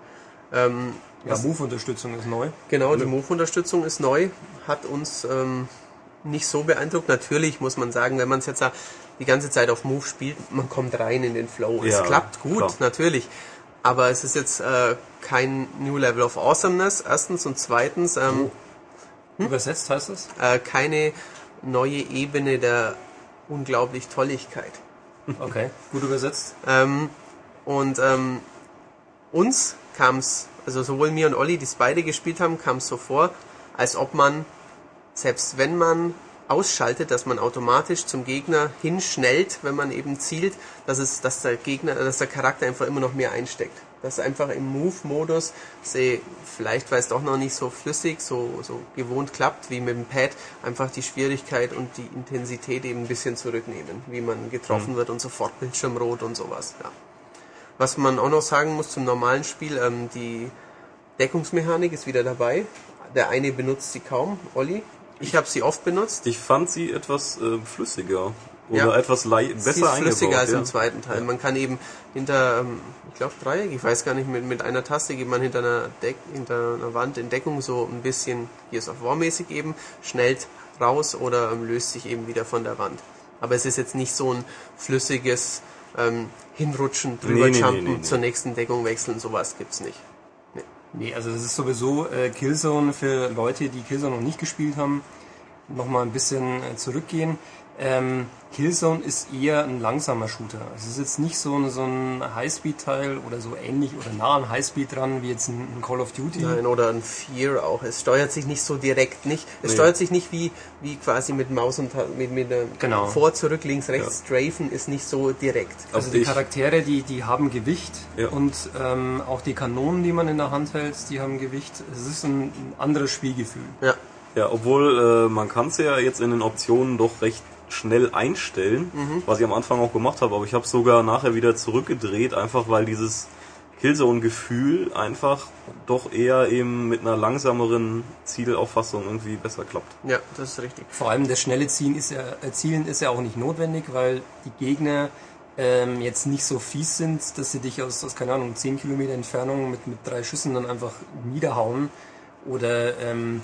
Ähm, Ja, Move-Unterstützung ist neu. Genau, die Move-Unterstützung ist neu, hat uns ähm, nicht so beeindruckt. Natürlich muss man sagen, wenn man es jetzt die ganze Zeit auf Move spielt, man kommt rein in den Flow. Ja, es klappt gut, klar. natürlich. Aber es ist jetzt äh, kein New Level of Awesomeness, erstens. Und zweitens ähm, Übersetzt heißt das? äh, keine neue Ebene der unglaublich Tolligkeit. Okay, gut übersetzt. Ähm, und ähm, uns kam es, also sowohl mir und Olli, die es beide gespielt haben, kam es so vor, als ob man, selbst wenn man ausschaltet, dass man automatisch zum Gegner hinschnellt, wenn man eben zielt, dass es, dass der Gegner, dass der Charakter einfach immer noch mehr einsteckt. Dass einfach im Move-Modus, sie, vielleicht weil es doch noch nicht so flüssig, so, so gewohnt klappt wie mit dem Pad, einfach die Schwierigkeit und die Intensität eben ein bisschen zurücknehmen, wie man getroffen wird und sofort Bildschirmrot und sowas. Ja. Was man auch noch sagen muss zum normalen Spiel, ähm, die Deckungsmechanik ist wieder dabei. Der eine benutzt sie kaum, Olli. Ich habe sie oft benutzt. Ich fand sie etwas äh, flüssiger oder Ja. etwas lei- besser sie ist eingebaut. flüssiger als ja. im zweiten Teil. Man kann eben hinter, ähm, ich glaube Dreieck, ich weiß gar nicht, mit, mit einer Taste geht man hinter einer, Deck, hinter einer Wand in Deckung so ein bisschen, hier ist auf War-mäßig eben, schnellt raus oder ähm, löst sich eben wieder von der Wand. Aber es ist jetzt nicht so ein flüssiges ähm, Hinrutschen, drüber Nee, nee, jumpen, nee, nee, nee. zur nächsten Deckung wechseln, sowas gibt's nicht. Nee, also das ist sowieso äh, Killzone für Leute, die Killzone noch nicht gespielt haben, nochmal ein bisschen äh, zurückgehen. Ähm, Killzone ist eher ein langsamer Shooter. Es ist jetzt nicht so, ein- so ein Highspeed-Teil oder so ähnlich oder nah an Highspeed dran wie jetzt ein, ein Call of Duty. Nein, oder ein Fear auch. Es steuert sich nicht so direkt, nicht. Es Nee. steuert sich nicht wie, wie quasi mit Maus und mit, mit der Genau. vor, zurück, links, rechts. Strafen ist nicht so direkt. Also die Charaktere, die, die haben Gewicht Ja. und ähm, auch die Kanonen, die man in der Hand hält, die haben Gewicht. Es ist ein, ein anderes Spielgefühl. Ja. Ja, obwohl äh, man kann es ja jetzt in den Optionen doch recht schnell einstellen, Mhm. was ich am Anfang auch gemacht habe, aber ich habe sogar nachher wieder zurückgedreht, einfach weil dieses Killzone-Gefühl einfach doch eher eben mit einer langsameren Zielauffassung irgendwie besser klappt. Ja, das ist richtig. Vor allem das schnelle Ziehen ist ja, äh, Zielen ist ja auch nicht notwendig, weil die Gegner ähm, jetzt nicht so fies sind, dass sie dich aus, aus keine Ahnung, 10 Kilometer Entfernung mit, mit drei Schüssen dann einfach niederhauen. Oder ähm,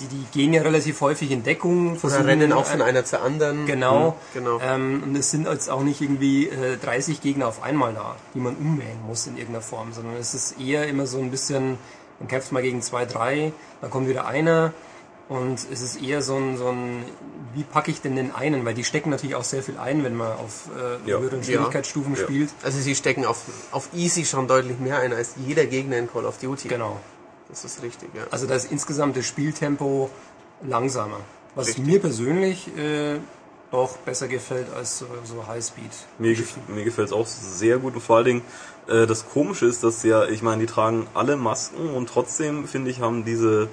die, die gehen ja relativ häufig in Deckung. Oder rennen auch von äh, einer zur anderen. Genau. Mhm, genau. Ähm, und es sind jetzt auch nicht irgendwie äh, 30 Gegner auf einmal da, die man ummähen muss in irgendeiner Form, sondern es ist eher immer so ein bisschen, man kämpft mal gegen zwei, drei, dann kommt wieder einer Und es ist eher so ein, so ein wie packe ich denn den einen? Weil die stecken natürlich auch sehr viel ein, wenn man auf äh, Ja. höheren. Schwierigkeitsstufen Ja. spielt. Also sie stecken auf, auf Easy schon deutlich mehr ein als jeder Gegner in Call of Duty. Genau. Das ist richtig, ja. Also da ist insgesamt das Spieltempo langsamer. Was Richtig. mir persönlich äh, doch besser gefällt als so, so Highspeed. Mir, gef mir gefällt es auch sehr gut und vor allen Dingen äh, das Komische ist, dass ja, ich meine, die tragen alle Masken und trotzdem finde ich haben diese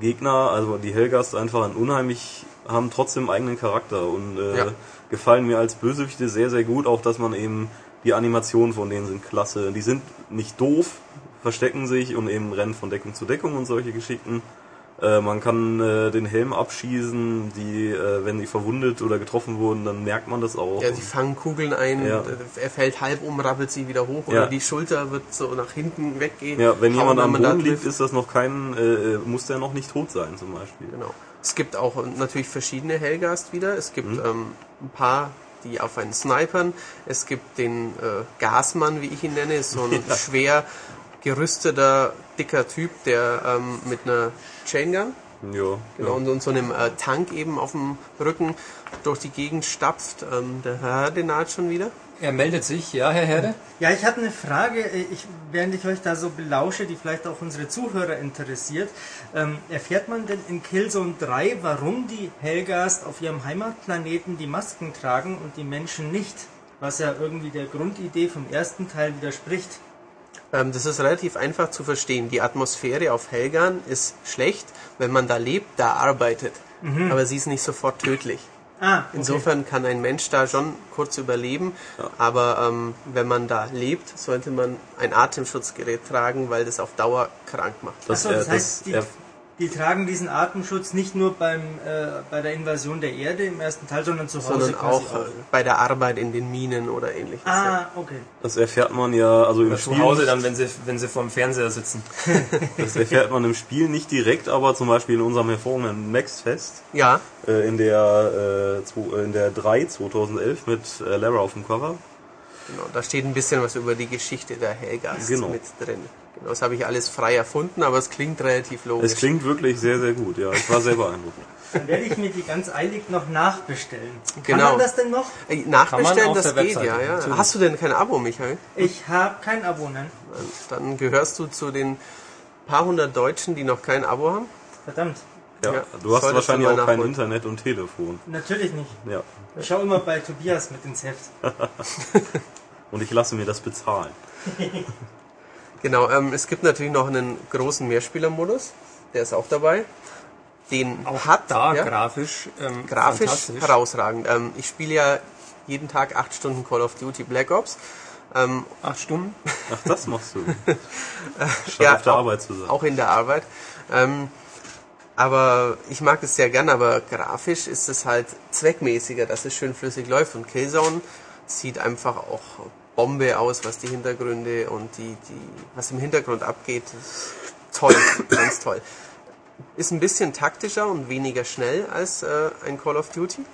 Gegner, also die Helgas einfach ein unheimlich, haben trotzdem einen eigenen Charakter und äh, Ja. gefallen mir als Bösewichte sehr, sehr gut, auch dass man eben die Animationen von denen sind klasse. Die sind nicht doof, verstecken sich und eben rennen von Deckung zu Deckung und solche Geschichten. Äh, man kann äh, den Helm abschießen, die, äh, wenn die verwundet oder getroffen wurden, dann merkt man das auch. Ja, sie fangen Kugeln ein, Ja. er fällt halb um, rappelt sie wieder hoch Ja. oder die Schulter wird so nach hinten weggehen. Ja, wenn jemand am Boden liegt, ist das noch kein, äh, muss der noch nicht tot sein zum Beispiel. Genau. Es gibt auch natürlich verschiedene Hellgast wieder. Es gibt Mhm. ähm, ein paar, die auf einen snipern. Es gibt den äh, Gasmann, wie ich ihn nenne, ist so ein [laughs] Ja. schwer gerüsteter, dicker Typ, der ähm, mit einer Chaingun Ja, genau, ja. und, und so einem äh, Tank eben auf dem Rücken durch die Gegend stapft. Ähm, der Herr, den naht schon wieder. Er meldet sich, ja, Herr Herde? Ja, ich hatte eine Frage, ich, während ich euch da so belausche, die vielleicht auch unsere Zuhörer interessiert. Ähm, erfährt man denn in Killzone 3, warum die Helgast auf ihrem Heimatplaneten die Masken tragen und die Menschen nicht? Was ja irgendwie der Grundidee vom ersten Teil widerspricht. Ähm, das ist relativ einfach zu verstehen. Die Atmosphäre auf Helgan ist schlecht. Wenn man da lebt, da arbeitet. Aber sie ist nicht sofort tödlich. Ah, okay. Insofern kann ein Mensch da schon kurz überleben, aber ähm, wenn man da lebt, sollte man ein Atemschutzgerät tragen, weil das auf Dauer krank macht. Das, das äh, heißt, das, die, er, die tragen diesen Atemschutz nicht nur beim, äh, bei der Invasion der Erde im ersten Teil, sondern zu Hause sondern quasi auch äh, bei der Arbeit in den Minen oder ähnliches. Ah, okay. das erfährt man ja, also im Spiel, zu Hause dann, wenn sie, wenn sie vorm Fernseher sitzen. [laughs] das erfährt man im Spiel nicht direkt, aber zum Beispiel in unserem hervorragenden Max-Fest, Ja, äh, in der, äh, äh, in der 3 2011 mit äh, Lara auf dem Cover. genau. Da steht ein bisschen was über die Geschichte der Helgast Genau. mit drin. Genau, das habe ich alles frei erfunden, aber es klingt relativ logisch. Es klingt wirklich sehr, sehr gut, ja. Ich war sehr beeindruckt. [laughs] Dann werde ich mir die ganz eilig noch nachbestellen. Kann Genau. man das denn noch? Äh, Kann Nachbestellen, das geht ja, Webseite, ja. natürlich. Hast du denn kein Abo, Michael? Ich habe kein Abo, nein. Dann gehörst du zu den paar hundert Deutschen, die noch kein Abo haben. Verdammt. Ja, Ja, du hast solltest wahrscheinlich auch kein. Internet und Telefon. Natürlich nicht. Ja. Ich schaue immer bei Tobias mit ins Heft. [laughs] [laughs] Und ich lasse mir das bezahlen. Genau, ähm, es gibt natürlich noch einen großen Mehrspielermodus, der ist auch dabei. Den Auch hat da ja, grafisch, ähm, grafisch herausragend. Ähm, ich spiele ja jeden Tag acht Stunden Call of Duty Black Ops. Ähm, Acht Stunden. [laughs] Ach, das machst du. Statt ja, auf der auch, Arbeit zu sein. auch in der Arbeit. Ähm, aber ich mag es sehr gern, aber grafisch ist es halt zweckmäßiger, dass es schön flüssig läuft. Und Killzone sieht einfach auch Bombe aus, was die Hintergründe und die, die, was im Hintergrund abgeht. Toll, [coughs] ganz toll. Ist ein bisschen taktischer und weniger schnell als äh, ein Call of Duty.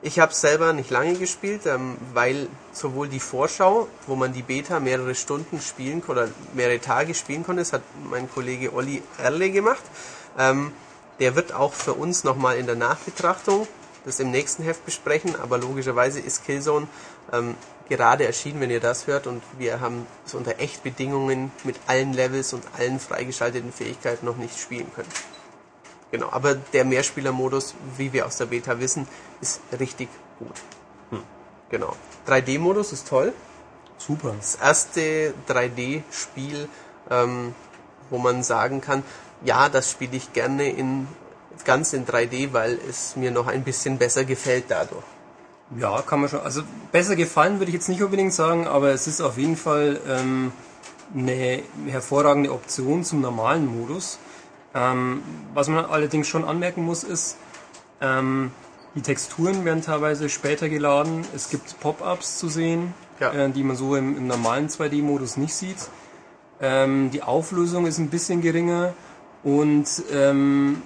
Ich habe selber nicht lange gespielt, ähm, weil sowohl die Vorschau, wo man die Beta mehrere Stunden spielen oder mehrere Tage spielen konnte, das hat mein Kollege Olli Erle gemacht. Ähm, der wird auch für uns nochmal in der Nachbetrachtung das im nächsten Heft besprechen, aber logischerweise ist Killzone ähm, gerade erschienen, wenn ihr das hört und wir haben es unter Echtbedingungen mit allen Levels und allen freigeschalteten Fähigkeiten noch nicht spielen können. Genau, aber der Mehrspielermodus, wie wir aus der Beta wissen, ist richtig gut. Genau. 3D-Modus ist toll. Super. Das erste 3D-Spiel, ähm, wo man sagen kann, ja, das spiele ich gerne in ganz in 3D, weil es mir noch ein bisschen besser gefällt dadurch. Ja, kann man schon. Also besser gefallen würde ich jetzt nicht unbedingt sagen, aber es ist auf jeden Fall ähm, eine hervorragende Option zum normalen Modus. Ähm, was man allerdings schon anmerken muss, ist, ähm, die Texturen werden teilweise später geladen. Es gibt Pop-ups zu sehen, Ja. äh, die man so im, im normalen 2D-Modus nicht sieht. Ähm, die Auflösung ist ein bisschen geringer und ähm,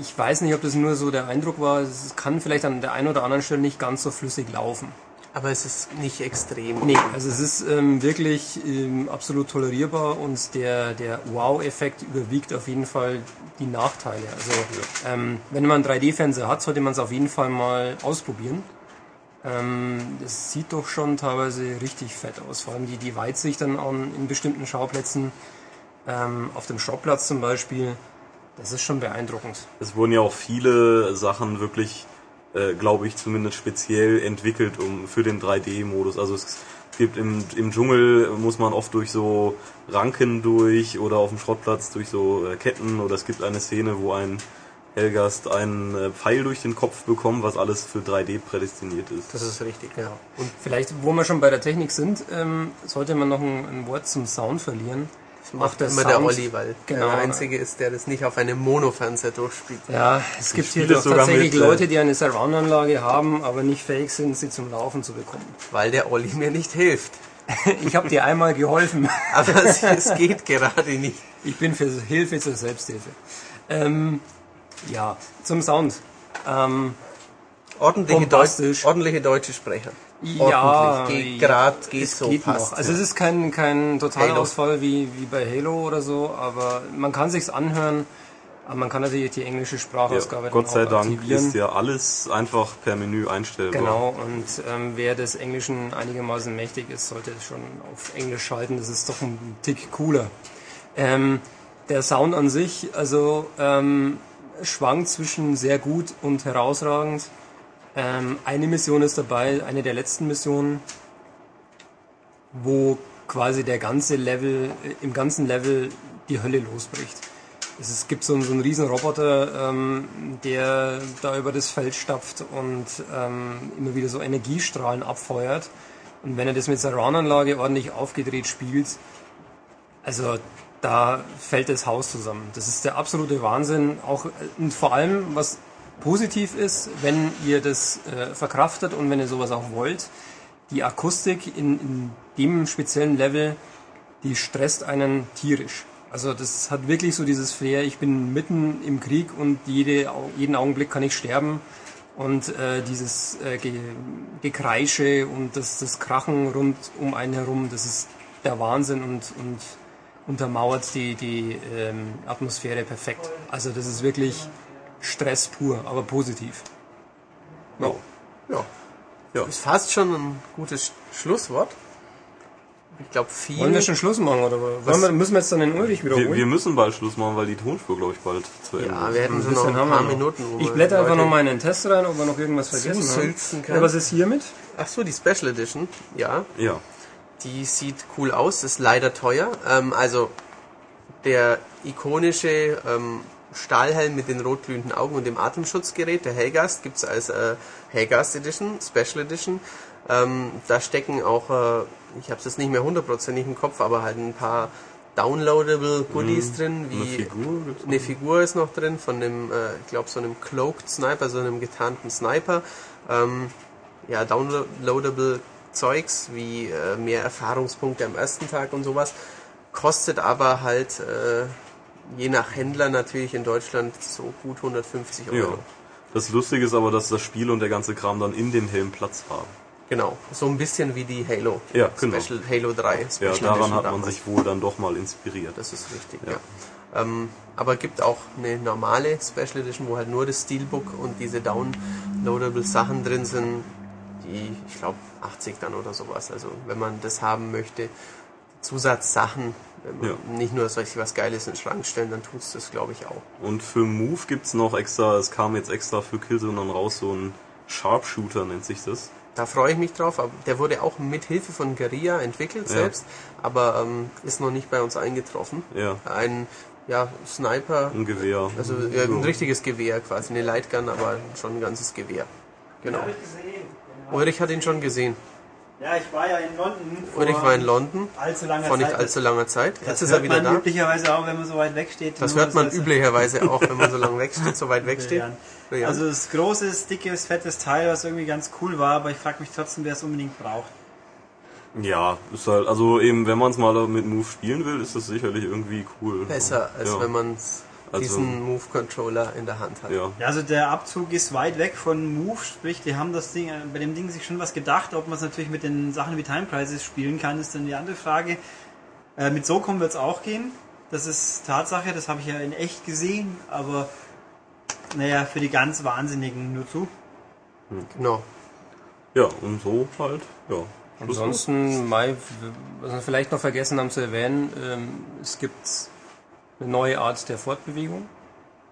ich weiß nicht, ob das nur so der Eindruck war. Es kann vielleicht an der einen oder anderen Stelle nicht ganz so flüssig laufen. Aber es ist nicht extrem. Nee, also es ist ähm, wirklich ähm, absolut tolerierbar und der, der Wow-Effekt überwiegt auf jeden Fall die Nachteile. Also ähm, wenn man einen 3D-Fernseher hat, sollte man es auf jeden Fall mal ausprobieren. Ähm, das sieht doch schon teilweise richtig fett aus. Vor allem die, die Weitsicht dann an, in bestimmten Schauplätzen, ähm, auf dem Showplatz zum Beispiel, das ist schon beeindruckend. Es wurden ja auch viele Sachen wirklich, äh, glaube ich, zumindest speziell entwickelt um für den 3D-Modus. Also es gibt im, im Dschungel muss man oft durch so Ranken durch oder auf dem Schrottplatz durch so äh, Ketten oder es gibt eine Szene, wo ein Helgast einen äh, Pfeil durch den Kopf bekommt, was alles für 3D prädestiniert ist. Das ist richtig, ja. Und vielleicht, wo wir schon bei der Technik sind, ähm, sollte man noch ein, ein Wort zum Sound verlieren. Das macht der immer der Sound- Olli, weil Genau. der Einzige ist, der das nicht auf einem Mono-Fernseher durchspielt. Ja, es gibt hier doch tatsächlich mit, äh, Leute, die eine Surround-Anlage haben, aber nicht fähig sind, sie zum Laufen zu bekommen. Weil der Olli mir nicht hilft. [laughs] Ich habe dir einmal geholfen. [laughs] Aber es, geht gerade nicht. Ich bin für Hilfe zur Selbsthilfe. Ähm, ja, zum Sound. Ähm, Ordentliche. Deut ordentliche deutsche Sprecher. Ja. Geht ja, gerade, geht es so, geht passt. noch. Also es ist kein, kein Totalausfall wie, wie bei Halo oder so, aber man kann sich's anhören. Aber man kann natürlich die englische Ja, Sprachausgabe dann Gott sei Dank aktivieren. ist ja alles einfach per Menü einstellbar. Genau, und ähm, wer des Englischen einigermaßen mächtig ist, sollte es schon auf Englisch schalten. Das ist doch ein Tick cooler. Ähm, der Sound an sich, also ähm, schwankt zwischen sehr gut und herausragend. Ähm, eine Mission ist dabei, eine der letzten Missionen, wo quasi der ganze Level, äh, im ganzen Level die Hölle losbricht. Es gibt so einen, so einen riesen Roboter, ähm, der da über das Feld stapft und ähm, immer wieder so Energiestrahlen abfeuert. Und wenn er das mit Surround-Anlage ordentlich aufgedreht spielt, also da fällt das Haus zusammen. Das ist der absolute Wahnsinn. Auch äh, und vor allem, was positiv ist, wenn ihr das äh, verkraftet und wenn ihr sowas auch wollt, die Akustik in, in dem speziellen Level, die stresst einen tierisch. Also das hat wirklich so dieses Flair, ich bin mitten im Krieg und jede, jeden Augenblick kann ich sterben. Und äh, dieses äh, Ge Gekreische und das, das Krachen rund um einen herum, das ist der Wahnsinn und, und untermauert die, die ähm, Atmosphäre perfekt. Also das ist wirklich Stress pur, aber positiv. Ja. Ja. Ja. Ist fast schon ein gutes Sch- Schlusswort. Ich glaube, viel. Wollen wir schon Schluss machen oder wollen wir, müssen wir jetzt dann den Ulrich Wir, wiederholen? wir müssen bald Schluss machen, weil die Tonspur, glaube ich, bald zu Ende ja, ist. wir hätten Ein schon noch ein haben wir paar noch. Minuten. wo Ich wir blätter einfach Leute noch mal in den Test rein, ob wir noch irgendwas vergessen haben. kann. Ja, was ist hiermit? Ach so, die Special Edition. Ja, Ja. die sieht cool aus, ist leider teuer. Ähm, also der ikonische ähm, Stahlhelm mit den rotglühenden Augen und dem Atemschutzgerät, der Hellgast, gibt's als äh, Hellgast Edition, Special Edition. Ähm, da stecken auch, äh, ich habe es jetzt nicht mehr hundertprozentig im Kopf, aber halt ein paar downloadable Goodies drin, Eine wie Figur gibt's eine Figur ist noch drin von dem, äh, ich glaube, so einem Cloaked Sniper, so einem getarnten Sniper. Ähm, ja, downloadable Zeugs wie äh, mehr Erfahrungspunkte am ersten Tag und sowas. Kostet aber halt äh, je nach Händler natürlich in Deutschland so gut 150 Euro. Ja. Das Lustige ist aber, dass das Spiel und der ganze Kram dann in dem Helm Platz haben. Genau, so ein bisschen wie die Halo. Ja, genau. Special Halo 3. Ja, Special daran Edition hat man sich wohl dann doch mal inspiriert. Das ist richtig, Ja. ja. Ähm, aber gibt auch eine normale Special Edition, wo halt nur das Steelbook und diese downloadable Sachen drin sind, die, ich glaube, 80 dann oder sowas. Also wenn man das haben möchte, Zusatzsachen, Ja. nicht nur solche was Geiles in den Schrank stellen, dann tut's das, glaube ich, auch. Und für Move gibt's noch extra, es kam jetzt extra für Killzone dann raus, so ein Sharpshooter nennt sich das. Da freue ich mich drauf. Aber der wurde auch mit Hilfe von Guerilla entwickelt Ja. selbst, aber ähm, ist noch nicht bei uns eingetroffen. Ja, Ein ja, Sniper, ein Gewehr. Also ja, ein richtiges Gewehr quasi, eine Lightgun, aber schon ein ganzes Gewehr. Genau. Hab ich gesehen. Ulrich hat ihn schon gesehen. Ja, ich war ja in London. vor Ulrich war in London allzu langer vor nicht Zeit. allzu langer Zeit. das Jetzt ist hört er wieder man da. üblicherweise auch, wenn man so weit weg steht. Das hört man das- üblicherweise [laughs] auch, wenn man so lange wegsteht, so weit wegsteht. Also das großes, dickes, fettes Teil, was irgendwie ganz cool war, aber ich frage mich trotzdem, wer es unbedingt braucht. Ja, ist halt, also eben, wenn man es mal mit Move spielen will, ist das sicherlich irgendwie cool. Besser, als ja. wenn man es Also, diesen Move-Controller in der Hand hat. ja. Ja, also der Abzug ist weit weg von Move, sprich, die haben das Ding, äh, bei dem Ding sich schon was gedacht. Ob man es natürlich mit den Sachen wie Time Crisis spielen kann, ist dann die andere Frage. Äh, mit SOCOM wird es auch gehen. Das ist Tatsache, das habe ich ja in echt gesehen, aber naja, für die ganz Wahnsinnigen nur zu. Genau. Ja, und so halt, ja. Ansonsten, Mai, was wir vielleicht noch vergessen haben zu erwähnen, ähm, es gibt eine neue Art der Fortbewegung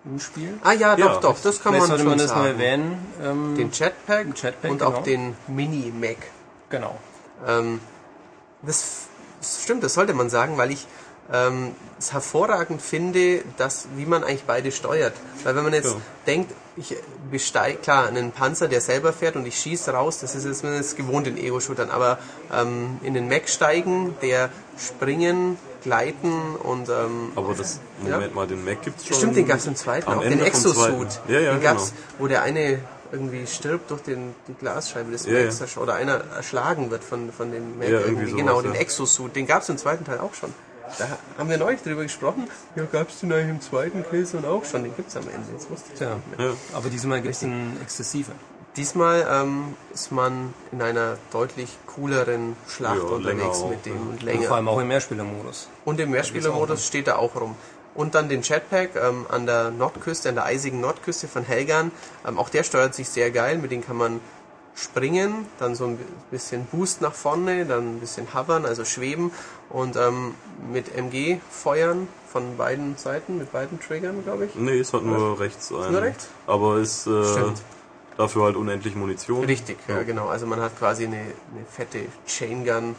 im Spiel. Ah ja, doch, Ja. doch, das kann man sollte schon man das sagen. erwähnen. Ähm, Den Jetpack, Den Jetpack, und genau. auch den Mini-Mac. genau. Ähm, das, das stimmt, das sollte man sagen, weil ich ähm, es hervorragend finde, dass, wie man eigentlich beide steuert. Weil wenn man jetzt Ja. denkt, ich besteige, klar, einen Panzer, der selber fährt und ich schieße raus, das ist jetzt man ist gewohnt in Ego-Shootern, aber ähm, in den Mac steigen, der springen, gleiten und ähm, Aber das, Moment mal, den Mac gibt's schon. Stimmt, den gab es im zweiten auch, Ende den Exosuit. Ja, ja, den gab's, genau. wo der eine irgendwie stirbt durch den, die Glasscheibe des Ja, Macs ja. oder einer erschlagen wird von, von dem Mac. Ja, irgendwie sowas, genau, ja. den Exosuit, den gab es im zweiten Teil auch schon. Da haben wir neulich drüber gesprochen. Ja, gab es den eigentlich im zweiten Killzone auch schon. Den gibt es am Ende. Jetzt wusste ich Tja, nicht mehr. Ja. aber diesmal gibt es einen exzessiven. Diesmal ähm, ist man in einer deutlich cooleren Schlacht Ja, unterwegs mit dem ja. und Und länger. vor allem auch im Mehrspielermodus. Und im Mehrspielermodus steht er auch rum. Und dann den Jetpack ähm, an der Nordküste, an der eisigen Nordküste von Helgern. Ähm, auch der steuert sich sehr geil. Mit dem kann man springen, dann so ein bisschen Boost nach vorne, dann ein bisschen hovern, also schweben und ähm, mit MG feuern von beiden Seiten, mit beiden Triggern, glaube ich. Nee, es hat nur rechts einen. Nur rechts? Aber ist äh, Stimmt. Dafür halt unendlich Munition. Richtig, ja, genau. Also man hat quasi eine, eine fette Chain Gun.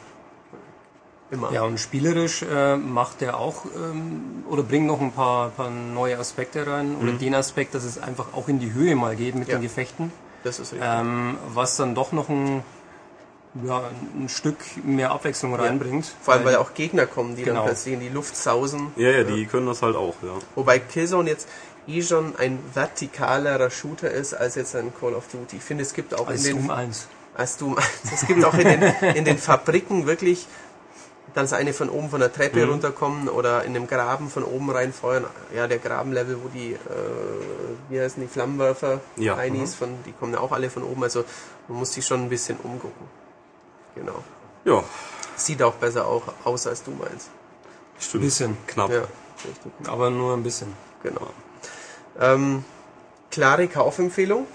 Immer. Ja, und spielerisch äh, macht er auch ähm, oder bringt noch ein paar, paar neue Aspekte rein. Oder den Aspekt, dass es einfach auch in die Höhe mal geht mit Ja. den Gefechten. Das ist richtig. Ähm, was dann doch noch ein, ja, ein Stück mehr Abwechslung reinbringt. Vor allem, weil auch Gegner kommen, die Genau. dann plötzlich in die Luft sausen. Ja, ja, die können das halt auch, ja. Wobei Killzone jetzt eh schon ein vertikalerer Shooter ist als jetzt ein Call of Duty. Ich finde, es gibt auch als in den Doom 1. als Doom 1. Es gibt auch in den, in den Fabriken wirklich, dass eine von oben von der Treppe Mhm. runterkommen oder in einem Graben von oben reinfeuern. Ja, der Grabenlevel, wo die, äh, wie heißen die, Flammenwerfer, Ja, mhm. Heinis, von, die kommen ja auch alle von oben. Also man muss sich schon ein bisschen umgucken. Genau. Ja, Sieht auch besser auch aus als Doom 1. stimmt. Bisschen. Knapp. Ja. Aber nur ein bisschen. Genau. Ähm, klare Kaufempfehlung.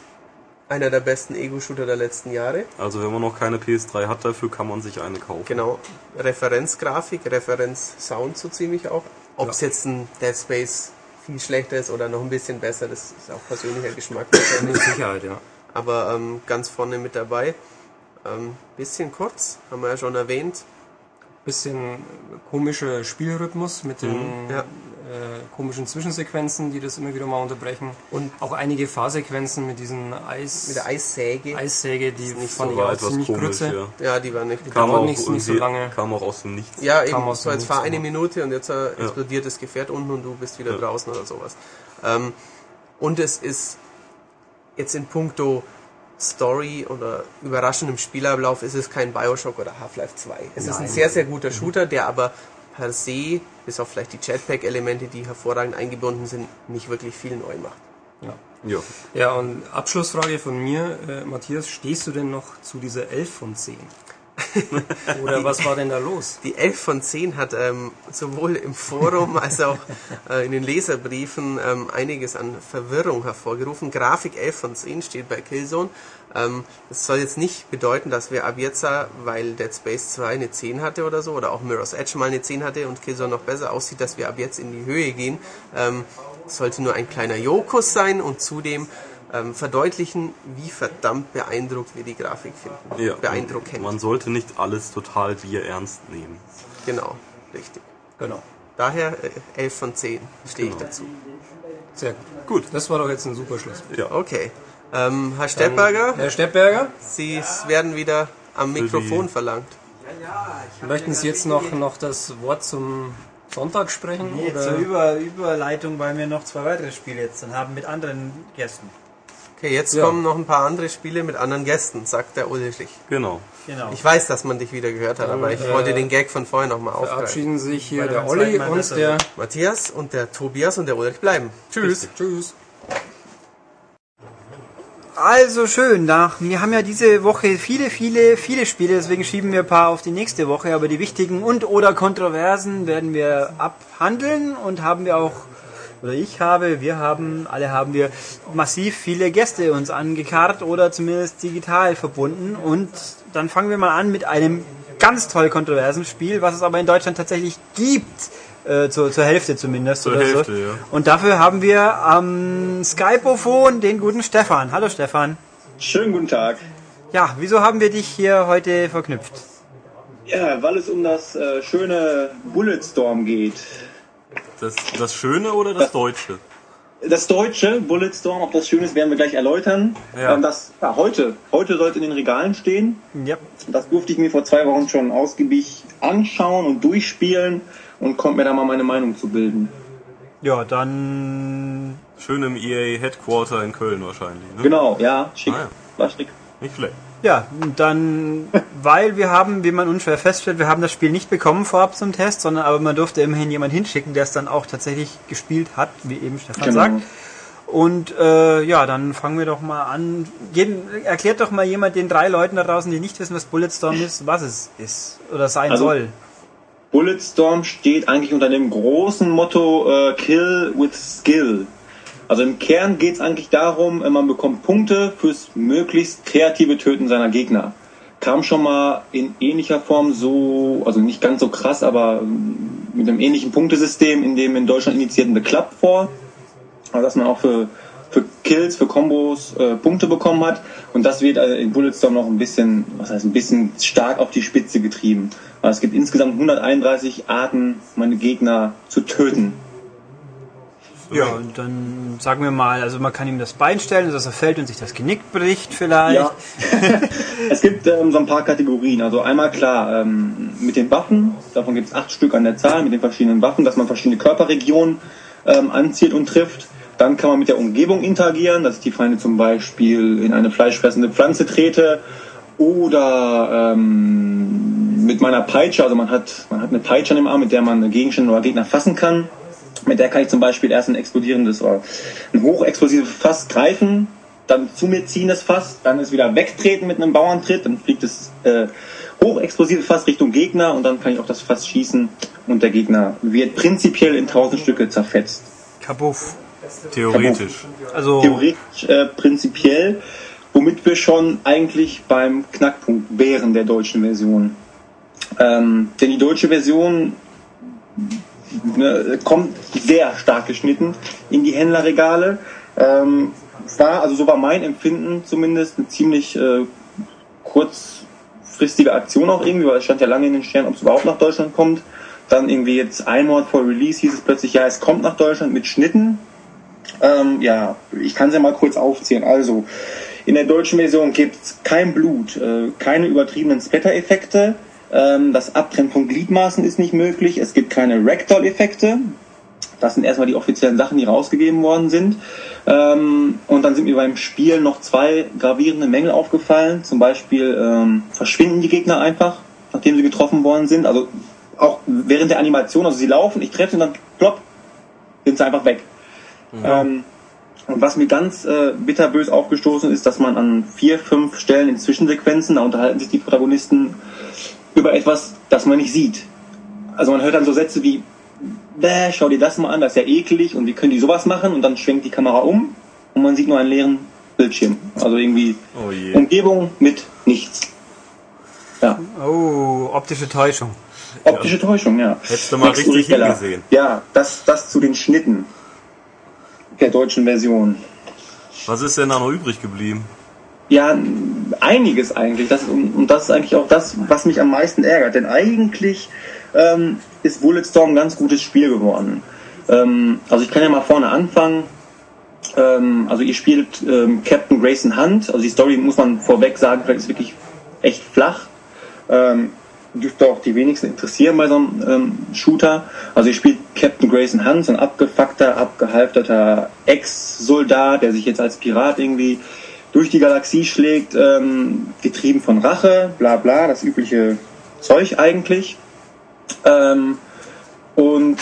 Einer der besten Ego-Shooter der letzten Jahre. Also wenn man noch keine PS3 hat, dafür kann man sich eine kaufen. Genau. Referenzgrafik, Referenzsound so ziemlich auch. Ob es jetzt ein Dead Space viel schlechter ist oder noch ein bisschen besser, das ist auch persönlicher Geschmack. Mit Sicherheit, ja. Aber ähm, ganz vorne mit dabei. Ähm, bisschen kurz, haben wir ja schon erwähnt. Bisschen komischer Spielrhythmus mit den Ja. äh, komischen Zwischensequenzen, die das immer wieder mal unterbrechen. Und auch einige Fahrsequenzen mit diesen Eis, mit der Eissäge. Eissäge, die nicht fand so ich auch etwas ziemlich komisch, ja. Ja, die war nicht. Kam Kam auch nicht- nicht so lange. Kam auch aus dem Nichts. Ja, Kam eben, aus so jetzt fahr eine ja. Minute und jetzt äh, explodiert das Gefährt unten und du bist wieder Ja. draußen oder sowas. Ähm, und es ist jetzt in puncto Story oder überraschendem Spielablauf ist es kein Bioshock oder Half-Life 2. Es ist ein Nein. sehr, sehr guter Shooter, der aber per se, bis auf vielleicht die Jetpack-Elemente, die hervorragend eingebunden sind, nicht wirklich viel neu macht. Ja. Ja. ja, und Abschlussfrage von mir, äh, Matthias, stehst du denn noch zu dieser 11 von 10? Oder was war denn da los? Die 11 von 10 hat ähm, sowohl im Forum [laughs] als auch äh, in den Leserbriefen ähm, einiges an Verwirrung hervorgerufen. Grafik 11 von 10 steht bei Killzone. Ähm, das soll jetzt nicht bedeuten, dass wir ab jetzt, weil Dead Space 2 eine 10 hatte oder so, oder auch Mirror's Edge mal eine 10 hatte und Killzone noch besser aussieht, dass wir ab jetzt in die Höhe gehen. Ähm, es sollte nur ein kleiner Jokus sein und zudem ähm, verdeutlichen, wie verdammt beeindruckt wir die Grafik finden. ja. Beeindruckend. Man sollte nicht alles total bier ernst nehmen. Genau, richtig. Genau. Daher äh, 11 von 10 stehe ich Genau. dazu. Sehr gut. Gut. Das war doch jetzt ein super Schluss. Ja. Okay. Ähm, Herr Steppberger, Herr Steppberger, Sie werden wieder am Mikrofon verlangt. möchten Sie jetzt noch, noch das Wort zum Sonntag sprechen? Nee, oder? zur Über Überleitung, weil wir noch zwei weitere Spiele jetzt dann haben mit anderen Gästen. Okay, jetzt Ja. kommen noch ein paar andere Spiele mit anderen Gästen, sagt der Ulrich. Genau. Genau. Ich weiß, dass man dich wieder gehört hat, aber ich äh, wollte den Gag von vorhin nochmal aufgreifen. Verabschieden sich hier der Olli und besser der. Matthias und der Tobias und der Ulrich bleiben. Tschüss. Tschüss. Also schön, nach, wir haben ja diese Woche viele, viele, viele Spiele, deswegen schieben wir ein paar auf die nächste Woche, aber die wichtigen und oder Kontroversen werden wir abhandeln und haben wir auch, oder ich habe, wir haben, alle haben wir massiv viele Gäste uns angekarrt oder zumindest digital verbunden und dann fangen wir mal an mit einem ganz toll kontroversen Spiel, was es aber in Deutschland tatsächlich gibt. Äh, zur, zur Hälfte zumindest. Zur oder Hälfte, so. ja. Und dafür haben wir am Skypophon den guten Stefan. Hallo Stefan. Schönen guten Tag. Ja, wieso haben wir dich hier heute verknüpft? Ja, weil es um das äh, schöne Bulletstorm geht. Das, das Schöne oder das Deutsche? Das deutsche Bulletstorm, ob das schön ist, werden wir gleich erläutern. Ja. Ähm, das ja, heute, heute sollte in den Regalen stehen. Ja. Das durfte ich mir vor zwei Wochen schon ausgiebig anschauen und durchspielen und konnte mir da mal meine Meinung zu bilden. Ja, dann. Schön im EA Headquarter in Köln wahrscheinlich. Ne? Genau, ja, schick. Ah, ja. War schick. Nicht schlecht. Ja, dann, weil wir haben, wie man unschwer feststellt, wir haben das Spiel nicht bekommen vorab zum Test, sondern aber man durfte immerhin jemand hinschicken, der es dann auch tatsächlich gespielt hat, wie eben Stefan Genau. sagt. Und äh, ja, dann fangen wir doch mal an. Jeden, erklärt doch mal jemand den drei Leuten da draußen, die nicht wissen, was Bulletstorm ist, was es ist oder sein Also- soll. Bulletstorm steht eigentlich unter dem großen Motto äh, Kill with Skill. Also im Kern geht es eigentlich darum, äh, man bekommt Punkte fürs möglichst kreative Töten seiner Gegner. Kam schon mal in ähnlicher Form so, also nicht ganz so krass, aber ähm, mit einem ähnlichen Punktesystem in dem in Deutschland initiierten The Club vor. Also dass man auch für, für Kills, für Kombos äh, Punkte bekommen hat. Und das wird äh, in Bulletstorm noch ein bisschen, was heißt ein bisschen stark auf die Spitze getrieben. Also es gibt insgesamt 131 Arten, meine Gegner zu töten. Ja, und dann sagen wir mal, also man kann ihm das Bein stellen, dass er fällt und sich das Genick bricht vielleicht. Ja. [laughs] es gibt ähm, so ein paar Kategorien. Also einmal klar, ähm, mit den Waffen, davon gibt es acht Stück an der Zahl, mit den verschiedenen Waffen, dass man verschiedene Körperregionen ähm, anzielt und trifft. Dann kann man mit der Umgebung interagieren, dass ich die Feinde zum Beispiel in eine fleischfressende Pflanze trete oder ähm, mit meiner Peitsche, also man hat, man hat eine Peitsche an dem Arm, mit der man Gegenstände oder Gegner fassen kann. Mit der kann ich zum Beispiel erst ein explodierendes oder ein hochexplosives Fass greifen, dann zu mir ziehen das Fass, dann es wieder wegtreten mit einem Bauerntritt, dann fliegt das äh, hochexplosive Fass Richtung Gegner und dann kann ich auch das Fass schießen und der Gegner wird prinzipiell in tausend Stücke zerfetzt. Kabuff. Theoretisch. Also, Theoretisch äh, prinzipiell, womit wir schon eigentlich beim Knackpunkt wären der deutschen Version. Ähm, denn die deutsche Version ne, kommt sehr stark geschnitten in die Händlerregale. Ähm, war, also so war mein Empfinden zumindest, eine ziemlich äh, kurzfristige Aktion auch irgendwie, weil es stand ja lange in den Sternen, ob es überhaupt nach Deutschland kommt. Dann irgendwie jetzt ein Monat vor Release hieß es plötzlich, ja, es kommt nach Deutschland mit Schnitten. Ähm, ja, ich kann es ja mal kurz aufzählen. Also, in der deutschen Version gibt es kein Blut, äh, keine übertriebenen Splatter-Effekte, ähm, das Abtrennen von Gliedmaßen ist nicht möglich, es gibt keine Ragdoll-Effekte. Das sind erstmal die offiziellen Sachen, die rausgegeben worden sind. Ähm, und dann sind mir beim Spiel noch zwei gravierende Mängel aufgefallen. Zum Beispiel ähm, verschwinden die Gegner einfach, nachdem sie getroffen worden sind. Also auch während der Animation, also sie laufen, ich treffe sie und dann plopp, sind sie einfach weg. Ähm, und was mir ganz äh, bitterbös aufgestoßen ist, dass man an vier, fünf Stellen in Zwischensequenzen, da unterhalten sich die Protagonisten über etwas, das man nicht sieht. Also man hört dann so Sätze wie, Bäh, schau dir das mal an, das ist ja eklig und wie können die sowas machen? Und dann schwenkt die Kamera um und man sieht nur einen leeren Bildschirm. Also irgendwie Oh. Umgebung mit nichts. Ja, oh, optische Täuschung. optische Täuschung, ja. Hättest du mal Max richtig Heller. hingesehen. Ja, das, das zu den Schnitten der deutschen Version. Was ist denn da noch übrig geblieben? Ja, einiges eigentlich. Das, und und das ist eigentlich auch das, was mich am meisten ärgert. Denn eigentlich ähm, ist Bulletstorm ein ganz gutes Spiel geworden. Ähm, also ich kann ja mal vorne anfangen. Ähm, also ihr spielt ähm, Captain Grayson Hunt. Also die Story muss man vorweg sagen, vielleicht ist wirklich echt flach. Ähm, dürfte auch die wenigsten interessieren bei so einem ähm, Shooter. Also ihr spielt Captain Grayson Hans, ein abgefuckter, abgehalfterter Ex-Soldat, der sich jetzt als Pirat irgendwie durch die Galaxie schlägt, ähm, getrieben von Rache, bla bla, das übliche Zeug eigentlich. Ähm, und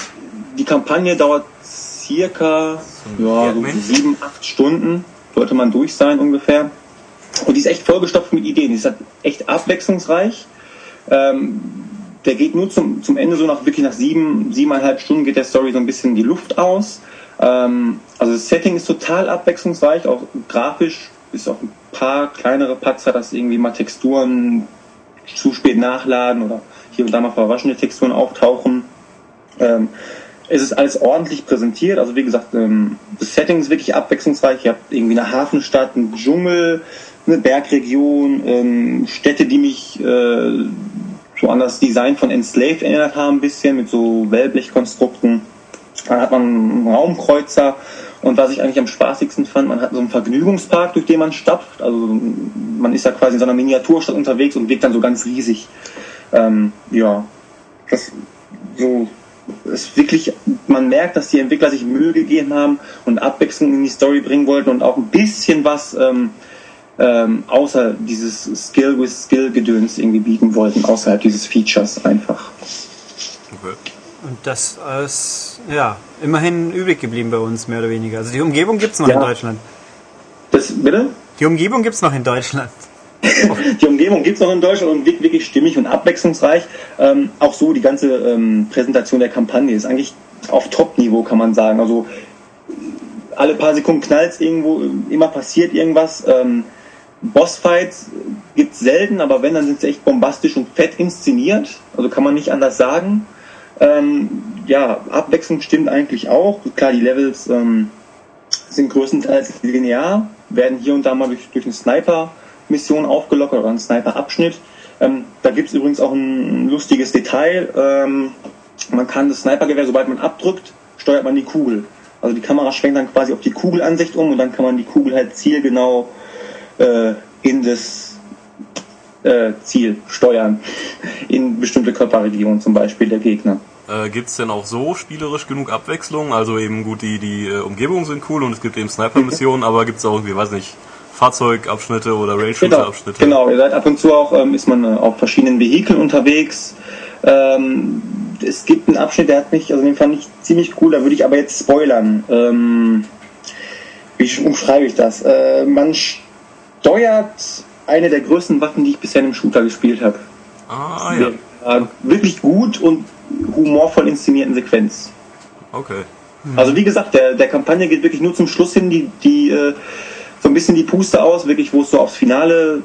die Kampagne dauert circa ja, so sieben, acht Stunden, sollte man durch sein ungefähr. Und die ist echt vollgestopft mit Ideen. Die ist halt echt abwechslungsreich. Ähm, der geht nur zum, zum Ende so nach wirklich nach sieben, siebeneinhalb Stunden geht der Story so ein bisschen die Luft aus. Ähm, also das Setting ist total abwechslungsreich, auch grafisch ist auch ein paar kleinere Patzer, dass irgendwie mal Texturen zu spät nachladen oder hier und da mal verwaschene Texturen auftauchen. Ähm, es ist alles ordentlich präsentiert. Also wie gesagt, ähm, das Setting ist wirklich abwechslungsreich. Ihr habt irgendwie eine Hafenstadt, einen Dschungel, eine Bergregion, ähm, Städte, die mich äh, so an das Design von Enslaved erinnert haben, ein bisschen mit so Wellblechkonstrukten. Dann hat man einen Raumkreuzer und was ich eigentlich am spaßigsten fand, man hat so einen Vergnügungspark, durch den man stapft. Also man ist ja quasi in so einer Miniaturstadt unterwegs und wirkt dann so ganz riesig. Ähm, ja, das so ist wirklich, man merkt, dass die Entwickler sich Mühe gegeben haben und Abwechslung in die Story bringen wollten und auch ein bisschen was ähm, ähm, außer dieses Skill with Skill Gedöns irgendwie bieten wollten, außerhalb dieses Features einfach. Okay. Und das ist ja immerhin übrig geblieben bei uns, mehr oder weniger. Also die Umgebung gibt es noch ja. in Deutschland. Das, bitte? Die Umgebung gibt es noch in Deutschland. [laughs] die Umgebung gibt es noch in Deutschland und wirklich, wirklich stimmig und abwechslungsreich. Ähm, auch so die ganze ähm, Präsentation der Kampagne ist eigentlich auf Top-Niveau, kann man sagen. Also alle paar Sekunden knallt es irgendwo, immer passiert irgendwas. Ähm, Bossfights gibt es selten, aber wenn, dann sind sie echt bombastisch und fett inszeniert. Also kann man nicht anders sagen. Ähm, ja, Abwechslung stimmt eigentlich auch. Klar, die Levels ähm, sind größtenteils linear, werden hier und da mal durch, durch eine Sniper-Mission aufgelockert oder einen Sniper-Abschnitt. Ähm, da gibt es übrigens auch ein lustiges Detail. Ähm, man kann das Snipergewehr, sobald man abdrückt, steuert man die Kugel. Also die Kamera schwenkt dann quasi auf die Kugelansicht um und dann kann man die Kugel halt zielgenau äh, in das äh, Ziel steuern, in bestimmte Körperregionen zum Beispiel der Gegner. Äh, gibt es denn auch so spielerisch genug Abwechslung? Also eben gut, die, die äh, Umgebungen sind cool und es gibt eben Sniper-Missionen, [laughs] aber gibt es auch irgendwie, weiß nicht, Fahrzeugabschnitte oder Rail-Shooter-Abschnitte? Genau, genau, ihr seid ab und zu auch, ähm, ist man äh, auf verschiedenen Vehikeln unterwegs. Ähm, es gibt einen Abschnitt, der hat mich, also den fand ich ziemlich cool, da würde ich aber jetzt spoilern. Ähm, wie umschreibe ich das? Äh, man steuert eine der größten Waffen, die ich bisher in einem Shooter gespielt habe. Ah, ja. Äh, wirklich gut und humorvoll inszenierten Sequenz. Okay. Also wie gesagt, der, der Kampagne geht wirklich nur zum Schluss hin die, die äh, so ein bisschen die Puste aus, wirklich wo es so aufs Finale,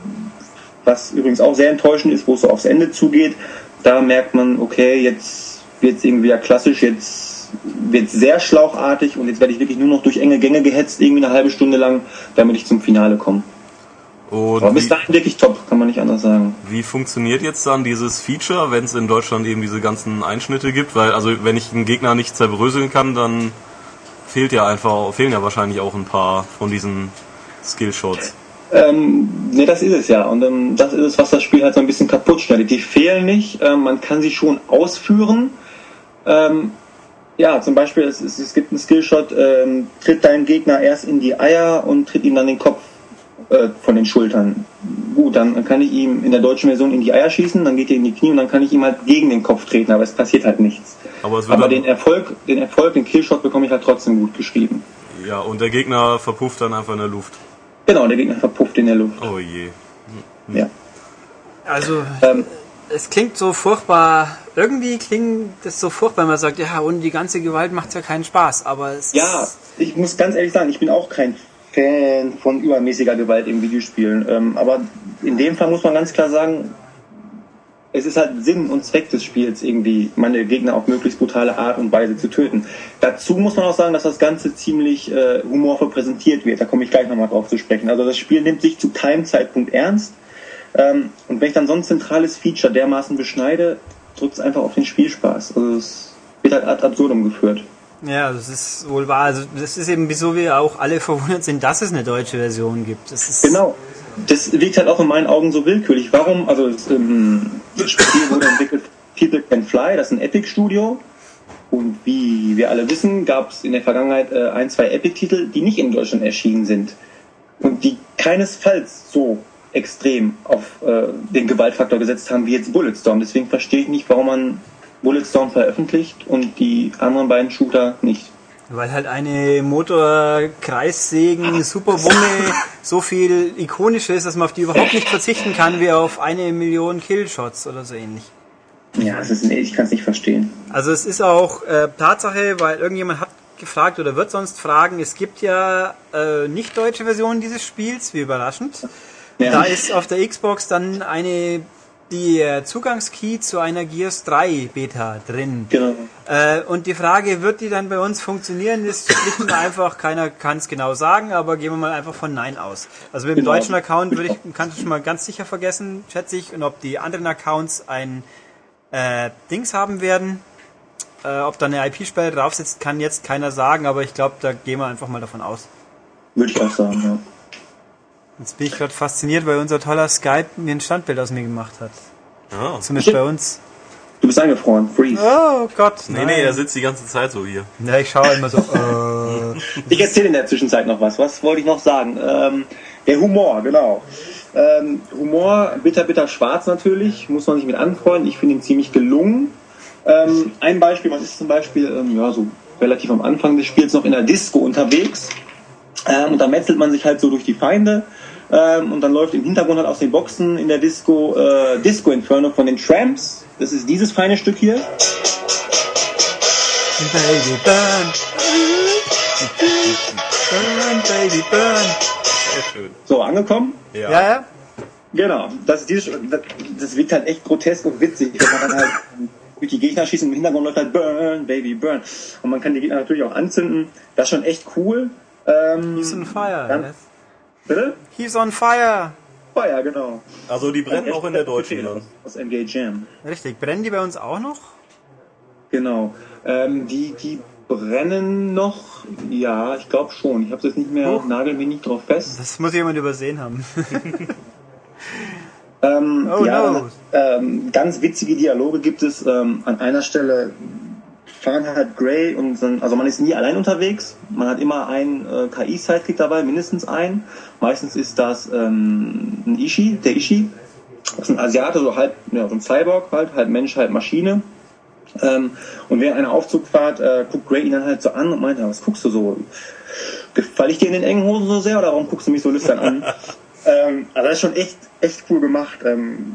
was übrigens auch sehr enttäuschend ist, wo es so aufs Ende zugeht. Da merkt man, okay, jetzt wird es irgendwie ja klassisch, jetzt wird sehr schlauchartig und jetzt werde ich wirklich nur noch durch enge Gänge gehetzt, irgendwie eine halbe Stunde lang, damit ich zum Finale komme. Und Aber bis dahin wirklich top, kann man nicht anders sagen. Wie funktioniert jetzt dann dieses Feature, wenn es in Deutschland eben diese ganzen Einschnitte gibt? Weil, also wenn ich einen Gegner nicht zerbröseln kann, dann fehlt ja einfach, fehlen ja wahrscheinlich auch ein paar von diesen Skillshots. Ähm, ne, das ist es ja. Und ähm, das ist es, was das Spiel halt so ein bisschen kaputt schneidet. Die fehlen nicht, ähm, man kann sie schon ausführen. Ähm, ja, zum Beispiel, es, es, es gibt einen Skillshot, ähm, tritt dein Gegner erst in die Eier und tritt ihm dann den Kopf äh, von den Schultern. Gut, dann kann ich ihm in der deutschen Version in die Eier schießen, dann geht er in die Knie und dann kann ich ihm halt gegen den Kopf treten, aber es passiert halt nichts. Aber, aber den Erfolg, den Erfolg, den Killshot bekomme ich halt trotzdem gut geschrieben. Ja, und der Gegner verpufft dann einfach in der Luft. Genau, der Gegner verpufft in der Luft. Oh je. Hm. Ja. Also, ähm, es klingt so furchtbar, irgendwie klingt es so furchtbar, wenn man sagt, ja, und die ganze Gewalt macht ja keinen Spaß, aber es Ja, ich muss ganz ehrlich sagen, ich bin auch kein Fan von übermäßiger Gewalt in Videospielen. Ähm, aber in dem Fall muss man ganz klar sagen, es ist halt Sinn und Zweck des Spiels, irgendwie meine Gegner auf möglichst brutale Art und Weise zu töten. Dazu muss man auch sagen, dass das Ganze ziemlich äh, humorvoll präsentiert wird. Da komme ich gleich nochmal drauf zu sprechen. Also das Spiel nimmt sich zu keinem Zeitpunkt ernst. Ähm, und wenn ich dann so ein zentrales Feature dermaßen beschneide, drückt es einfach auf den Spielspaß. Also es wird halt ad absurdum geführt. Ja, das ist wohl wahr. Also das ist eben, wieso wir auch alle [laughs] verwundert sind, dass es eine deutsche Version gibt. Das genau. Das liegt halt auch in meinen Augen so willkürlich. Warum, also ähm, Das Spiel wurde entwickelt People Can Fly, das ist ein Epic-Studio. Und wie wir alle wissen, gab es in der Vergangenheit äh, ein, zwei Epic-Titel, die nicht in Deutschland erschienen sind. Und die keinesfalls so extrem auf äh, den Gewaltfaktor gesetzt haben wie jetzt Bulletstorm. Deswegen verstehe ich nicht, warum man Bulletstorm veröffentlicht und die anderen beiden Shooter nicht. Weil halt eine Motorkreissägen Superwumme [laughs] so viel ikonischer ist, dass man auf die überhaupt nicht verzichten kann, wie auf eine Million Killshots oder so ähnlich. Ja, es ist, nee, ich kann es nicht verstehen. Also es ist auch äh, Tatsache, weil irgendjemand hat gefragt oder wird sonst fragen, es gibt ja äh, nicht deutsche Versionen dieses Spiels, wie überraschend. Ja. Da ist auf der Xbox dann eine die äh, Zugangskey zu einer Gears 3 Beta drin. Genau. Äh, und die Frage, wird die dann bei uns funktionieren, ist schlicht und einfach, keiner kann es genau sagen, aber gehen wir mal einfach von Nein aus. Also mit dem Genau. deutschen Account würde ich, kannst du schon mal ganz sicher vergessen, schätze ich, und ob die anderen Accounts ein äh, Dings haben werden, äh, ob da eine IP-Sperre drauf sitzt, kann jetzt keiner sagen, aber ich glaube, da gehen wir einfach mal davon aus. Würde ich auch sagen, ja. Jetzt bin ich gerade fasziniert, weil unser toller Skype mir ein Standbild aus mir gemacht hat. Ja. Zumindest bei uns. Du bist eingefroren, Freeze. Oh Gott, Nee, nein. nee, er sitzt die ganze Zeit so hier. Ja, ich schaue immer so, [laughs] äh, Ich erzähle in der Zwischenzeit noch was. Was wollte ich noch sagen? Ähm, der Humor, genau. Ähm, Humor, bitter, bitter schwarz natürlich, muss man sich mit anfreunden. Ich finde ihn ziemlich gelungen. Ähm, ein Beispiel, man ist zum Beispiel ähm, ja, so relativ am Anfang des Spiels noch in der Disco unterwegs ähm, und da metzelt man sich halt so durch die Feinde ähm, und dann läuft im Hintergrund halt aus den Boxen in der Disco äh, Disco Inferno von den Tramps. Das ist dieses feine Stück hier. Baby Burn. Burn, Baby Burn. Sehr schön. So, angekommen. Ja. Ja, ja. Genau, das, ist dieses, das, das wirkt halt echt grotesk und witzig, wenn man dann halt durch die Gegner schießt und im Hintergrund läuft halt Burn, Baby, Burn. Und man kann die Gegner natürlich auch anzünden. Das ist schon echt cool. Ähm, He's on fire. Dann- yes. Bitte? He's on fire. Feuer, genau. Also die brennen auch in der deutschen dann. Aus MG Jam. Richtig. Brennen die bei uns auch noch? Genau. Ähm, die, die brennen noch. Ja, ich glaube schon. Ich habe jetzt nicht mehr, Huch. nagel mich nicht drauf fest. Das muss jemand übersehen haben. [laughs] Ähm, Oh ja, no. ähm, ganz witzige Dialoge gibt es. Ähm, an einer Stelle fahren halt Gray und dann, also man ist nie allein unterwegs. Man hat immer einen äh, KI-Sidekick dabei, mindestens einen. Meistens ist das ähm, ein Ishi, der Ishi. Das ist ein Asiate, so halb, ja, so ein Cyborg halt, halb Mensch, halb Maschine. Ähm, und während einer Aufzugfahrt äh, guckt Gray ihn dann halt so an und meint, was guckst du so? Gefall ich dir in den engen Hosen so sehr oder warum guckst du mich so lüstern an? [laughs] ähm, also das ist schon echt, echt cool gemacht. Ähm,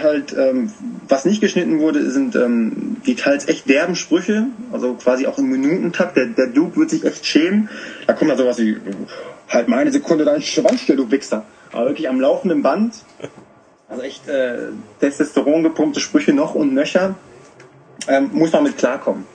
halt, ähm, was nicht geschnitten wurde, sind ähm, die teils echt derben Sprüche, also quasi auch im Minutentakt. Der, der Duke wird sich echt schämen. Da kommt dann sowas wie, halt mal eine Sekunde deinen Schwanz still, du Wichser. Aber wirklich am laufenden Band. Also echt äh, Testosteron gepumpte Sprüche noch und nöcher. Ähm, muss man mit klarkommen.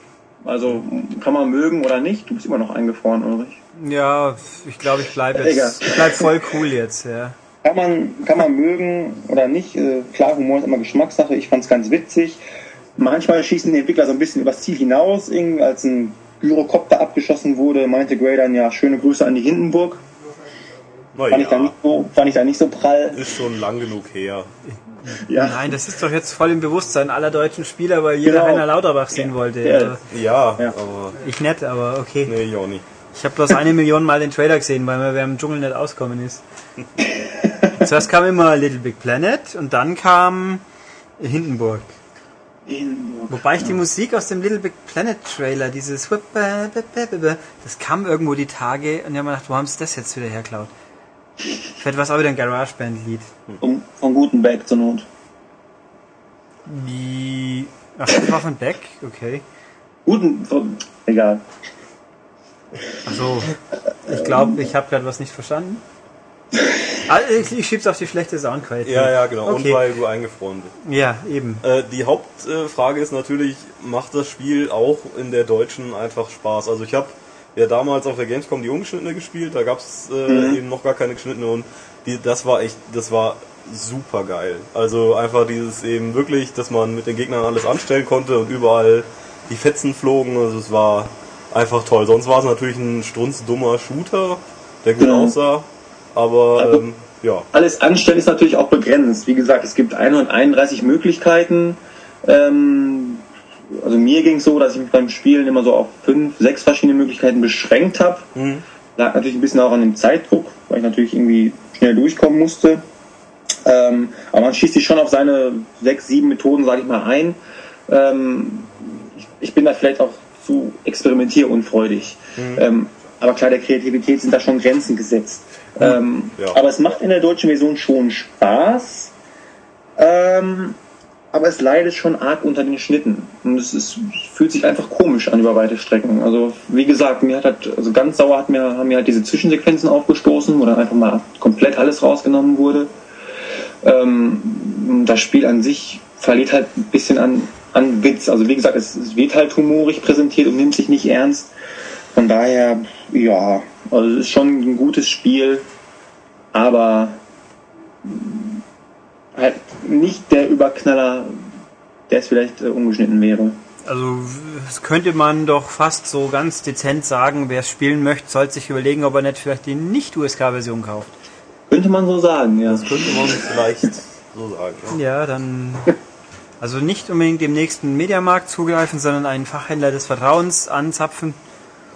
Also kann man mögen oder nicht. Du bist immer noch eingefroren, Ulrich. Ja, ich glaube, ich bleibe Egal. jetzt. Ich bleib voll cool jetzt, ja. Kann man, kann man mögen oder nicht. Äh, klar, Humor ist immer Geschmackssache. Ich fand es ganz witzig. Manchmal schießen die Entwickler so ein bisschen übers Ziel hinaus. Irgendwie, als ein Gyrokopter abgeschossen wurde, meinte Gray dann ja, schöne Grüße an die Hindenburg. Fand ich da Naja, nicht so, fand ich da nicht so prall. ist schon lang genug her. [laughs] Ja, Nein, das ist doch jetzt voll im Bewusstsein aller deutschen Spieler, weil jeder Genau. Heiner Lauterbach sehen wollte. Ja. Also, Ja, Ja. aber ich nett, aber okay. nee, ich auch nicht. Ich habe bloß eine Million Mal den Trailer gesehen, weil mir wer im Dschungel nicht auskommen ist. [laughs] Zuerst kam immer Little Big Planet und dann kam Hindenburg. Hindenburg. Wobei ich die Musik aus dem Little Big Planet Trailer, dieses das kam irgendwo die Tage und ich habe mir gedacht, wo haben sie das jetzt wieder herklaut? Vielleicht war es auch wieder ein GarageBand-Lied. Von, von Gutenberg zur Not. Wie... Ach, das war von Beck? Okay. Guten, von, egal. Also, ich glaube, ich habe gerade was nicht verstanden. Ah, ich, ich schieb's auf die schlechte Soundqualität. Ja, ja, genau. Okay. Und weil du eingefroren bist. Ja, eben. Äh, die Hauptfrage ist natürlich, macht das Spiel auch in der deutschen einfach Spaß? Also ich habe ja damals auf der Gamescom die ungeschnittene gespielt, da gab's äh, eben noch gar keine geschnittene und die, das war echt, das war super geil. Also einfach dieses eben wirklich, dass man mit den Gegnern alles anstellen konnte und überall die Fetzen flogen, also es war einfach toll. Sonst war es natürlich ein strunzdummer Shooter, der gut Mhm. aussah, aber Also- ähm, ja. alles anstellen ist natürlich auch begrenzt. Wie gesagt, es gibt 131 Möglichkeiten. Ähm, also mir ging es so, dass ich mich beim Spielen immer so auf fünf, sechs verschiedene Möglichkeiten beschränkt habe. Lag natürlich ein bisschen auch an dem Zeitdruck, weil ich natürlich irgendwie schnell durchkommen musste. Ähm, aber man schießt sich schon auf seine sechs, sieben Methoden, sage ich mal, ein. Ähm, ich, ich bin da vielleicht auch zu experimentierunfreudig. Ähm, aber klar, der Kreativität sind da schon Grenzen gesetzt. Ähm, Ja. Aber es macht in der deutschen Version schon Spaß. Aber es leidet schon arg unter den Schnitten. Und es ist, fühlt sich einfach komisch an über weite Strecken. Also, wie gesagt, mir hat halt, also ganz sauer hat mir, haben mir halt diese Zwischensequenzen aufgestoßen, wo dann einfach mal komplett alles rausgenommen wurde. Ähm, das Spiel an sich verliert halt ein bisschen an, an Witz. Also, wie gesagt, es, es wird halt humorig präsentiert und nimmt sich nicht ernst. Von daher, ja, also es ist schon ein gutes Spiel, aber halt nicht der Überknaller, der es vielleicht äh, umgeschnitten wäre. Also das könnte man doch fast so ganz dezent sagen, wer es spielen möchte, sollte sich überlegen, ob er nicht vielleicht die Nicht-USK-Version kauft. Könnte man so sagen, ja. Das könnte man vielleicht so sagen. Ja. Ja, dann also nicht unbedingt dem nächsten Mediamarkt zugreifen, sondern einen Fachhändler des Vertrauens anzapfen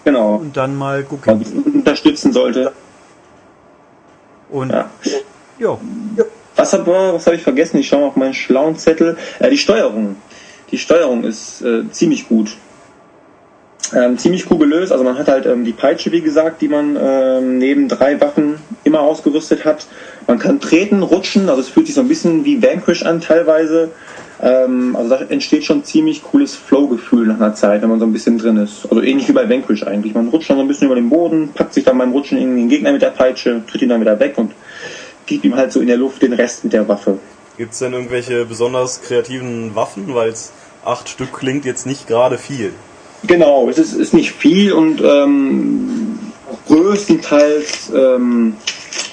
Genau. und dann mal Man gucken. unterstützen sollte. Und Ja. jo, Was habe was hab ich vergessen? Ich schaue mal auf meinen schlauen Zettel. Äh, die Steuerung. Die Steuerung ist äh, ziemlich gut. Ähm, ziemlich cool gelöst. Also man hat halt ähm, die Peitsche, wie gesagt, die man ähm, neben drei Waffen immer ausgerüstet hat. Man kann treten, rutschen. Also es fühlt sich so ein bisschen wie Vanquish an teilweise. Ähm, also da entsteht schon ziemlich cooles Flow-Gefühl nach einer Zeit, wenn man so ein bisschen drin ist. Also ähnlich wie bei Vanquish eigentlich. Man rutscht dann so ein bisschen über den Boden, packt sich dann beim Rutschen in den Gegner mit der Peitsche, tritt ihn dann wieder weg und gibt ihm halt so in der Luft den Rest mit der Waffe. Gibt es denn irgendwelche besonders kreativen Waffen? Weil es acht Stück klingt jetzt nicht gerade viel. Genau, es ist, ist nicht viel und ähm, größtenteils ähm,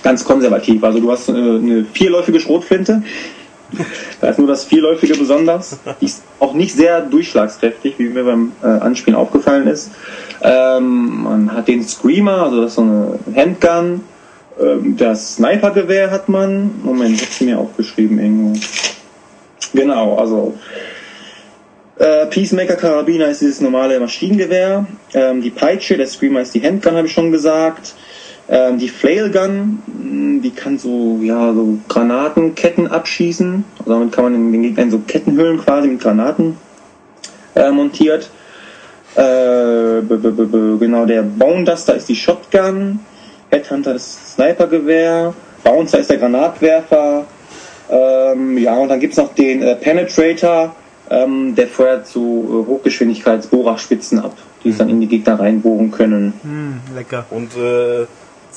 ganz konservativ. Also du hast äh, eine vierläufige Schrotflinte. Da ist nur das vierläufige besonders. Die ist auch nicht sehr durchschlagskräftig, wie mir beim äh, Anspielen aufgefallen ist. Ähm, man hat den Screamer, also das ist so eine Handgun. Ähm, das Snipergewehr hat man. Moment, ich hab's mir aufgeschrieben irgendwo. Genau, also äh, Peacemaker Karabiner ist dieses normale Maschinengewehr. Ähm, die Peitsche, der Screamer ist die Handgun, habe ich schon gesagt. Ähm, die Flailgun, mh, die kann so, ja, so Granatenketten abschießen. Also damit kann man den Gegner in so Kettenhüllen quasi mit Granaten äh, montiert. Äh, genau, der Bone Duster ist die Shotgun. Headhunter das Snipergewehr. Bouncer ist der Granatwerfer. Ähm, ja, und dann gibt's noch den äh, Penetrator, ähm, der feuert so äh, Hochgeschwindigkeitsbohrerspitzen ab, die es dann in die Gegner reinbohren können. hm, lecker. Und äh,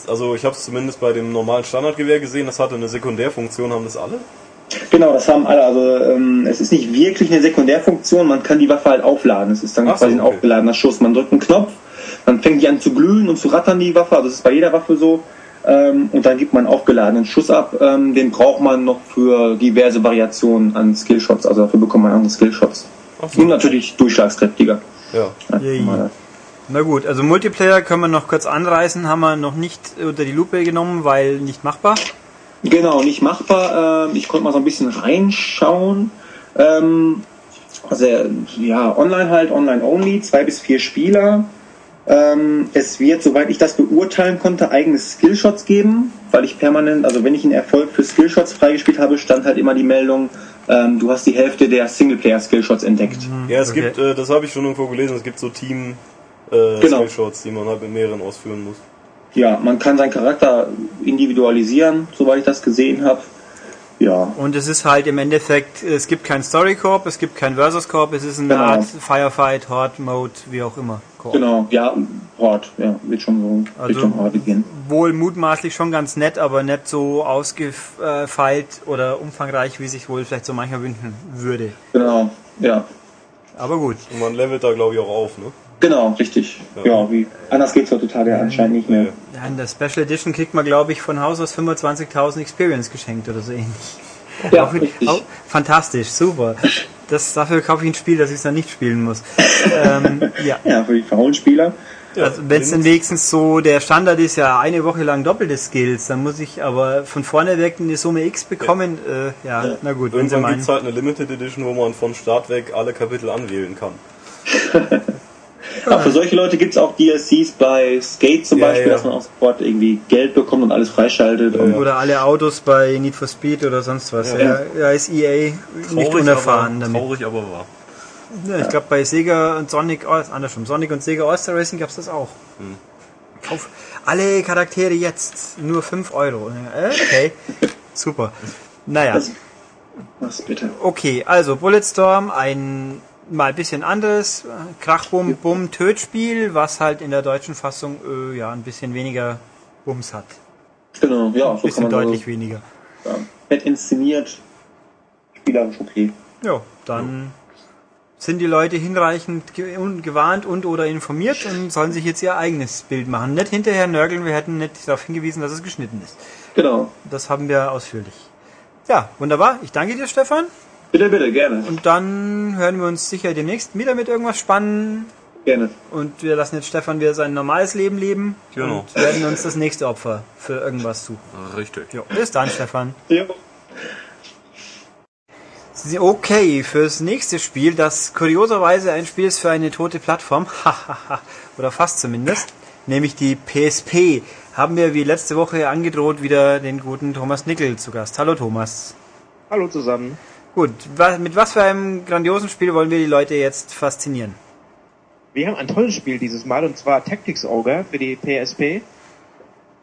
also ich habe es zumindest bei dem normalen Standardgewehr gesehen, das hatte eine Sekundärfunktion, haben das alle? Genau, das haben alle. Also ähm, es ist nicht wirklich eine Sekundärfunktion, man kann die Waffe halt aufladen. Es ist dann Ach so, quasi ein okay. aufgeladener Schuss. Man drückt einen Knopf, dann fängt die an zu glühen und zu rattern, die Waffe. Also das ist bei jeder Waffe so. Ähm, und dann gibt man aufgeladenen Schuss ab. Ähm, den braucht man noch für diverse Variationen an Skillshots. Also dafür bekommt man andere Skillshots. So. Und natürlich durchschlagskräftiger. Ja. normaler. Na gut, also Multiplayer können wir noch kurz anreißen, haben wir noch nicht unter die Lupe genommen, weil nicht machbar. Genau, nicht machbar. Ähm, ich konnte mal so ein bisschen reinschauen. Ähm, also ja, online halt, online only, zwei bis vier Spieler. Ähm, es wird, soweit ich das beurteilen konnte, eigene Skillshots geben, weil ich permanent, also wenn ich einen Erfolg für Skillshots freigespielt habe, stand halt immer die Meldung, ähm, du hast die Hälfte der Singleplayer-Skillshots entdeckt. Ja, es Okay. gibt, äh, das habe ich schon irgendwo gelesen, es gibt so Team äh, Genau. Skillshots, die man halt mit mehreren ausführen muss. Ja, man kann seinen Charakter individualisieren, soweit ich das gesehen habe. Ja, Und es ist halt im Endeffekt, es gibt kein Story Corp, es gibt kein Versus Corp, es ist eine Genau. Art Firefight, Horde Mode, wie auch immer. Koop. genau, ja, Hort, ja, wird schon so Also Richtung Horde gehen. wohl mutmaßlich schon ganz nett, aber nicht so ausgefeilt oder umfangreich, wie sich wohl vielleicht so mancher wünschen würde. Genau, ja. Aber gut. Und man levelt da glaube ich auch auf, ne? Genau, richtig. Ja. Ja, wie anders geht's heutzutage anscheinend nicht mehr. Ja, in der Special Edition kriegt man, glaube ich, von Haus aus 25.000 Experience geschenkt oder so ähnlich. Ja, Auch- richtig. auch- fantastisch, super. Das, dafür kaufe ich ein Spiel, dass ich es dann nicht spielen muss. ähm, [laughs] ja. Ja, für die faulen Spieler. Ja, also wenn es dann wenigstens so der Standard ist, ja eine Woche lang doppelte Skills, dann muss ich aber von vorne weg eine Summe X bekommen. Äh, ja, na gut, wenn Sie Irgendwann meinen. gibt's halt eine Limited Edition, wo man von Start weg alle Kapitel anwählen kann. [laughs] Aber für solche Leute gibt es auch DLCs bei Skate zum Ja, Beispiel, ja. dass man auch sofort irgendwie Geld bekommt und alles freischaltet. Und Oder alle Autos bei Need for Speed oder sonst was. Ja, Ja. ja ist EA nicht unerfahren aber, damit. Traurig aber wahr. Ja, ich glaube bei Sega und Sonic, oh, andersrum, Sonic und Sega All-Star Racing gab's das auch. Kauf alle Charaktere jetzt, nur 5 Euro. Okay, [laughs] super. Naja, Was, was bitte? okay, also Bulletstorm, ein mal ein bisschen anderes äh, Krachbum Bum Tötspiel, was halt in der deutschen Fassung äh, ja ein bisschen weniger Bums hat. Genau, ja, Ein so bisschen man deutlich weniger. so, ja, nett inszeniert, spielerisch okay. Ja, dann sind die Leute hinreichend ge gewarnt und oder informiert und sollen sich jetzt ihr eigenes Bild machen. Nicht hinterher nörgeln, wir hätten nicht darauf hingewiesen, dass es geschnitten ist. Genau. Das haben wir ausführlich. Ja, wunderbar. Ich danke dir, Stefan. Bitte, bitte, gerne. Und dann hören wir uns sicher demnächst wieder mit irgendwas Spannendem. Gerne. Und wir lassen jetzt Stefan wieder sein normales Leben leben. Genau. Und werden uns das nächste Opfer für irgendwas suchen. Richtig. Jo, bis dann, Stefan. Ja. Sie- Okay, fürs nächste Spiel, das kurioserweise ein Spiel ist für eine tote Plattform, [laughs] hahaha, oder fast zumindest, nämlich die PSP, haben wir wie letzte Woche angedroht wieder den guten Thomas Nickel zu Gast. Hallo Thomas. Hallo zusammen. Gut, mit was für einem grandiosen Spiel wollen wir die Leute jetzt faszinieren? Wir haben ein tolles Spiel dieses Mal und zwar Tactics Ogre für die PSP.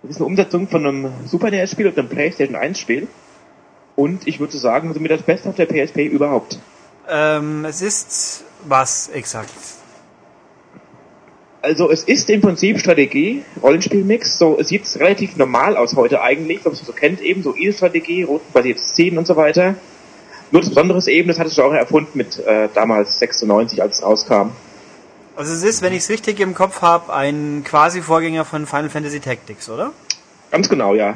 Das ist eine Umsetzung von einem Super NES-Spiel und einem PlayStation 1-Spiel. Und ich würde sagen, mir das Beste auf der PSP überhaupt. Ähm, es ist was exakt? Also es ist im Prinzip Strategie, Rollenspielmix. So, es sieht relativ normal aus heute eigentlich, was man so kennt eben, so ISO-Strategie, rundenbasierte Szenen und so weiter. Nur das Besondere ist eben, das hat das Genre erfunden mit äh, damals 96, als es rauskam. Also es ist, wenn ich es richtig im Kopf habe, ein quasi Vorgänger von Final Fantasy Tactics, oder? Ganz genau, ja.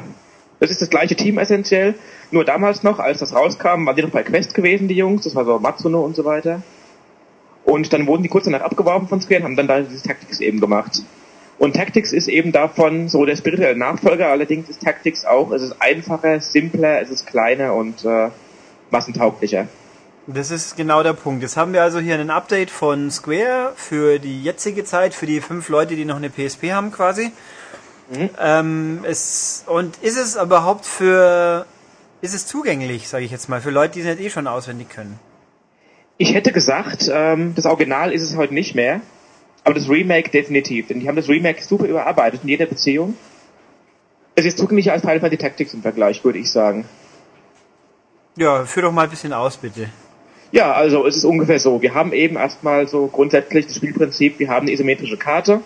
Das ist das gleiche Team essentiell. Nur damals noch, als das rauskam, waren die noch bei Quest gewesen, die Jungs. Das war so Matsuno und so weiter. Und dann wurden die kurz danach abgeworben von Square und haben dann da dieses Tactics eben gemacht. Und Tactics ist eben davon so der spirituelle Nachfolger. Allerdings ist Tactics auch, es ist einfacher, simpler, es ist kleiner und äh, massentauglicher. Das ist genau der Punkt. Jetzt haben wir also hier ein Update von Square für die jetzige Zeit, für die fünf Leute, die noch eine PSP haben quasi. Ähm, es, und ist es überhaupt für, ist es zugänglich, sage ich jetzt mal, für Leute, die es nicht eh schon auswendig können? Ich hätte gesagt, ähm, das Original ist es heute nicht mehr, aber das Remake definitiv, denn die haben das Remake super überarbeitet in jeder Beziehung. Es ist zugänglicher als Final Fantasy Tactics im Vergleich, würde ich sagen. Ja, führ doch mal ein bisschen aus, bitte. Ja, also es ist ungefähr so. Wir haben eben erstmal so grundsätzlich das Spielprinzip, wir haben eine isometrische Karte.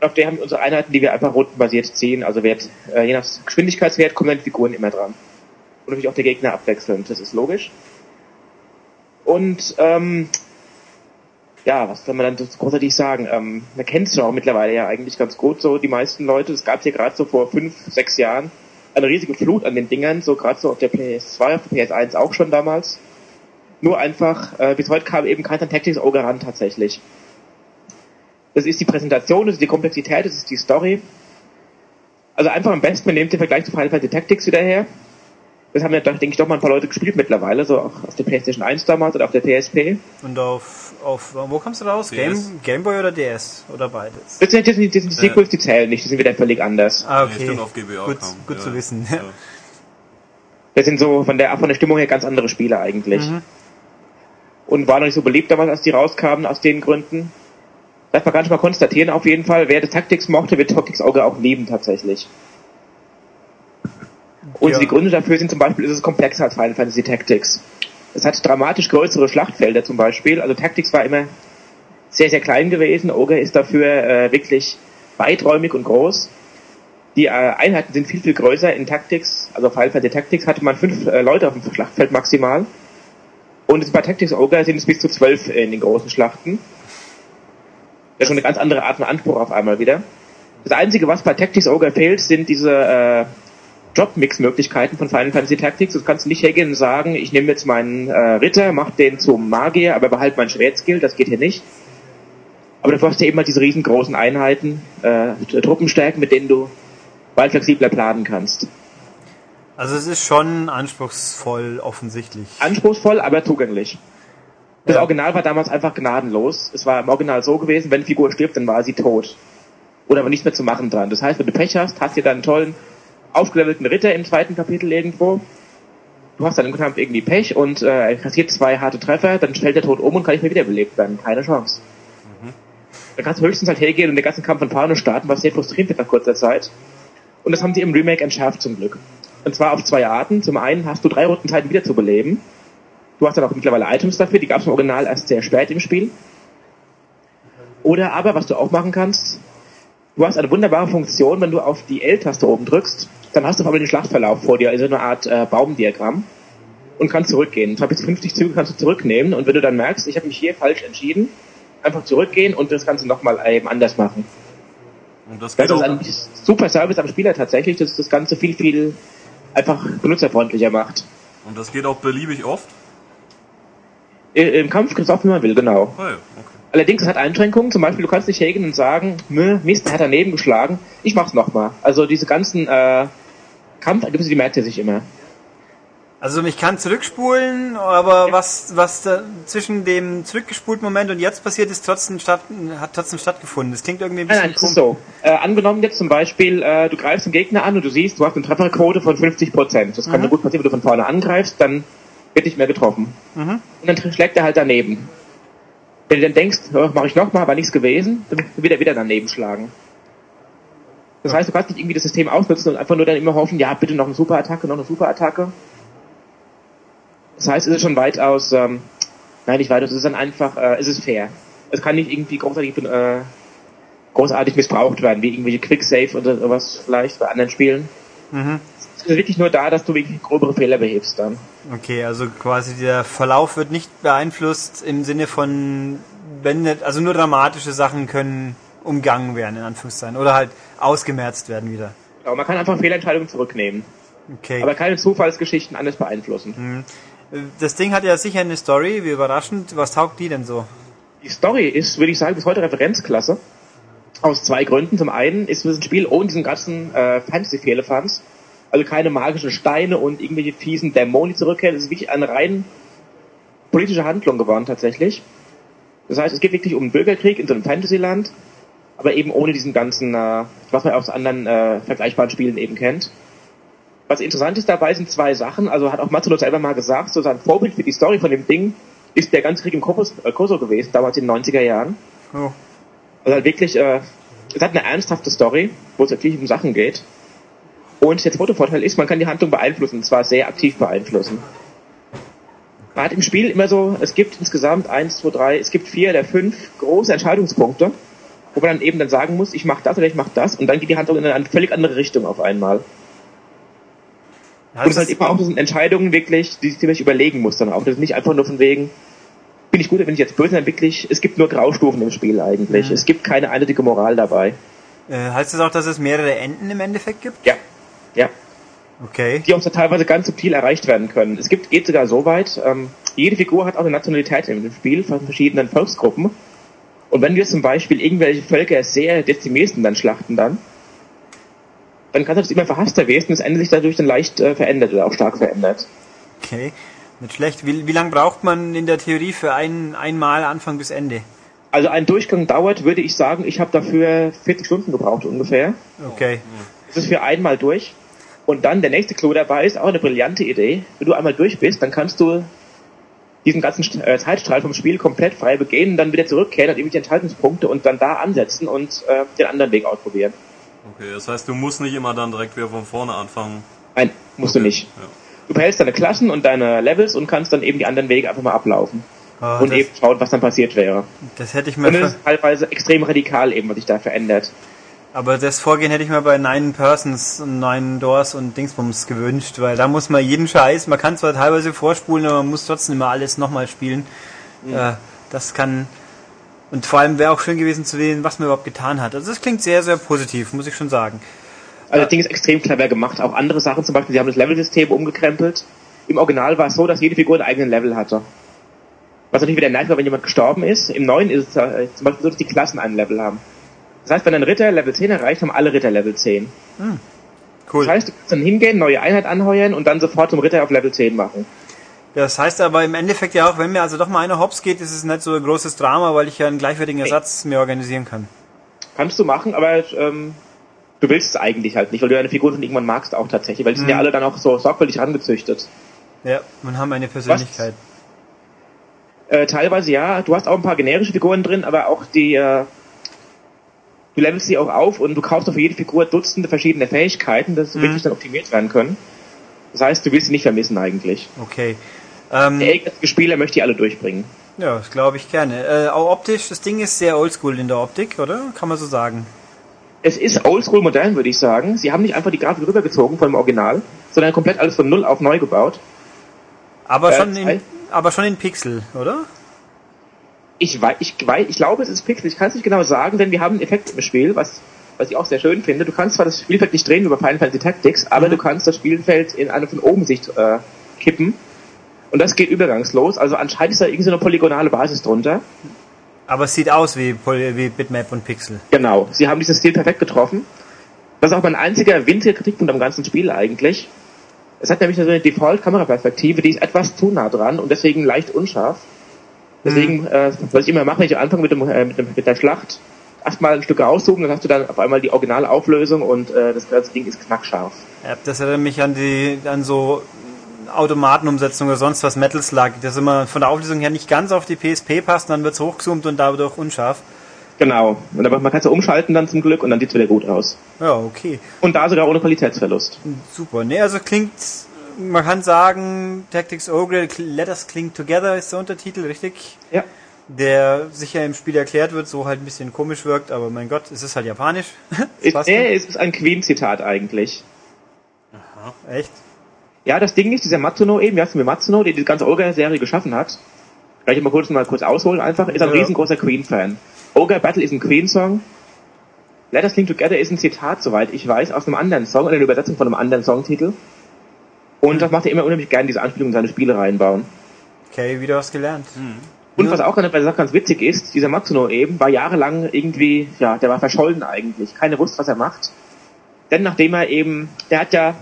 Auf der haben wir unsere Einheiten, die wir einfach rundenbasiert ziehen. Also Wert, äh, je nach Geschwindigkeitswert kommen dann die Figuren immer dran. Und natürlich auch der Gegner abwechselnd, das ist logisch. Und ähm, ja, was soll man dann großartig sagen? Ähm, man kennt es ja auch mittlerweile ja eigentlich ganz gut, so die meisten Leute. Es gab hier gerade so vor fünf, sechs Jahren eine riesige Flut an den Dingern, so gerade so auf der PS2, auf der PS1 auch schon damals. Nur einfach, äh, bis heute kam eben kein Tactics Ogre ran tatsächlich. Das ist die Präsentation, das ist die Komplexität, das ist die Story. Also einfach am besten, man nimmt den Vergleich zu Final Fantasy Tactics wieder her. Das haben ja, denke ich, doch mal ein paar Leute gespielt mittlerweile, so auch auf der PlayStation 1 damals oder auf der PSP. Und auf, auf wo kommst du raus? Game, Gameboy oder DS? Oder beides? Das sind, das sind, das sind die Sequels, die zählen nicht, die sind wieder völlig anders. Ah, Ja, okay. stimmt, auf GBA gut kam. gut Ja, zu wissen. ja. Das sind so von der, von der Stimmung her ganz andere Spiele eigentlich. Mhm. Und waren noch nicht so beliebt damals, als die rauskamen, aus den Gründen. Das man gar nicht mal konstatieren, auf jeden Fall. Wer das Tactics mochte, wird Tactics Auge auch lieben, tatsächlich. Und Ja. die Gründe dafür sind zum Beispiel, ist es komplexer als Final Fantasy Tactics. Es hat dramatisch größere Schlachtfelder zum Beispiel. Also Tactics war immer sehr, sehr klein gewesen. Ogre ist dafür äh, wirklich weiträumig und groß. Die äh, Einheiten sind viel, viel größer. In Tactics, also Final Fantasy Tactics, hatte man fünf äh, Leute auf dem Schlachtfeld maximal. Und bei Tactics Ogre sind es bis zu zwölf in den großen Schlachten. Das ist schon eine ganz andere Art von Anspruch auf einmal wieder. Das Einzige, was bei Tactics Ogre fehlt, sind diese Drop-Mix-Möglichkeiten von Final Fantasy Tactics. Du kannst nicht hergehen und sagen, ich nehme jetzt meinen äh, Ritter, mach den zum Magier, aber behalte mein Schwertskill, das geht hier nicht. Aber dafür hast du eben halt diese riesengroßen Einheiten, äh, Truppenstärken, mit denen du weit flexibler planen kannst. Also es ist schon anspruchsvoll offensichtlich. Anspruchsvoll, aber zugänglich. Das Ja. Original war damals einfach gnadenlos. Es war im Original so gewesen, wenn eine Figur stirbt, dann war sie tot. Oder war nichts mehr zu machen dran. Das heißt, wenn du Pech hast, hast du dann einen tollen, aufgelevelten Ritter im zweiten Kapitel irgendwo. Du hast dann im Kampf irgendwie Pech und äh, er kassiert zwei harte Treffer, dann fällt der Tod um und kann nicht mehr wiederbelebt werden. Keine Chance. Dann kannst du höchstens halt hergehen und den ganzen Kampf von vorne starten, was sehr frustrierend wird nach kurzer Zeit. Und das haben sie im Remake entschärft zum Glück. Und zwar auf zwei Arten. Zum einen hast du drei Runden Zeit wieder zu beleben. Du hast dann auch mittlerweile Items dafür, die gab es im Original erst sehr spät im Spiel. Oder aber, was du auch machen kannst, du hast eine wunderbare Funktion, wenn du auf die L-Taste oben drückst, dann hast du auf einmal den Schlachtverlauf vor dir, also eine Art äh, Baumdiagramm und kannst zurückgehen. Und zwar bis 50 Züge kannst du zurücknehmen und wenn du dann merkst, ich habe mich hier falsch entschieden, einfach zurückgehen und das Ganze nochmal eben anders machen. Und das Das ist ein super Service am Spieler tatsächlich, das das Ganze viel, viel einfach benutzerfreundlicher macht. und das geht auch beliebig oft. Im Kampf kriegst du auch, wie man will, genau. Oh ja, okay. Allerdings, es hat Einschränkungen. Zum Beispiel, du kannst nicht hergehen und sagen, Mist, der hat daneben geschlagen. Ich mach's nochmal. Also diese ganzen äh, Kampfergebnisse, die merkt er sich immer. Also ich kann zurückspulen, aber was, was da zwischen dem zurückgespulten Moment und jetzt passiert ist, trotzdem statt, hat trotzdem stattgefunden. Das klingt irgendwie ein Nein, bisschen nein, ist so. Äh, angenommen jetzt zum Beispiel, äh, du greifst den Gegner an und du siehst, du hast eine Trefferquote von 50%. Das kann nur gut passieren, wenn du von vorne angreifst, dann wird nicht mehr getroffen. Und dann schlägt er halt daneben. Wenn du dann denkst, oh, mache ich nochmal, war nichts gewesen, dann wird er wieder daneben schlagen. Das heißt, du kannst nicht irgendwie das System ausnutzen und einfach nur dann immer hoffen, ja, bitte noch eine Superattacke, noch eine Superattacke. Das heißt, es ist schon weitaus, ähm, nein, nicht weitaus, es ist dann einfach, äh, es ist fair. Es kann nicht irgendwie großartig, äh, großartig missbraucht werden, wie irgendwelche Quicksave oder sowas vielleicht bei anderen Spielen. Es ist wirklich nur da, dass du wirklich grobere Fehler behebst dann. Okay, also quasi der Verlauf wird nicht beeinflusst im Sinne von, wenn also nur dramatische Sachen können umgangen werden, in Anführungszeichen, oder halt ausgemerzt werden wieder. Aber man kann einfach Fehlentscheidungen zurücknehmen. Okay. Aber keine Zufallsgeschichten anders beeinflussen. das Ding hat ja sicher eine Story, wie überraschend. Was taugt die denn so? Die Story ist, würde ich sagen, bis heute Referenzklasse. Aus zwei Gründen. Zum einen ist es ein Spiel ohne diesen ganzen äh, Fantasy-Firlefanz. Also keine magischen Steine und irgendwelche fiesen Dämonen, die zurückkehren. Es ist wirklich eine rein politische Handlung geworden tatsächlich. Das heißt, es geht wirklich um einen Bürgerkrieg in so einem Fantasyland, aber eben ohne diesen ganzen, äh, was man aus anderen äh, vergleichbaren Spielen eben kennt. Was interessant ist dabei sind zwei Sachen. Also hat auch Matsuno selber mal gesagt, so sein Vorbild für die Story von dem Ding ist der ganze Krieg im äh, Kosovo gewesen, damals in den 90er Jahren. Oh. Also halt wirklich, äh, es hat eine ernsthafte Story, wo es wirklich um Sachen geht. Und der zweite Vorteil ist, man kann die Handlung beeinflussen, und zwar sehr aktiv beeinflussen. Man hat im Spiel immer so, es gibt insgesamt eins, zwei, drei, es gibt vier oder fünf große Entscheidungspunkte, wo man dann eben dann sagen muss, ich mache das oder ich mache das, und dann geht die Handlung in eine völlig andere Richtung auf einmal. Ja, Und es halt immer auch sind Entscheidungen wirklich, die sich überlegen muss dann auch. Das ist nicht einfach nur von wegen, bin ich gut oder bin ich jetzt böse, sondern wirklich, es gibt nur Graustufen im Spiel eigentlich. Es gibt keine eindeutige Moral dabei. äh, heißt das auch, dass es mehrere Enden im Endeffekt gibt? Ja. Ja. Okay. Die auch so teilweise ganz subtil erreicht werden können. Es gibt, geht sogar so weit, ähm, jede Figur hat auch eine Nationalität im Spiel von verschiedenen Volksgruppen. Und wenn jetzt zum Beispiel irgendwelche Völker sehr dezimierst und dann schlachten dann, dann kann das immer verhasster werden und das Ende sich dadurch dann leicht äh, verändert oder auch stark verändert. Okay. Nicht schlecht. Wie, wie lange braucht man in der Theorie für ein, einmal Anfang bis Ende? Also ein Durchgang dauert, würde ich sagen, ich habe dafür 40 Stunden gebraucht ungefähr. Okay. Das ist für einmal durch. Und dann der nächste Clou dabei ist auch eine brillante Idee. Wenn du einmal durch bist, dann kannst du diesen ganzen äh, Zeitstrahl vom Spiel komplett frei begehen, dann wieder zurückkehren und irgendwelche Enthaltungspunkte und dann da ansetzen und äh, den anderen Weg ausprobieren. Okay, das heißt, du musst nicht immer dann direkt wieder von vorne anfangen. Nein, musst du nicht. Ja. Du behältst deine Klassen und deine Levels und kannst dann eben die anderen Wege einfach mal ablaufen. Ah, und das, eben schauen, was dann passiert wäre. das hätte ich mir, Und es ist teilweise extrem radikal eben, was sich da verändert. Aber das Vorgehen hätte ich mir bei Nine Persons und Nine Doors und Dingsbums gewünscht, weil da muss man jeden Scheiß, man kann zwar teilweise vorspulen, aber man muss trotzdem immer alles nochmal spielen. Äh, das kann, und vor allem wäre auch schön gewesen zu sehen, was man überhaupt getan hat. Also das klingt sehr, sehr positiv, muss ich schon sagen. Also das Ding ist extrem clever gemacht. Auch andere Sachen, zum Beispiel, sie haben das Level-System umgekrempelt. Im Original war es so, dass jede Figur einen eigenen Level hatte. Was natürlich wieder nervig war, wenn jemand gestorben ist. Im neuen ist es äh, zum Beispiel so, dass die Klassen ein Level haben. Das heißt, wenn ein Ritter Level 10 erreicht, haben alle Ritter Level 10. Cool. Das heißt, du kannst dann hingehen, neue Einheit anheuern und dann sofort zum Ritter auf Level 10 machen. Das heißt aber im Endeffekt ja auch, wenn mir also doch mal einer hops geht, ist es nicht so ein großes Drama, weil ich ja einen gleichwertigen Ersatz mir organisieren kann. Kannst du machen, aber ähm, du willst es eigentlich halt nicht, weil du deine Figuren schon irgendwann magst auch tatsächlich, weil die sind ja alle dann auch so sorgfältig rangezüchtet. Ja, und haben eine Persönlichkeit. Äh, teilweise ja, du hast auch ein paar generische Figuren drin, aber auch die, äh, du levelst sie auch auf und du kaufst auf jede Figur Dutzende verschiedene Fähigkeiten, dass sie wirklich dann optimiert werden können. Das heißt, du willst sie nicht vermissen eigentlich. Okay. Ähm, Der ehrgeizige Spieler möchte die alle durchbringen. ja, das glaube ich gerne. Äh, auch optisch, das Ding ist sehr oldschool in der Optik, oder? Kann man so sagen. Es ist oldschool modern, würde ich sagen. Sie haben nicht einfach die Grafik rübergezogen von dem Original, sondern komplett alles von null auf neu gebaut. Aber Äh, schon in, aber schon in Pixel, oder? Ich, wei ich, wei ich glaube, es ist Pixel. Ich kann es nicht genau sagen, denn wir haben einen Effekt im Spiel, was, was ich auch sehr schön finde. Du kannst zwar das Spielfeld nicht drehen über Final Fantasy Tactics, aber du kannst das Spielfeld in eine von oben Sicht äh, kippen. Und das geht übergangslos. Also anscheinend ist da irgendwie so eine polygonale Basis drunter. Aber es sieht aus wie, wie Bitmap und Pixel. Genau. Sie haben diesen Stil perfekt getroffen. Das ist auch mein einziger winziger Kritikpunkt am ganzen Spiel eigentlich. Es hat nämlich so eine Default-Kameraperspektive, die ist etwas zu nah dran und deswegen leicht unscharf. Deswegen, äh, was ich immer mache, wenn ich anfange mit, dem, äh, mit, dem, mit der Schlacht, erstmal ein Stück rauszoomen, dann hast du dann auf einmal die originale Auflösung und äh, das ganze Ding ist knackscharf. Ja, das erinnert mich an die, an so Automatenumsetzung oder sonst was, Metal Slug, das immer von der Auflösung her nicht ganz auf die PSP passt, dann wird's hochgezoomt und dadurch unscharf. Genau. Und aber man kann es ja umschalten dann zum Glück und dann sieht's wieder gut aus. Ja, okay. Und da sogar ohne Qualitätsverlust. Super. Nee, also klingt, man kann sagen, Tactics Ogre, Let Us Cling Together ist der Untertitel, richtig? Ja. Der sicher im Spiel erklärt wird, so halt ein bisschen komisch wirkt, aber mein Gott, es ist halt japanisch. [laughs] Ist, nee, es ist ein Queen-Zitat eigentlich. schon. Echt? Ja, das Ding ist, dieser Matsuno eben, Yasumi Matsuno, der die ganze Ogre-Serie geschaffen hat, vielleicht mal kurz, mal kurz ausholen einfach, ist ein Ja. riesengroßer Queen-Fan. Ogre Battle ist ein Queen-Song. Let Us Cling Together ist ein Zitat, soweit ich weiß, aus einem anderen Song, oder eine Übersetzung von einem anderen Songtitel. Und das macht er immer unheimlich gerne, diese Anspielungen in seine Spiele reinbauen. Okay, wieder was gelernt. Und was auch an der Sache ganz witzig ist, dieser Matsuno eben war jahrelang irgendwie, ja, der war verschollen eigentlich. Keiner wusste, was er macht. Denn nachdem er eben, der hat ja,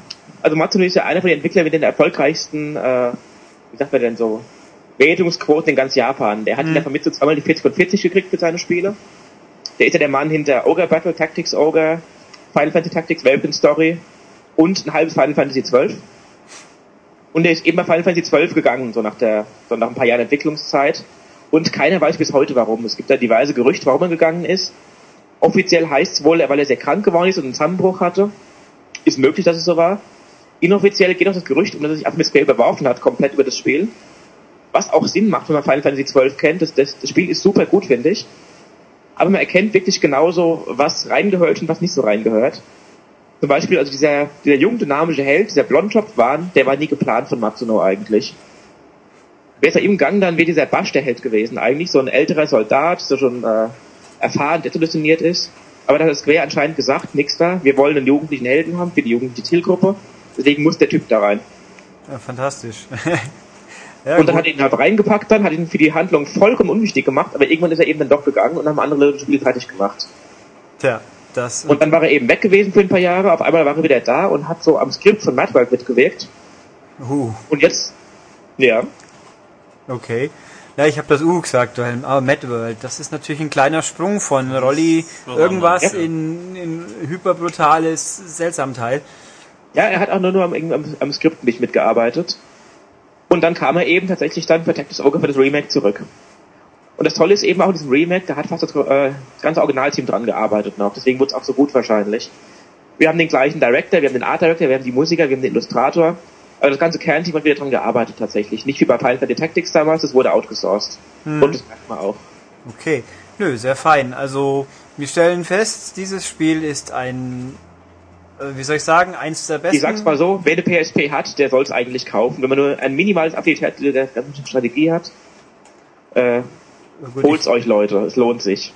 also Matsuno ist ja einer von den Entwicklern mit den erfolgreichsten, äh, wie sagt man denn so, Wertungsquoten in ganz Japan. Der hat in der Vermittlung zweimal die 40 von 40 gekriegt für seine Spiele. Der ist ja der Mann hinter Ogre Battle, Tactics Ogre, Final Fantasy Tactics, Welpen Story und ein halbes Final Fantasy 12. Und der ist eben bei Final Fantasy 12 gegangen, so nach der, so nach ein paar Jahren Entwicklungszeit. Und keiner weiß bis heute warum. Es gibt da diverse Gerüchte, warum er gegangen ist. Offiziell heißt es wohl, weil er sehr krank geworden ist und einen Zusammenbruch hatte. Ist möglich, dass es so war. Inoffiziell geht auch das Gerücht um, dass er sich einfach mit Spell überworfen hat, komplett über das Spiel. Was auch Sinn macht, wenn man Final Fantasy 12 kennt. Das, das, das Spiel ist super gut, finde ich. Aber man erkennt wirklich genauso, was reingehört und was nicht so reingehört. Zum Beispiel, also dieser, dieser jung dynamische Held, dieser Blondschopf-Wahn, der war nie geplant von Matsuno eigentlich. Wäre er im Gang, dann wäre dieser Basch der Held gewesen. Eigentlich so ein älterer Soldat, der schon äh, erfahren, desillusioniert ist. Aber da hat Square anscheinend gesagt, nix da, wir wollen einen jugendlichen Helden haben für die jugendliche Zielgruppe. Deswegen muss der Typ da rein. Ja, fantastisch. [laughs] ja, und dann gut. hat er ihn halt reingepackt dann, hat ihn für die Handlung vollkommen unwichtig gemacht, aber irgendwann ist er eben dann doch gegangen und haben andere Leute das Spiel fertig gemacht. Tja, das. Und dann war er eben weg gewesen für ein paar Jahre, auf einmal war er wieder da und hat so am Skript von Madworld mitgewirkt. uh, Und jetzt, ja, okay. Ja, ich habe das U gesagt, weil, aber Mad World, das ist natürlich ein kleiner Sprung von Rolli was irgendwas ja. in, in hyperbrutales Seltsamteil. ja, er hat auch nur, nur am, am, am Skript nicht mitgearbeitet. Und dann kam er eben tatsächlich dann für Tactics Ogre für das Remake zurück. Und das Tolle ist eben auch in diesem Remake, da hat fast das, äh, das ganze Originalteam dran gearbeitet noch. Deswegen wurde es auch so gut wahrscheinlich. Wir haben den gleichen Director, wir haben den Art Director, wir haben die Musiker, wir haben den Illustrator. Aber das ganze Kernteam hat wieder dran gearbeitet tatsächlich. Nicht wie bei Final Fantasy Tactics damals, das wurde outgesourced. Und das merkt man auch. Okay, nö, sehr fein. Also wir stellen fest, dieses Spiel ist ein, äh, wie soll ich sagen, eins der besten. Ich sag's mal so, wer eine PSP hat, der soll es eigentlich kaufen. Wenn man nur ein minimales Update hat, der ganzen Strategie hat, äh, Gut, holt's euch Leute, es lohnt sich.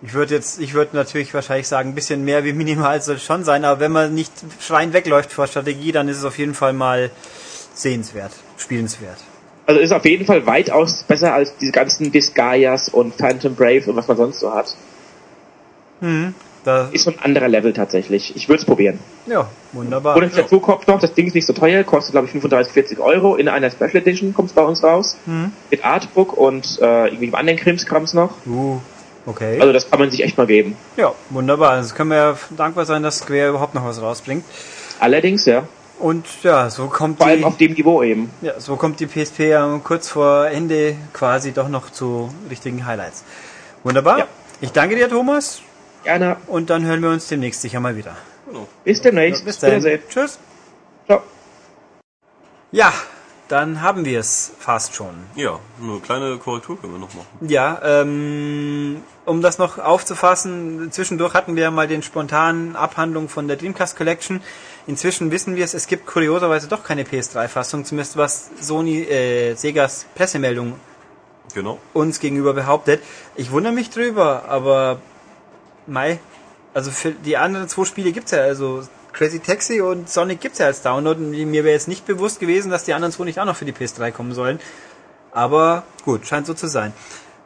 Ich würde jetzt, ich würde natürlich wahrscheinlich sagen, ein bisschen mehr wie minimal soll es schon sein, aber wenn man nicht schreien wegläuft vor Strategie, dann ist es auf jeden Fall mal sehenswert, spielenswert. Also ist auf jeden Fall weitaus besser als diese ganzen Disgaias und Phantom Brave und was man sonst so hat. Da, Ist so ein anderer Level tatsächlich. Ich würde es probieren. ja, wunderbar. Und dazu kommt noch, das Ding ist nicht so teuer, kostet glaube ich 35, 40 Euro. In einer Special Edition kommt es bei uns raus. Mit Artbook und äh, irgendwie einem anderen Krimskrams noch. Uh, okay. Also das kann man sich echt mal geben. ja, wunderbar. Also können wir ja dankbar sein, dass Square überhaupt noch was rausbringt. Allerdings, ja. Und ja, so kommt Vor allem die, auf dem Niveau eben. ja, so kommt die PSP ja kurz vor Ende quasi doch noch zu richtigen Highlights. Wunderbar. Ja. Ich danke dir, Thomas. Gerne. Und dann hören wir uns demnächst sicher mal wieder. Bis demnächst. Bis dann. Tschüss. Ciao. Ja, dann haben wir es fast schon. Ja, eine kleine Korrektur können wir noch machen. Ja, ähm, um das noch aufzufassen, zwischendurch hatten wir mal den spontanen Abhandlung von der Dreamcast Collection. Inzwischen wissen wir es, es gibt kurioserweise doch keine PS3-Fassung, zumindest was Sony, äh, Segas Pressemeldung Genau. uns gegenüber behauptet. Ich wundere mich drüber, aber Mai, also für die anderen zwei Spiele gibt's ja, also Crazy Taxi und Sonic gibt's ja als Download und mir wäre jetzt nicht bewusst gewesen, dass die anderen zwei nicht auch noch für die PS3 kommen sollen. Aber gut, scheint so zu sein.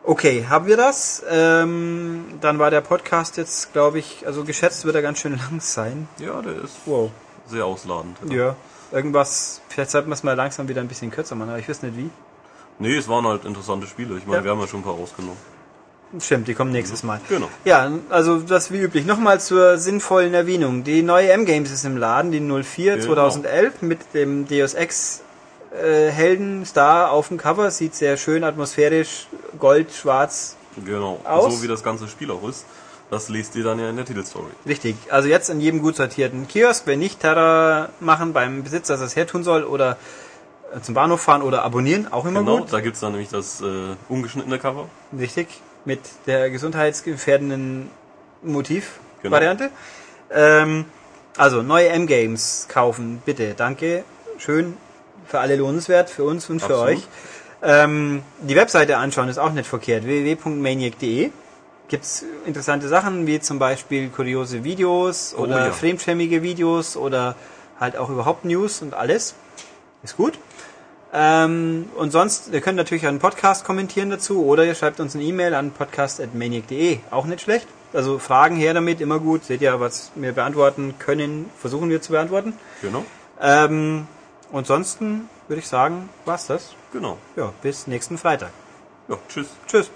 Okay, haben wir das? Ähm, dann war der Podcast jetzt, glaube ich, also geschätzt wird er ganz schön [laughs] lang sein. Ja, der ist Wow. sehr ausladend. Ja. Irgendwas, vielleicht sollten wir es mal langsam wieder ein bisschen kürzer machen, aber ich weiß nicht wie. Nee, es waren halt interessante Spiele. Ich meine, Ja. wir haben ja schon ein paar rausgenommen. Stimmt, die kommen nächstes Mal. Genau. Ja, also das wie üblich. Nochmal zur sinnvollen Erwähnung. Die neue M-Games ist im Laden, die 04 Genau. 2011 mit dem Deus Ex äh, Helden Star auf dem Cover. Sieht sehr schön atmosphärisch, gold, schwarz. Genau. Aus? So wie das ganze Spiel auch ist. Das lest ihr dann ja in der Titelstory. Richtig. Also jetzt in jedem gut sortierten Kiosk. Wenn nicht, Terra machen beim Besitzer, dass er es hertun soll oder äh, zum Bahnhof fahren oder abonnieren. Auch immer Genau, gut. da gibt's dann nämlich das äh, ungeschnittene Cover. Richtig. Mit der gesundheitsgefährdenden Motivvariante. Ähm, also neue M-Games kaufen, bitte. Danke. Schön. Für alle lohnenswert, für uns und für Absolut. euch. Ähm, die Webseite anschauen ist auch nicht verkehrt. www.maniac.de gibt's interessante Sachen, wie zum Beispiel kuriose Videos Oh oder ja. fremdschämige Videos oder halt auch überhaupt News und alles. Ist gut. Ähm, und sonst, ihr könnt natürlich einen Podcast kommentieren dazu oder ihr schreibt uns eine E-Mail an podcast.maniac.de. Auch nicht schlecht. Also Fragen her damit, immer gut. Seht ihr, was wir beantworten können, versuchen wir zu beantworten. Genau. Ähm, und sonst würde ich sagen, war's das. Genau. Ja, bis nächsten Freitag. Ja, tschüss. Tschüss.